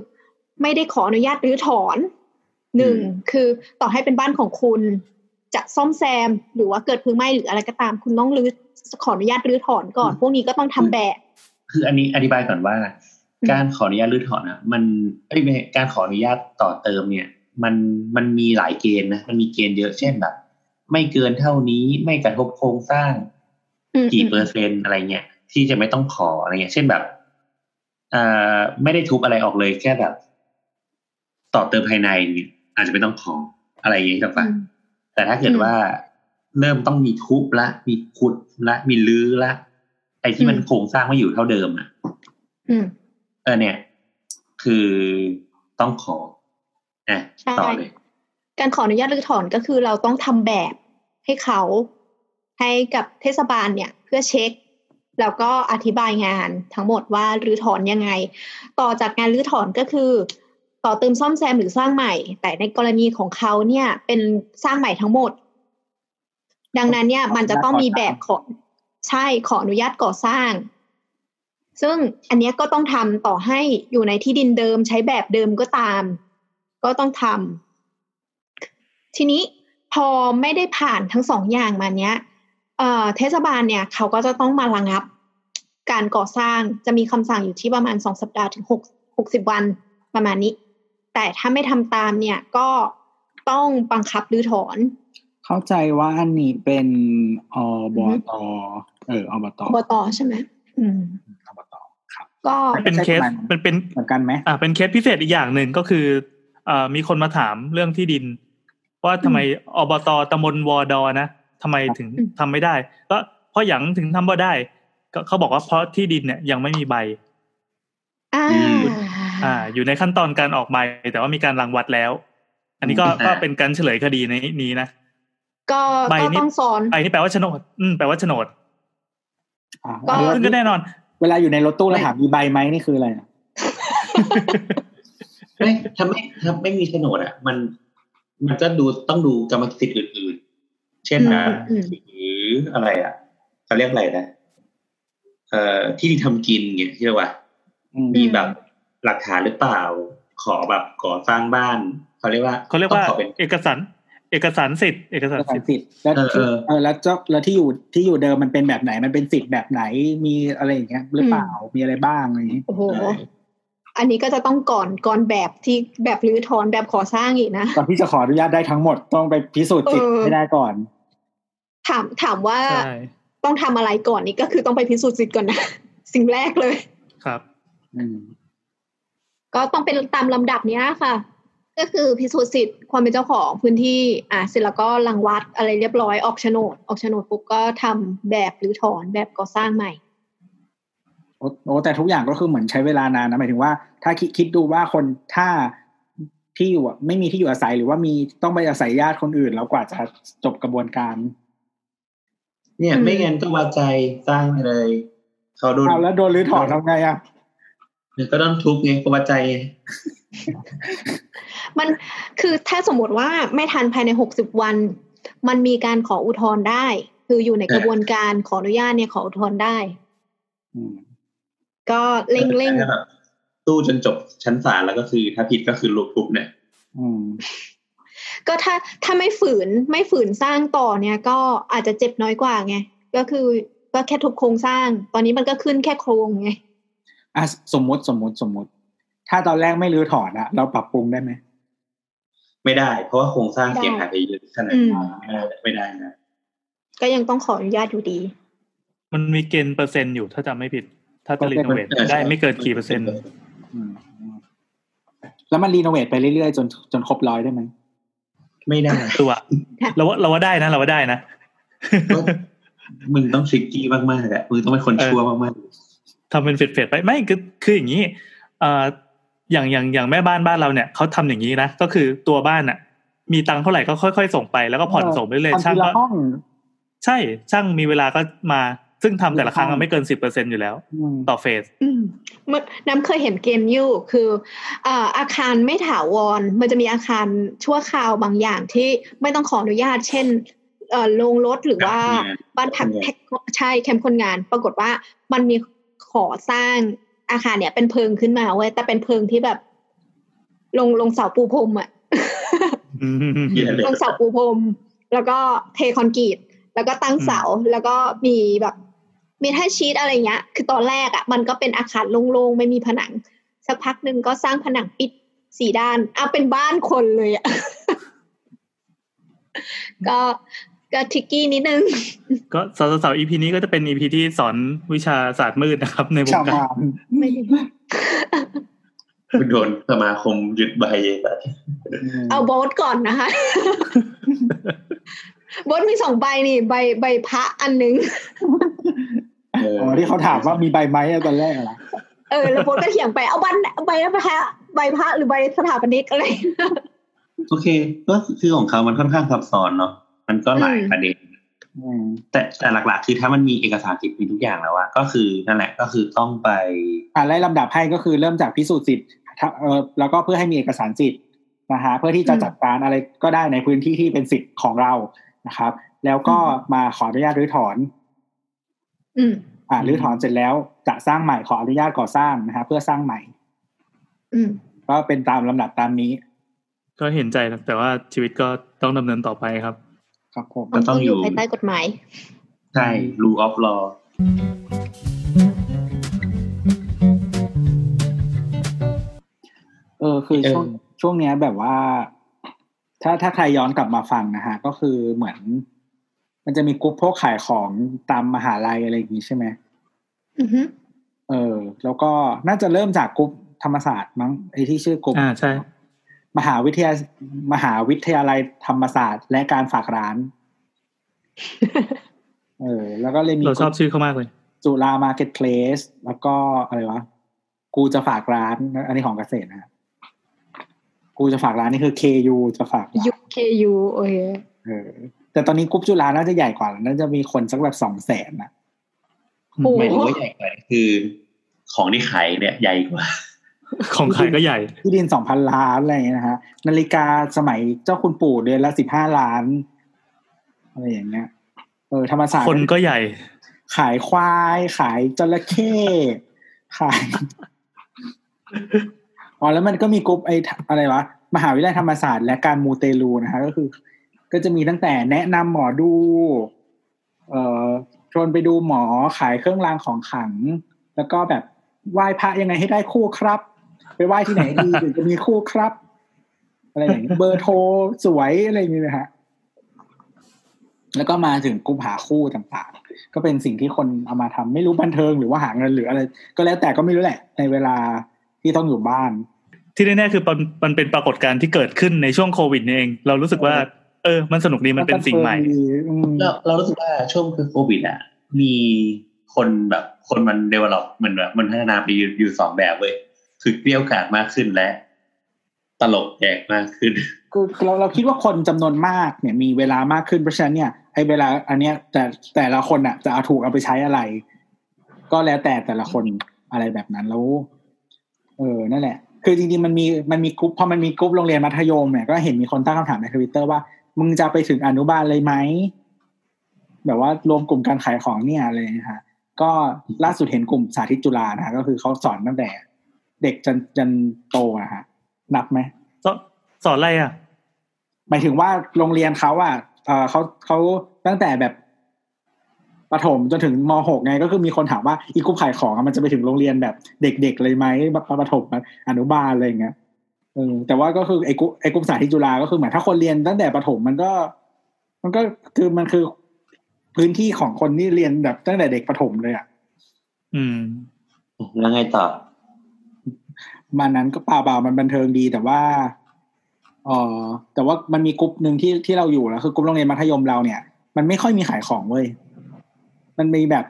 ไม่ได้ขออนุญาตรื้อถอนหนึ่งคือต่อให้เป็นบ้านของคุณจะซ่อมแซมหรือว่าเกิดเพลิงไหม้หรืออะไรก็ตาม คุณต้องรื้อขออนุญาตรื้อถอนก่อน พวกนี้ก็ต้องทำแบบ คืออันนี้อธิบายก่อนว่า การขออนุญาตรื้อถอนอะ มันเอ้ยไม่ใช่การขออนุญาตต่อเติมเนี่ย มันมันมีหลายเกณฑ์นะมันมีเกณฑ์เยอะเช่นแบบ ไม่เกินเท่านี้ไม่กระทบโครงสร้างอืมกี่เปอร์เซ็นต์อะไรเงี้ยที่จะไม่ต้องขออะไรเงี้ย เช่นแบบเอ่อไม่ได้ทุบอะไรออกเลยแค่แบบ ต่อเติมภายในเนี่ยอาจจะไม่ต้องขออะไรอย่างเงี้ยถูกปะอืมแต่ถ้าเกิดอืมว่าเริ่มต้องมีทุบละ มีขุดละ มีลื้อละไอ้ที่มันอืมโครงสร้างไม่อยู่เท่าเดิมอะอืม เออเนี่ย คือต้องขออะใช่ต่อเลย การขออนุญาตรื้อถอนก็คือเราต้องทำแบบให้เขาให้กับเทศบาลเนี่ย เพื่อเช็ค แล้วก็อธิบายงานทั้งหมดว่ารื้อถอนยังไง ต่อจากงานรื้อถอนก็คือ ต่อเติมซ่อมแซมหรือสร้างใหม่ แต่ในกรณีของเขาเนี่ย เป็นสร้างใหม่ทั้งหมด ดังนั้นเนี่ย มันจะต้องมีแบบขอใช่ขออนุญาตก่อสร้าง ซึ่งอันเนี้ยก็ต้องทำต่อให้อยู่ในที่ดินเดิมใช้แบบเดิมก็ตาม ก็ต้องทำทีนี้พอไม่ได้ผ่านทั้งสองอย่างมาเนี้ยเอ่อเทศบาลเนี่ยเขาก็จะต้องมาระงับ การก่อสร้างจะมีคำสั่งอยู่ที่ประมาณสองสัปดาห์ถึงหกหกสิบวันประมาณนี้ แต่ถ้าไม่ทำตามเนี่ยก็ต้องบังคับรื้อถอน เข้าใจว่าอันนี้เป็นอบตเอออบตอบตใช่ไหมอืมอบตครับ ก็เป็นเคสใช่ไหมเป็นเป็นเหมือนกันไหมอ่าเป็นเคสพิเศษอีกอย่างหนึ่งก็คือเอ่อมีคนมาถามเรื่องที่ดิน ว่าทำไมอบตตำบลวอดอนะทำไมถึงทำไม่ได้ ก็เพราะอย่างถึงทำบ่ได้ ก็เขาบอกว่าเพราะที่ดินเนี่ยยังไม่มีใบอ่าอ่า อยู่ในขั้นตอนการออกใบแต่ว่ามีการรังวัดแล้ว อันนี้ก็ก็เป็นการเฉลยคดีในนี้นะก็ใบก็นี้ต้องสอนใบนี่แปลว่าโฉนด อืมแปลว่าโฉนดอ่าก็ซึ่งก็แน่นอน เวลาอยู่ในรถตู้แล้วถามมีใบไหมนี่คืออะไรอะไม่ถ้าไม่ถ้าไม่มีโฉนดอะ มัน มันก็ดูต้องดูกรรมสิทธิ์อื่น ๆ เช่นนะอืมหรืออะไรอะเขาเรียกอะไรนะเอ่อที่ดินทำกินเงี้ยที่เรียกว่าอืมมีแบบหลักฐานหรือเปล่า ขอแบบก่อสร้างบ้านเขาเรียกว่าเขาเรียกว่าต้องขอเป็นเอกสาร เอกสารสิทธิ์เอกสารเอกสาสิรทธิ์สิทธิ์แล้วเออที่เออเออแล้วเจ้าแล้วที่อยู่ที่อยู่เดิมมันเป็นแบบไหน มันเป็นสิทธิ์แบบไหนมีอะไรอย่างเงี้ยหรือเปล่ามีอะไรบ้างอะไรอย่างงี้โอ้โหอันนี้ก็จะต้องก่อนก่อนแบบที่แบบรื้อถอนแบบขอสร้างอีกนะก่อนที่จะขออนุญาตได้ทั้งหมดต้องไปพิสูจน์สิทธิ์เออให้ได้ก่อน ถามถามว่าใช่ต้องทำอะไรก่อนนี่ก็คือต้องไปพิสูจน์สิทธิ์ก่อนนะสิ่งแรกเลยครับ อืมก็ต้องเป็นตามลำดับเนี้ยค่ะ ก็คือพิสูจน์สิทธิ์ความเป็นเจ้าของพื้นที่อ่าเสร็จแล้วก็รังวัดอะไรเรียบร้อยออกโฉนด ออกโฉนดปุ๊บก็ทำแบบรื้อถอนแบบก่อสร้างใหม่โอ้โอ้แต่ทุกอย่างก็คือเหมือนใช้เวลานานนะหมายถึงว่า ถ้าคิดคิดดูว่าคนถ้าที่อยู่อะไม่มีที่อยู่อาศัยหรือว่ามีต้องไปอาศัยญาติคนอื่น แล้วกว่าจะจบกระบวนการ เนี่ยอืมไม่งั้นก็วาใจสร้างไปเลยเขาโดนเอาแล้วโดนรื้อถอนทำไงอะก็ต้องทุบไงก็วาใจไง มันคือถ้าสมมติว่าไม่ทันภายในหกสิบวัน มันมีการขออุทธรณ์ได้ คืออยู่ในกระบวนการขออนุญาตเนี่ยขออุทธรณ์ได้อืมก็เร่งเร่งถ้าแบบสู้จนจบชั้นศาลแล้วก็คือถ้าผิดก็คือลุกทุบเนี่ยอืมก็ถ้าถ้าไม่ฝืนไม่ฝืนสร้างต่อเนี่ย ก็อาจจะเจ็บน้อยกว่าไงก็คือก็แค่ทุบโครงสร้าง ตอนนี้มันก็ขึ้นแค่โครงไงอะสมมติสมมติสมมติ ถ้าตอนแรกไม่รื้อถอนอะเราปรับปรุงได้ไหม ไม่ได้ เพราะว่าโครงสร้างได้เสียหายไปเยอะขนาดอืมนั้นไม่ได้นะก็ยังต้องขออนุญาตอยู่ดี มันมีเกณฑ์เปอร์เซ็นต์อยู่ถ้าจำไม่ผิด ถ้าจะเปอร์เซ็นต์ renovate ได้ไม่เกินกี่เปอร์เซ็นต์อืมอืมแล้วมัน renovate ไปเรื่อยๆจนจนครบร้อยได้ไหมไม่ได้ตัวเราว่าเราว่าได้นะ เราว่าได้นะก็มึงต้อง tricky มากๆแหละมึงต้องเป็นคนชั่วมากทำเป็น phase ๆไปไม่คือคืออย่างนี้เอ่อ อย่างอย่างอย่างแม่บ้านบ้านเราเนี่ยเขาทำอย่างนี้นะก็คือตัวบ้านอะ มีตังค์เท่าไหร่ก็ค่อยๆส่งไปแล้วก็ผ่อนส่งไปเรื่อยๆทำช่างทีละก็ห้องใช่ช่างมีเวลาก็มาซึ่งทำแต่ละครั้งอะไม่เกินสิบเปอร์เซ็นอยู่แล้วอืมต่อเฟสอืมมันน้ำเคยเห็นเกมอยู่คืออ่าอาคารไม่ถาวร มันจะมีอาคารชั่วคราวบางอย่างที่ไม่ต้องขออนุญาต เช่นเอ่อโรงรถหรือว่าบ้านพักแท็กใช่แคมป์คนงาน ปรากฏว่ามันมีขอสร้าง อาคารเนี่ยเป็นเพิงขึ้นมาเว้ยแต่เป็นเพิงที่แบบ ลงลงเสาปูพรมอะๆเหี้ยเลยลงเสาปูพรมแล้วก็เทคอนกรีตแล้วก็ตั้งเสาแล้วก็มีแบบมี metal sheet อะไรเงี้ย คือตอนแรกอะ มันก็เป็นอาคารโล่งๆ ไม่มีผนัง สักพักหนึ่งก็สร้างผนังปิดสี่ด้านเอาเป็นบ้านคนเลยอะก็ ก็ tricky นิดนึง ก็เสาเสา EP นี้ก็จะเป็น EP ที่สอนวิชาศาสตร์มืดนะครับ ในวงชาวการบ้านไม่ได้คุณโดนสมาคมยึดใบแต่มเอาโบสก่อนนะคะโบสมีสองใบนี่ ใบใบพระอันหนึงเอออ๋อที่เขาถามว่ามีใบไหมอะตอนแรกอะเหรอเออแล้วโบสก็เถียงไปเอาบันใบพระใบพระหรือใบสถาปนิกอะไรโอเค ก็คือของเขามันค่อนข้างซับซ้อนเนาะ มันก็หลายอืมประเด็นอืมแต่แต่หลัก ๆ คือถ้ามันมีเอกสารสิทธิ์มีทุกอย่างแล้วอะก็คือนั่นแหละก็คือต้องไปอ่าไล่ลำดับให้ก็คือเริ่มจากพิสูจน์สิทธิ์ถ้าเออแล้วก็เพื่อให้มีเอกสารสิทธิ์นะฮะเพื่อที่จะอืมจัดการอะไรก็ได้ในพื้นที่ที่เป็นสิทธิ์ของเรานะครับ แล้วก็มาขออนุญาตรื้อถอน อืมอ่ารื้อถอนเสร็จแล้วจะสร้างใหม่ขออนุญาตก่อสร้างนะฮะเพื่อสร้างใหม่ อืมก็เป็นตามลำดับตามนี้ ก็เห็นใจนะแต่ว่าชีวิตก็ต้องดำเนินต่อไปครับ ครับผมก็ต้องอยู่ภายใต้กฎหมาย ใช่ rule of law เออคือเออช่วงช่วงเนี้ยแบบว่า ถ้าถ้าใครย้อนกลับมาฟังนะฮะ ก็คือเหมือน มันจะมีกลุ่มพวกขายของตามมหาลัยอะไรอย่างงี้ใช่ไหมอือฮึเออ แล้วก็น่าจะเริ่มจากกลุ่มธรรมศาสตร์มั้งไอ้ที่ชื่อกลุ่มอ่าใช่ มหาวิทยามหาวิทยาลัยธรรมศาสตร์ และการฝากร้าน เออ แล้วก็เลยมีเราชอบชื่อเขามากเลย จุฬา Marketplace แล้วก็อะไรวะ กูจะฝากร้าน อันนี้ของเกษตรนะฮะกูจะฝากร้านนี่คือ KU จะฝากร้านยุค KU โอเคเออ แต่ตอนนี้กรุ๊ปจุฬาน่าจะใหญ่กว่าแล้วน่าจะมีคนสักแบบสองแสนนะโอ้หมายถึงว่าใหญ่กว่าคือ ของที่ขายเนี่ยใหญ่กว่า ของขายก็ใหญ่ ที่ดินสองพันล้านอะไรอย่างเงี้ยนะฮะนาฬิกาสมัยเจ้าคุณปู่เดือนละสิบห้าล้านอะไรอย่างเงี้ย เออธรรมศาสตร์คนก็ใหญ่ ขายควาย ขายจระเข้ขายอ๋อแล้วมันก็มีกรุ๊ปไอ้อะไรวะมหาวิทยาลัยธรรมศาสตร์และการมูเตลูนะฮะก็คือ ก็จะมีตั้งแต่แนะนำหมอดู เอ่อชวนไปดูหมอขายเครื่องรางของขลัง แล้วก็แบบไหว้พระยังไงให้ได้คู่ครับ ไปไหว้ที่ไหนดีถึงจะมีคู่ครับ อะไรอย่างเงี้ยเบอร์โทรสวยอะไรอย่างเงี้ยนะฮะแล้วก็มาถึงกลุ่มหาคู่ต่างๆ ก็เป็นสิ่งที่คนเอามาทำไม่รู้บันเทิงหรือว่าหาเงินหรืออะไร ก็แล้วแต่ก็ไม่รู้แหละ ในเวลาที่ต้องอยู่บ้าน ที่แน่ๆคือมันมันเป็นปรากฏการณ์ที่เกิดขึ้นในช่วงโควิดนี่เอง เรารู้สึกว่า เออ มันสนุกดีมันเป็นสิ่งใหม่อืมเราเรารู้สึกว่าช่วงคือโควิดอะ มีคนแบบคนมัน develop มันแบบมันพัฒนาไปอยู่อยู่สองแบบเว้ย คือเกรี้ยวกราดมากขึ้นและ ตลกแดกมากขึ้นคือเราเราคิดว่าคนจำนวนมากเนี่ยมีเวลามากขึ้นเพราะฉะนั้นเนี่ยไอ้เวลาอันเนี้ย แต่แต่ละคนอะจะเอาถูกเอาไปใช้อะไร ก็แล้วแต่แต่ละคนอะไรแบบนั้นแล้วเออนั่นแหละ คือจริงๆมันมีมันมีกลุ่มพอมันมีกลุ่มโรงเรียนมัธยมเนี่ยก็เห็นมีคนตั้งคำถามในทวิตเตอร์ว่า มึงจะไปถึงอนุบาลเลยไหมแบบว่ารวมกลุ่มการขายของเนี่ยอะไรนะฮะก็ล่าสุดเห็นกลุ่มสาธิตจุฬานะฮะก็คือเขาสอนตั้งแต่ เด็กจนจนโตนะฮะนับไหมสอนสอนอะไรอะหมายถึงว่าโรงเรียนเขาอะเอ่อเขาเขาตั้งแต่แบบประถมจนถึงมหกไงก็คือมีคนถามว่าอีกลุ่มขายของอะมันจะไปถึงโรงเรียนแบบเด็กๆเลยไหมแบบประถมอนุบาลอะไรอย่างเงี้ยเออแต่ว่าก็คือไอ้กลุ่มไอ้กลุ่มสาธิตจุฬาก็คือเหมือนถ้าคนเรียนตั้งแต่ประถมมันก็ มันก็คือมันคือพื้นที่ของคนที่เรียนแบบตั้งแต่เด็กประถมเลยอะอืม แล้วไงต่อ มันนั้นก็เปล่าเปล่ามันบันเทิงดี แต่ว่าเออแต่ว่ามันมีกลุ่มหนึ่งที่ที่เราอยู่แล้วคือกลุ่มโรงเรียนมัธยมเราเนี่ย มันไม่ค่อยมีขายของเว้ยมันมีแบบ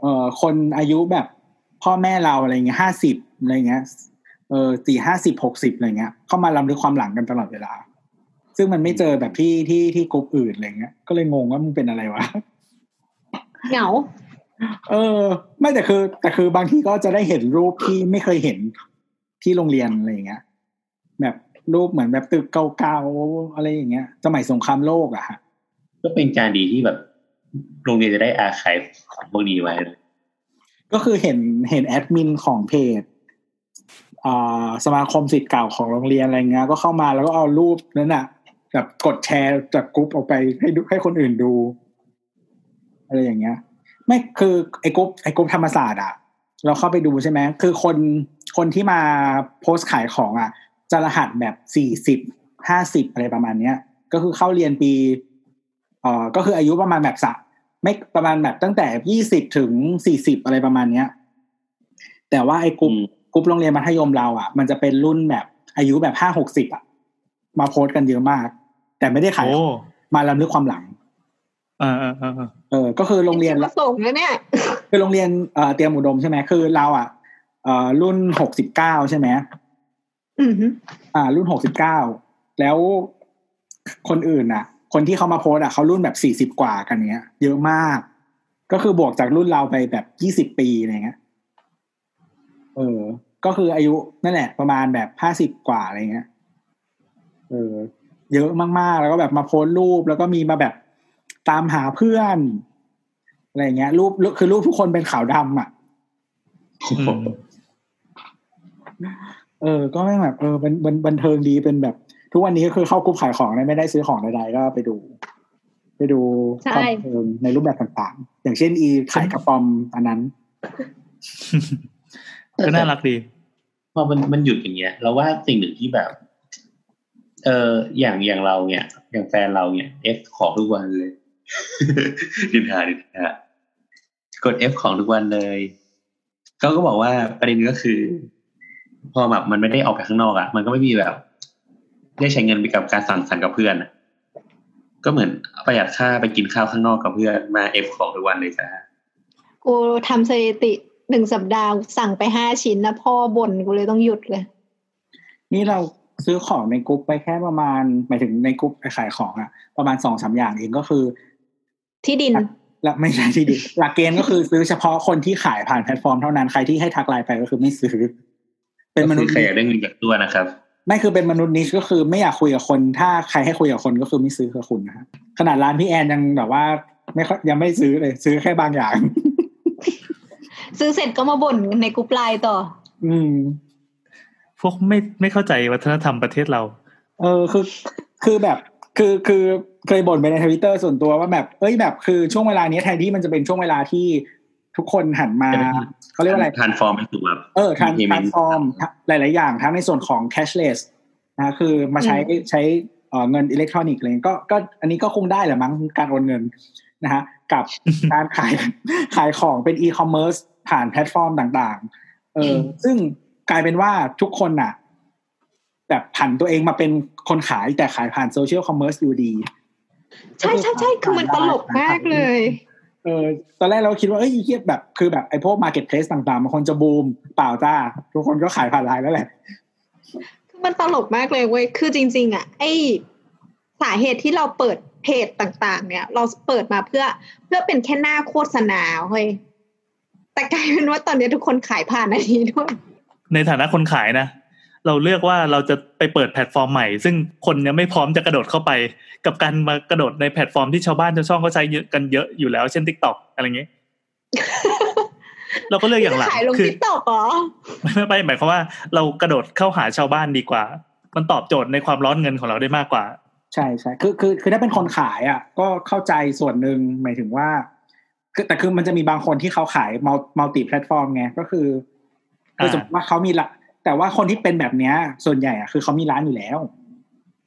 เอ่อคนอายุแบบพ่อแม่เราอะไรเงี้ยห้าสิบอะไรเงี้ยเออสี่ห้าสิบหกสิบอะไรเงี้ย เข้ามาลำลึกความหลังกันตลอดเวลา ซึ่งมันไม่เจอแบบที่ที่ที่กลุ่มอื่นอะไรเงี้ย ก็เลยงงว่ามึงเป็นอะไรวะเหงาเออ ไม่แต่คือ แต่คือบางทีก็จะได้เห็นรูปที่ไม่เคยเห็น ที่โรงเรียนอะไรอย่างเงี้ย แบบรูปเหมือนแบบตึกเก่าๆอะไรอย่างเงี้ย สมัยสงครามโลกอะฮะก็เป็นการดีที่แบบโรงเรียนจะได้อาคายของพวกนี้ไว้เลยก็คือเห็นเห็นแอดมินของเพจอ่าสมาคมศิษย์เก่าของโรงเรียนอะไรเงี้ยก็เข้ามาแล้วก็เอารูปนั้นน่ะแบบกดแชร์จากกรุ๊ปออกไปให้ดูให้คนอื่นดูอะไรอย่างเงี้ย ไม่คือไอ้กรุ๊ปไอ้กรุ๊ปธรรมศาสตร์อะเราเข้าไปดูใช่ไหมคือคน คนที่มาโพสต์ขายของอะจะรหัสแบบสี่สิบห้าสิบอะไรประมาณเนี้ย ก็คือเข้าเรียนปีเอ่อก็คืออายุประมาณแบบสะไม่ประมาณแบบตั้งแต่ยี่สิบถึงสี่สิบอะไรประมาณเนี้ย แต่ว่าไอ้กลุ่มอืมกลุ่มโรงเรียนมัธยมเราอะ มันจะเป็นรุ่นแบบอายุแบบห้าหกสิบอะ มาโพสต์กันเยอะมาก แต่ไม่ได้ขายโอ้มาลำลึกความหลังอ่าอ่าอ่าอ่าเออก็คือโรงเรียนมาส่งนะเนี่ยคือโรงเรียนเอ่อเตรียมอุดมใช่ไหมคือเราอะเอ่อ รุ่นหกสิบเก้าใช่ไหมอือฮึอ่า รุ่นหกสิบเก้าแล้วคนอื่นอะ คนที่เขามาโพสต์อะเขารุ่นแบบสี่สิบ40กว่ากันเนี้ย เยอะมาก ก็คือบวกจากรุ่นเราไปแบบยี่สิบปีอะไรเงี้ยเออ ก็คืออายุนั่นแหละ ประมาณแบบห้าสิบกว่าอะไรเงี้ยเออ เยอะมากๆ แล้วก็แบบมาโพสต์รูปแล้วก็มีมาแบบตามหาเพื่อนอะไรเงี้ย รูปคือรูปทุกคนเป็นขาวดำอะอืม เออ ก็ไม่งแบบเออเป็นบันบันเทิงดีเป็นแบบ ทุกวันนี้ก็คือเข้ากลุ่มขายของเนี่ยไม่ได้ซื้อของใดๆก็ไปดู ไปดูใช่ความบันเทิงในรูปแบบต่างๆ อย่างเช่นอีขายกระป๋อมอันนั้นก็น่ารักดีพอมันมันหยุดอย่างเงี้ยเราว่าสิ่งหนึ่งที่แบบ เอออย่างอย่างเราเนี่ย อย่างแฟนเราเนี่ยเอฟของทุกวันเลย ดินทาดินทากดเอฟของทุกวันเลยเขาก็บอกว่าประเด็นก็คือ พอแบบมันไม่ได้ออกไปข้างนอกอะมันก็ไม่มีแบบ ได้ใช้เงินไปกับการสั่งสรรค์กับเพื่อนอะก็เหมือนประหยัดค่าไปกินข้าวข้างนอกกับเพื่อนมาเอฟของทุกวันเลยจ้ากูทำสถิติหนึ่งสัปดาห์สั่งไปห้าชิ้นนะพ่อบ่นกูเลยต้องหยุดเลย นี่เราซื้อของในกลุ่มไปแค่ประมาณหมายถึงในกลุ่มไปขายของอะประมาณสองสามอย่างเองก็คือ ที่ดินและไม่ใช่ที่ดิหลักเกณฑ์ก็คือซื้อเฉพาะคนที่ขายผ่านแพลตฟอร์มเท่านั้นใครที่ให้ทักไลน์ไปก็คือไม่ซื้อ เป็นมนุษย์ใครอยากได้เงินจากตัวนะครับไม่คือเป็นมนุษย์ niche ก็คือไม่อยากคุยกับคน ถ้าใครให้คุยกับคนก็คือไม่ซื้อกับคุณนะฮะขนาดร้านพี่แอนยังแบบว่า ไม่ค่อยยังไม่ซื้อเลย ซื้อแค่บางอย่าง ซื้อเสร็จก็มาบ่นในกรุ๊ปไลน์ต่อ อืม พวกไม่ไม่เข้าใจวัฒนธรรมประเทศเรา เออคือ คือแบบ คือคือเคยบ่นไปในทวิตเตอร์ส่วนตัวว่าแบบเอ้ยแบบคือช่วงเวลานี้แทนที่มันจะเป็นช่วงเวลาที่ ทุกคนหันมาเขาเรียกว่าอะไรทานฟอร์มให้ถูกแบบเออทราน payment ทรานฟอร์มหลาย ๆ อย่างทั้งในส่วนของ cashless นะคือมาใช้ใช้เอ่อเงินอิเล็กทรอนิกส์อะไรก็ก็อันนี้ก็คงได้แหละมั้งการโอนเงินนะฮะกับการขายขายของเป็น e-commerce ผ่านแพลตฟอร์มต่างๆ เออซึ่งกลายเป็นว่าทุกคนน่ะ แบบผันตัวเองมาเป็นคนขายแต่ขายผ่าน social commerce อยู่ดี ใช่ใช่ใช่คือมันตลกมากเลย เออตอนแรกเราคิดว่าเอ้ยเทียบแบบคือแบบไอ้พวก marketplace ต่างๆมันคนจะบูมเปล่าจ้า ทุกคนก็ขายผ่านไลน์แล้วแหละคือมันตลกมากเลยเว้ยคือจริง ๆ อะ ไอสาเหตุที่เราเปิดเพจต่าง ๆ เนี่ย เราเปิดมาเพื่อเพื่อเป็นแค่หน้าโฆษณาเฮ้ยแต่กลายเป็นว่าตอนนี้ทุกคนขายผ่านอันนี้ด้วยในฐานะคนขายนะ เราเลือกว่าเราจะไปเปิดแพลตฟอร์มใหม่ ซึ่งคนเนี่ยไม่พร้อมจะกระโดดเข้าไป กับการมากระโดดในแพลตฟอร์มที่ชาวบ้านชาวช่องเขาใช้เยอะกันเยอะอยู่แล้ว เช่น TikTok อะไรเงี้ยเราก็เลือกอย่างหลังขายลงคือ TikTok เหรอไม่ไม่ไม่หมายความว่าเรากระโดดเข้าหาชาวบ้านดีกว่า มันตอบโจทย์ในความร้อนเงินของเราได้มากกว่า ใช่ใช่คือคือคือถ้าเป็นคนขายอะ ก็เข้าใจส่วนหนึ่งหมายถึงว่าคือแต่คือมันจะมีบางคนที่เขาขาย multi-platform ไงก็คือคือสมมติว่าเขามีละ แต่ว่าคนที่เป็นแบบเนี้ย ส่วนใหญ่อะคือเขามีร้านอยู่แล้ว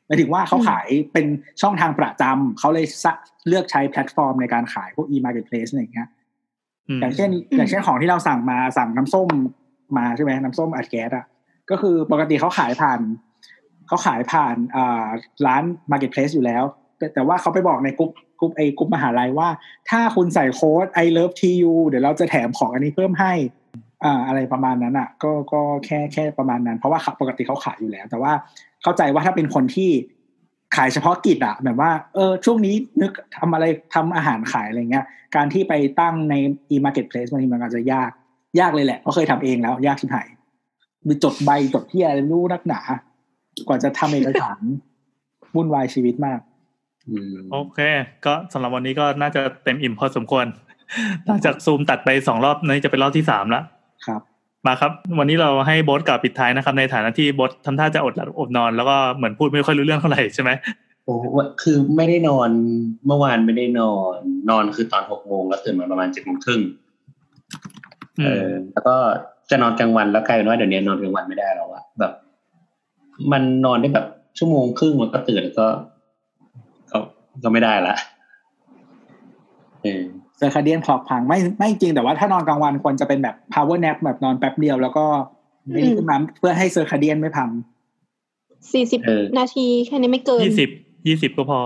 หมายถึงว่าเขาขายเป็นช่องทางประจำเขาเลยจะเลือกใช้แพลตฟอร์มในการขายพวก e-marketplace อะไรอย่างเงี้ยอืมอย่างเช่นอืมอย่างเช่นของที่เราสั่งมาสั่งน้ำส้มมาใช่ไหมน้ำส้มอัดแก๊สอะก็คือปกติเขาขายผ่านเขาขายผ่านอ่าร้าน marketplace อยู่แล้ว แต่แต่ว่าเขาไปบอกในกลุ่มกลุ่มไอกลุ่มมหาลัยว่า ถ้าคุณใส่โค้ด I love TU เดี๋ยวเราจะแถมของอันนี้เพิ่มให้ อ่าอะไรประมาณนั้นอะ ก็ก็แค่แค่ประมาณนั้น เพราะว่าปกติเขาขายอยู่แล้ว แต่ว่าเข้าใจว่าถ้าเป็นคนที่ขายเฉพาะกิจอะแบบว่าเออช่วงนี้นึกทำอะไรทำอาหารขายอะไรเงี้ย การที่ไปตั้งใน e-marketplace บางทีมันอาจจะยากยากเลยแหละเพราะเคยทำเองแล้ว ยากที่ไหนมีจดใบจดที่อะไรรู้นักหนา กว่าจะทำเอกสารวุ่นวายชีวิตมากโอเค ก็สำหรับวันนี้ก็น่าจะเต็มอิ่มพอสมควรหลังจากซูมตัดไปสองรอบนี้จะเป็นรอบที่สามแล้ว มาครับ วันนี้เราให้โบสกล่าวปิดท้ายนะครับ ในฐานะที่โบสทำท่าจะอดหลับอดนอน แล้วก็เหมือนพูดไม่ค่อยรู้เรื่องเท่าไหร่ใช่ไหมโอ้วะคือไม่ได้นอนเมื่อวานไม่ได้นอน นอนคือตอนหกโมงแล้วตื่นมาประมาณเจ็ดโมงครึ่งอืเอมอแล้วก็จะนอนกลางวันแล้วกลายเป็นว่าเดี๋ยวนี้นอนกลางวันไม่ได้แล้วอะแบบ มันนอนได้แบบชั่วโมงครึ่งมันก็ตื่นแล้วก็ ก็ก็ไม่ได้ละเออ เซอร์คาเดียนคล็อกพังไม่ไม่จริงแต่ว่าถ้านอนกลางวันควรจะเป็นแบบ power nap แบบนอนแป๊บเดียวแล้วก็ไม่ได้ขึ้นมาเพื่อให้เซอร์คาเดียนไม่พังสี่สิบเออนาทีแค่นี้ไม่เกินยี่สิบยี่สิบก็พอ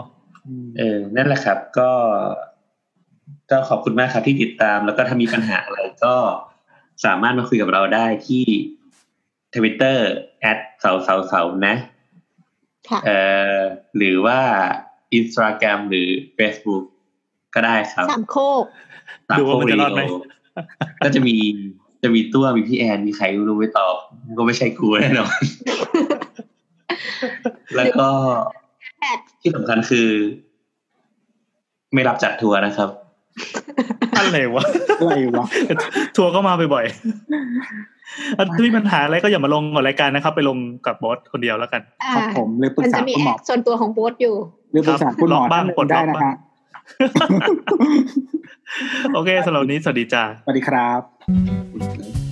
เออ นั่นแหละครับ ก็ ก็ขอบคุณมากครับที่ติดตาม แล้วก็ถ้ามีปัญหาอะไรก็สามารถมาคุยกับเราได้ที่ทวิตเตอร์แอดเสาเสาเสานะค่ะเอ่อหรือว่า Instagram หรือ Facebook ก็ได้ครับสามโคกตามดูว่ามันจะรอดไหมโคก็จะมีจะมีตัวมีพี่แอนมีใครไม่รู้ไปตอบก็ไม่ใช่กูแน่นอนแล้วก็แอดที่สำคัญคือ ไม่รับจัดทัวร์นะครับอะไรวะอะไรวะทัวร์ก็มาบ่อยๆอะถ้ามีปัญหาอะไรก็อย่ามาลงกับรายการนะครับ ไปลงกับบอสคนเดียวแล้วกันอ่าครับผมหรือปรึกมันษาจะมีคุณแอหมอดส่วนตัวของโบ๊ทอยู่หรือปรึกษาคุณหมอล็อกบ้างท่านหนึ่กดงได้ล็อกนะบ้างฮะ โอเคสำหรับนี้สวัสดีจ้าสวัสดีครับ